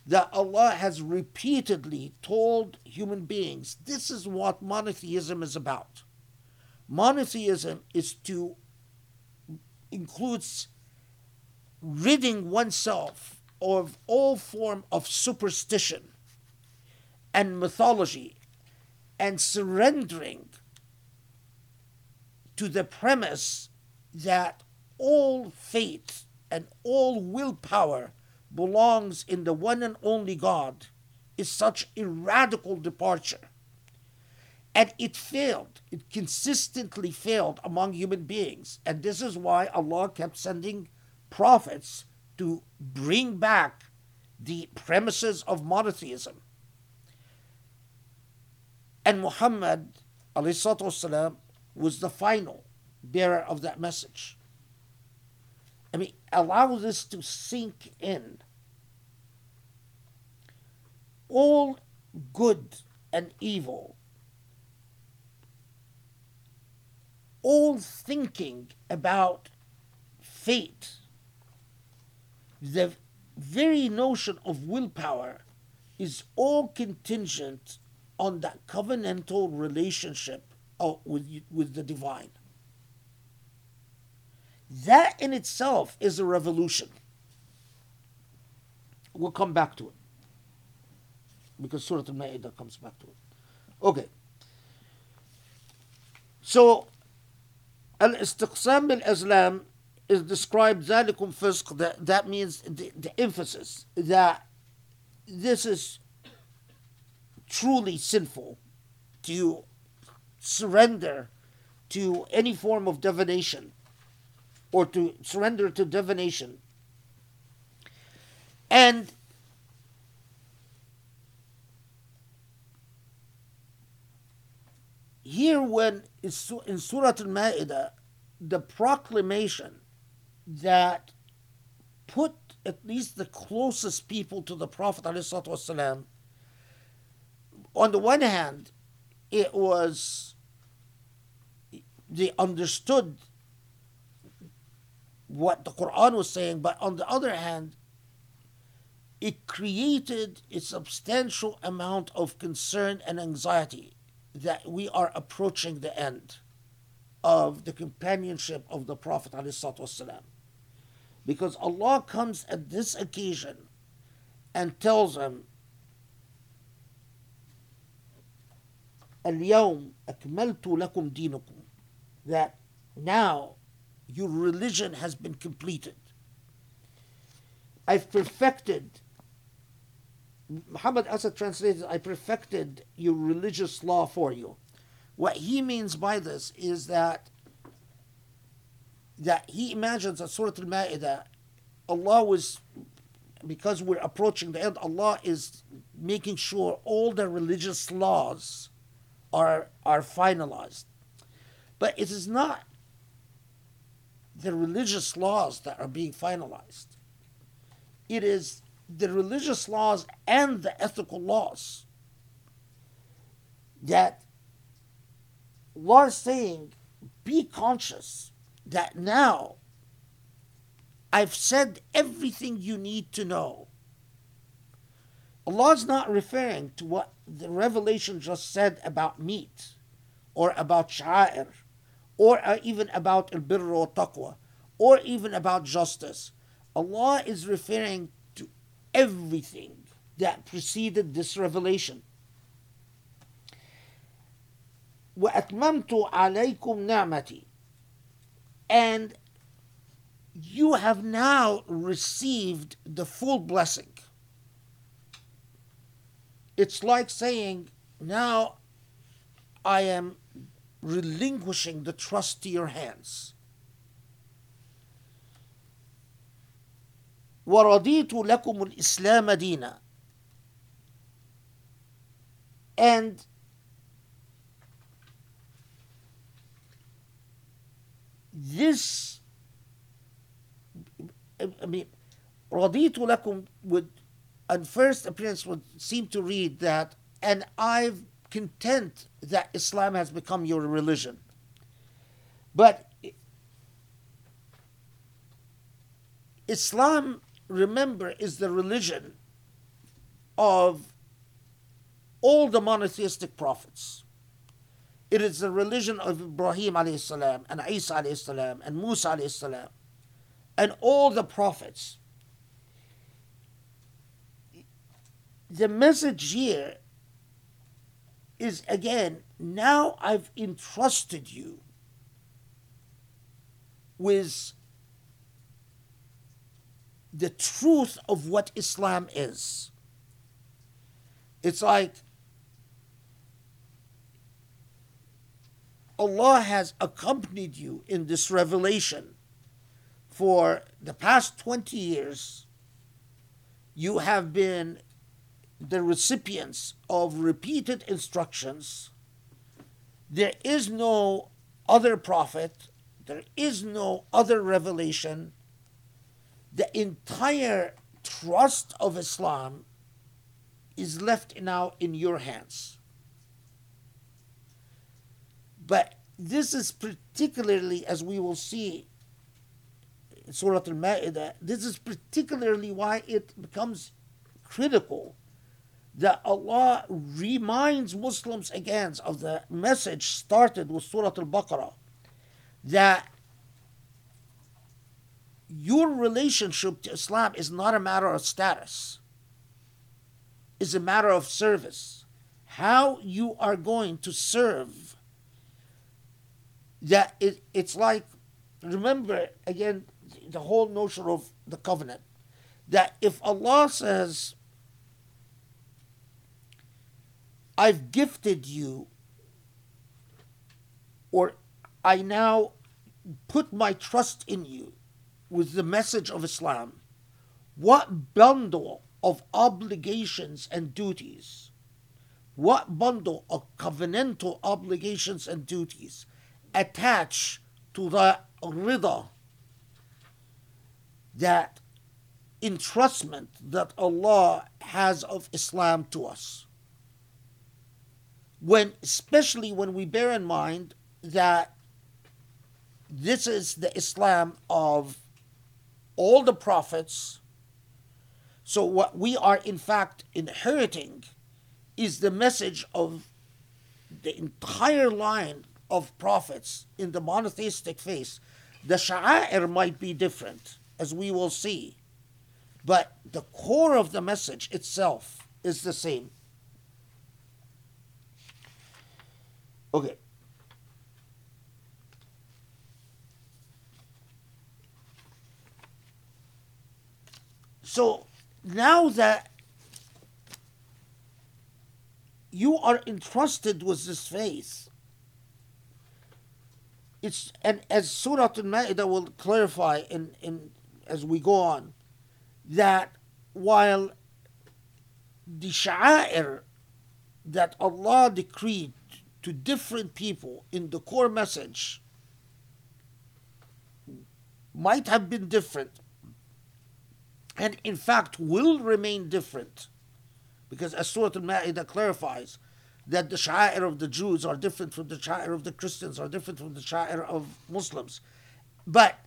that Allah has repeatedly told human beings this is what monotheism is about. Monotheism is to includes ridding oneself of all form of superstition and mythology and surrendering to the premise that all faith and all willpower belongs in the one and only God is such a radical departure. And it failed. It consistently failed among human beings. And this is why Allah kept sending prophets to bring back the premises of monotheism. And Muhammad والسلام, was the final bearer of that message. I mean, allow this to sink in. All good and evil, all thinking about fate, the very notion of willpower is all contingent on that covenantal relationship uh, with, with the divine. That in itself is a revolution. We'll come back to it. Because Surah Al Ma'idah comes back to it. Okay. So, Al-istiqsam bil-azlam is described ذَلِكُمْ فِسْقٌ. That, that means the, the emphasis that this is truly sinful to surrender to any form of divination or to surrender to divination. And here, when in Surah Al Ma'idah, the proclamation that put at least the closest people to the Prophet والسلام, on the one hand, it was they understood what the Quran was saying, but on the other hand, it created a substantial amount of concern and anxiety that we are approaching the end of the companionship of the Prophet. ﷺ. Because Allah comes at this occasion and tells him, اليوم أكملت لكم دينكم that now your religion has been completed. I've perfected, Muhammad Asad translated, I perfected your religious law for you. What he means by this is that that he imagines that Surah Al Ma'idah, Allah was, because we're approaching the end, Allah is making sure all the religious laws are, are finalized. But it is not the religious laws that are being finalized. It is the religious laws and the ethical laws that is saying, be conscious that now I've said everything you need to know. Allah is not referring to what the revelation just said about meat or about sha'ir or uh, even about al-birr wa taqwa, or even about justice. Allah is referring everything that preceded this revelation. وَأَتْمَمْتُ عَلَيْكُمْ نِعْمَتِي And you have now received the full blessing. It's like saying, now I am relinquishing the trust to your hands. ورضيت لكم الإسلام دينا and this I mean رضيت لكم would on first appearance would seem to read that and I've content that Islam has become your religion. But Islam, remember, is the religion of all the monotheistic prophets. It is the religion of Ibrahim alayhi and Isa alayhi and Musa alayhi and all the prophets. The message here is again, now I've entrusted you with the truth of what Islam is. It's like Allah has accompanied you in this revelation for the past 20 years. You have been the recipients of repeated instructions. There is no other prophet, there is no other revelation. The entire trust of Islam is left now in your hands. But this is particularly, as we will see in Surah Al Ma'idah, this is particularly why it becomes critical that Allah reminds Muslims again of the message started with Surah Al Baqarah that your relationship to Islam is not a matter of status, it's a matter of service. How you are going to serve that it, it's like remember again the whole notion of the covenant that if Allah says I've gifted you or I now put my trust in you with the message of Islam, what bundle of obligations and duties, what bundle of covenantal obligations and duties attach to the rida, that entrustment that Allah has of Islam to us. When, especially when we bear in mind that this is the Islam of all the prophets. So, what we are in fact inheriting is the message of the entire line of prophets in the monotheistic faith. The sha'air might be different, as we will see, but the core of the message itself is the same. Okay. So now that you are entrusted with this faith, it's and as Surah Al-Ma'idah will clarify in, in as we go on, that while the sha'air that Allah decreed to different people in the core message might have been different and in fact will remain different because as Surah Al-Ma'idah clarifies that the sha'ir of the Jews are different from the sha'ir of the Christians, are different from the sha'ir of Muslims. But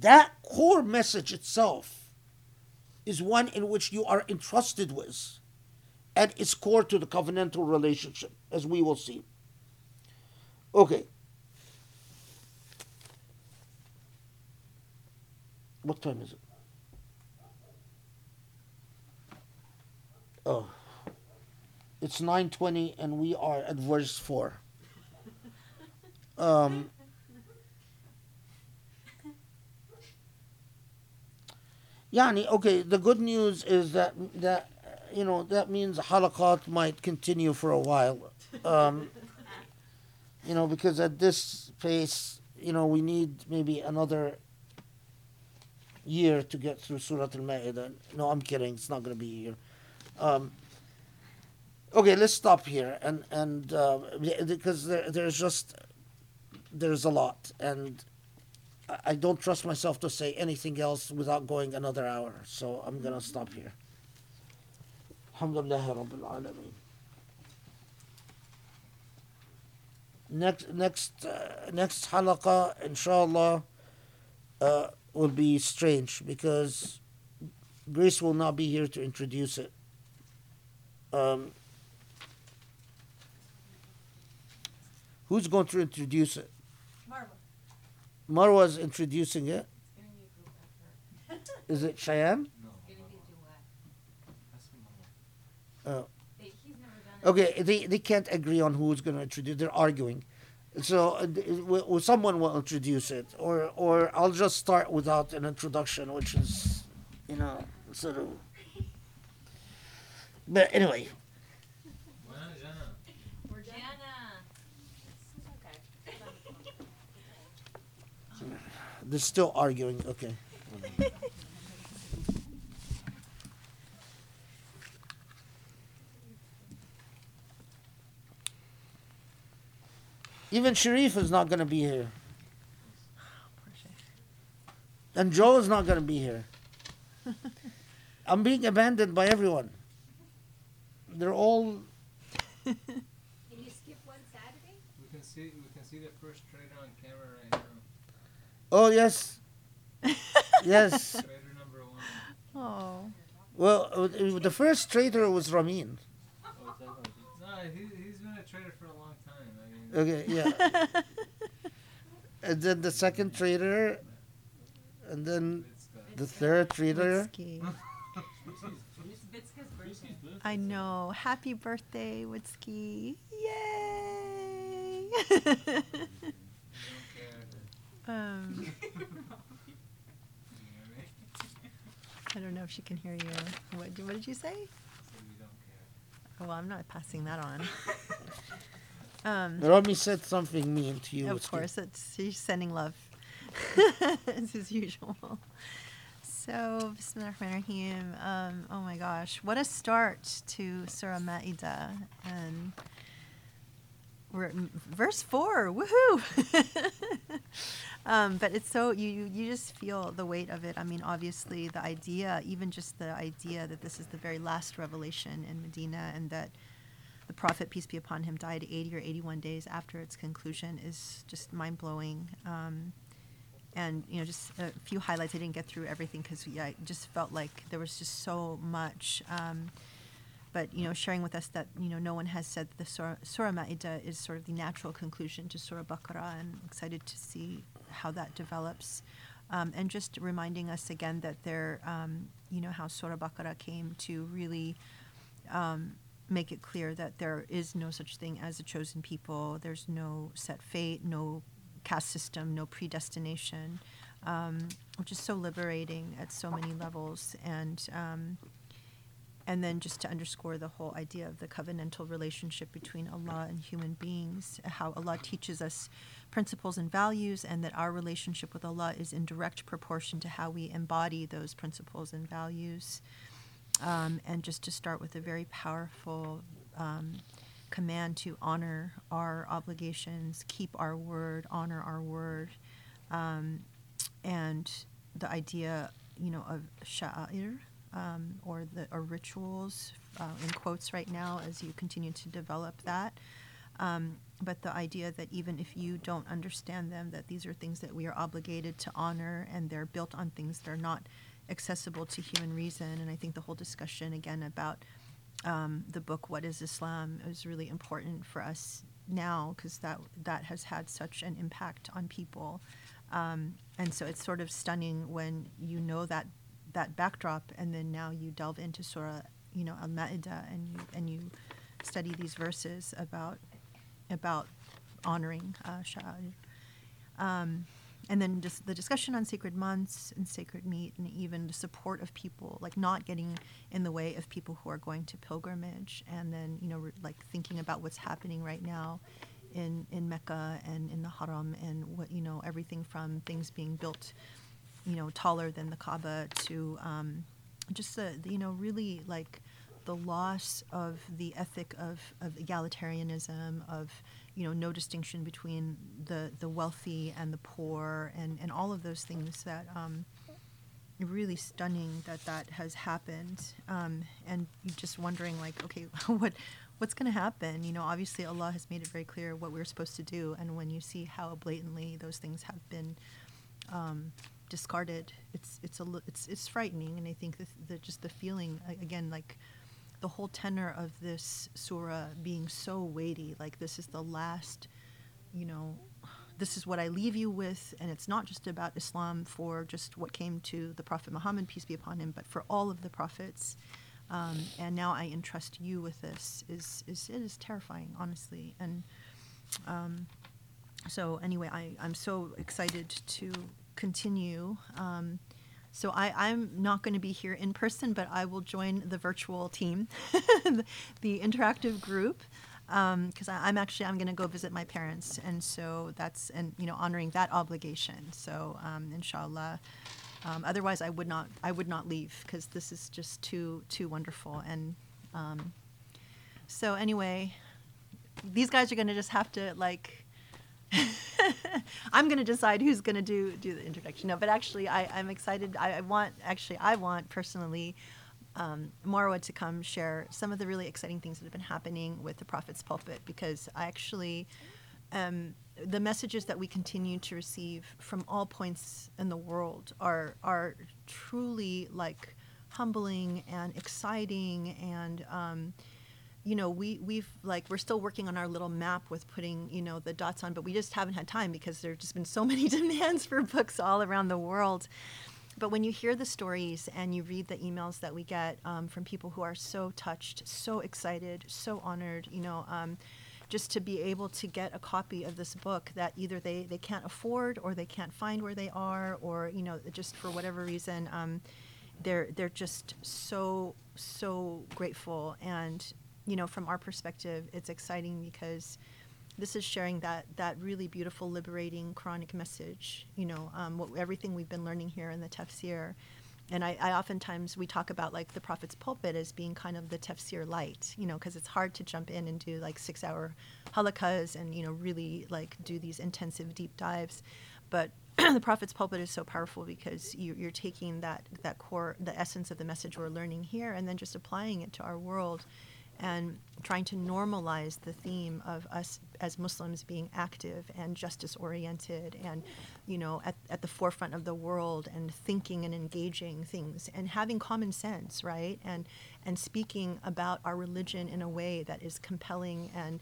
that core message itself is one in which you are entrusted with and it's core to the covenantal relationship, as we will see. Okay. What time is it? Oh. It's 9:20 and we are at verse 4. Um Yani, okay, the good news is that that you know that means halaqat might continue for a while. Um, you know, because at this pace, you know, we need maybe another year to get through Surah Al-Ma'idah. No, I'm kidding. It's not going to be a year. Um, okay, let's stop here, and and uh, because there, there's just there's a lot, and I don't trust myself to say anything else without going another hour. So I'm gonna stop here. Alhamdulillah Rabbil Alameen. next next uh, next halaqa, inshallah, uh, will be strange because Grace will not be here to introduce it. Um, who's going to introduce it? Marwa. Marwa's introducing. It's gonna be a group effort. Is it Cheyenne? It's gonna be a duet. Uh, They, he's never done it. Okay, they, they can't agree on who's going to introduce. They're arguing, so uh, w- w- someone will introduce it, or or I'll just start without an introduction, which is, you know, sort of. But anyway, We're Jana. It's okay. they're still arguing. Okay. (laughs) Even Sharif is not going to be here, and Joe is not going to be here. (laughs) I'm being abandoned by everyone. They're all. Can you skip one Saturday? We can see we can see the first trader on camera right now. Oh yes, yes. (laughs) Trader number one. Oh, Well, uh, the first traitor was Ramin. No, he he's been a trader for a long time. I mean, Okay, yeah. and then the second traitor, and then it's the third traitor. Woodsky. It's Vitska's birthday. I know. Happy birthday, Woodsky. Yay! (laughs) um, You know what I don't know if she can hear you. What, what did you say? So we don't care. Oh, well, I'm not passing that on. (laughs) Um, Rami said something mean to you. of Whiskey. course, it's she's sending love, (laughs) as is usual. So, Bismillahirrahmanirrahim. Um, oh my gosh, what a start to Surah Ma'idah. And we're verse four. Woohoo! (laughs) um, but it's so you you you just feel the weight of it. I mean, obviously, the idea, even just the idea that this is the very last revelation in Medina, and that the Prophet, peace be upon him, died 80 or 81 days after its conclusion is just mind blowing. Um, and you know, just a few highlights. I didn't get through everything because yeah, I just felt like there was just so much. Um, but you know, sharing with us that you know no one has said the Surah, Surah Ma'idah is sort of the natural conclusion to Surah Baqarah, and excited to see how that develops. Um, and just reminding us again that there, um, you know, how Surah Baqarah came to really um, make it clear that there is no such thing as a chosen people. There's no set fate, no caste system, no predestination, um, which is so liberating at so many levels. And um, and then just to underscore the whole idea of the covenantal relationship between Allah and human beings, how Allah teaches us principles and values, and that our relationship with Allah is in direct proportion to how we embody those principles and values um, and just to start with a very powerful um, command to honor our obligations, keep our word, honor our word, um, and the idea, you know, of sha'ir um, or the or rituals uh, in quotes right now as you continue to develop that. Um, but the idea that even if you don't understand them, that these are things that we are obligated to honor, and they're built on things that are not accessible to human reason. And I think the whole discussion again about um, the book "What Is Islam" is really important for us now because that that has had such an impact on people. Um, and so it's sort of stunning when you know that that backdrop, and then now you delve into Surah, you know, Al Ma'idah, and you and you study these verses about about honoring uh. Um, and then just the discussion on sacred months and sacred meat, and even the support of people, like not getting in the way of people who are going to pilgrimage, and then you know, re- like thinking about what's happening right now in in Mecca and in the Haram, and what you know, everything from things being built, you know, taller than the Kaaba to um, just the, the you know really like the loss of the ethic of, of egalitarianism of you know no distinction between the the wealthy and the poor and and all of those things that um, really stunning that that has happened. Um, and just wondering like okay (laughs) what what's going to happen? You know, obviously Allah has made it very clear what we're supposed to do, and when you see how blatantly those things have been um, discarded, it's it's a it's it's frightening, and I think the, the just the feeling again like the whole tenor of this surah being so weighty, like this is the last, you know, this is what I leave you with, and it's not just about Islam for just what came to the Prophet Muhammad, peace be upon him, but for all of the prophets. Um, and now I entrust you with this. Is is it is terrifying, honestly, and um, so anyway, I, I'm so excited to continue. Um, so I, I'm not going to be here in person, but I will join the virtual team, (laughs) the, interactive group, because I I'm actually I'm going to go visit my parents, and so that's and you know honoring that obligation. So um, inshallah. Um, otherwise, I would not I would not leave because this is just too too wonderful. And um, so anyway, these guys are going to just have to like (laughs) I'm going to decide who's going to do do the introduction. No, but actually, I, I'm excited. I, I want actually, I want personally um, Marwa to come share some of the really exciting things that have been happening with the Prophet's Pulpit because I actually. Um, the messages that we continue to receive from all points in the world are are truly like humbling and exciting and um, you know we we've like we're still working on our little map with putting you know the dots on but we just haven't had time because there've just been so (laughs) many demands for books all around the world. But when you hear the stories and you read the emails that we get um, from people who are so touched so excited so honored you know um, just to be able to get a copy of this book that either they, they can't afford or they can't find where they are or you know just for whatever reason um, they're they're just so so grateful and you know from our perspective it's exciting because this is sharing that that really beautiful liberating Quranic message you know um, what, everything we've been learning here in the tafsir and I, I oftentimes we talk about like the prophet's pulpit as being kind of the tafsir light you know because it's hard to jump in and do like six hour halaqas and you know really like do these intensive deep dives. But (clears throat) the prophet's pulpit is so powerful because you, you're taking that that core the essence of the message we're learning here and then just applying it to our world and trying to normalize the theme of us as Muslims being active and justice oriented and you know at, at the forefront of the world and thinking and engaging things and having common sense right? And and speaking about our religion in a way that is compelling and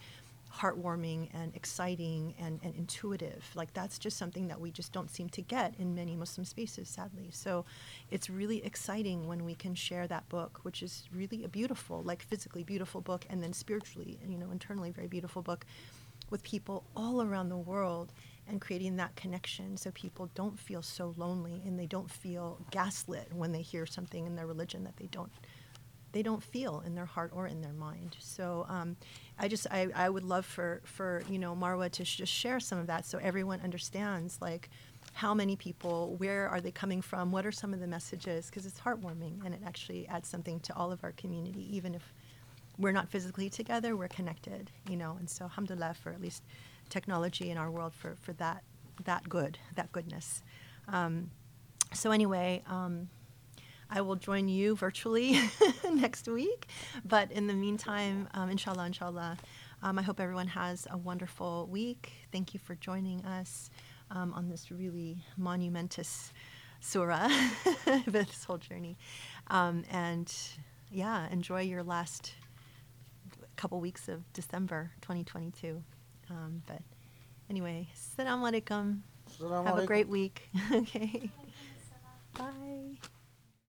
heartwarming and exciting and, and intuitive. Like that's just something that we just don't seem to get in many Muslim spaces, sadly. So it's really exciting when we can share that book, which is really a beautiful, like physically beautiful book, and then spiritually, you know, internally very beautiful book with people all around the world and creating that connection so people don't feel so lonely and they don't feel gaslit when they hear something in their religion that they don't they don't feel in their heart or in their mind. So um, I just I, I would love for for you know Marwa to sh- just share some of that so everyone understands like how many people, where are they coming from, what are some of the messages because it's heartwarming and it actually adds something to all of our community even if we're not physically together, we're connected, you know. And so alhamdulillah for at least technology in our world for for that that good that goodness. Um, so anyway. Um, I will join you virtually (laughs) next week. But in the meantime, um, inshallah, inshallah, um, I hope everyone has a wonderful week. Thank you for joining us um, on this really monumentous surah, (laughs) this whole journey. Um, and yeah, enjoy your last couple weeks of December 2022. Um, but anyway, assalamu alaikum. Have a great week. (laughs) okay. Bye.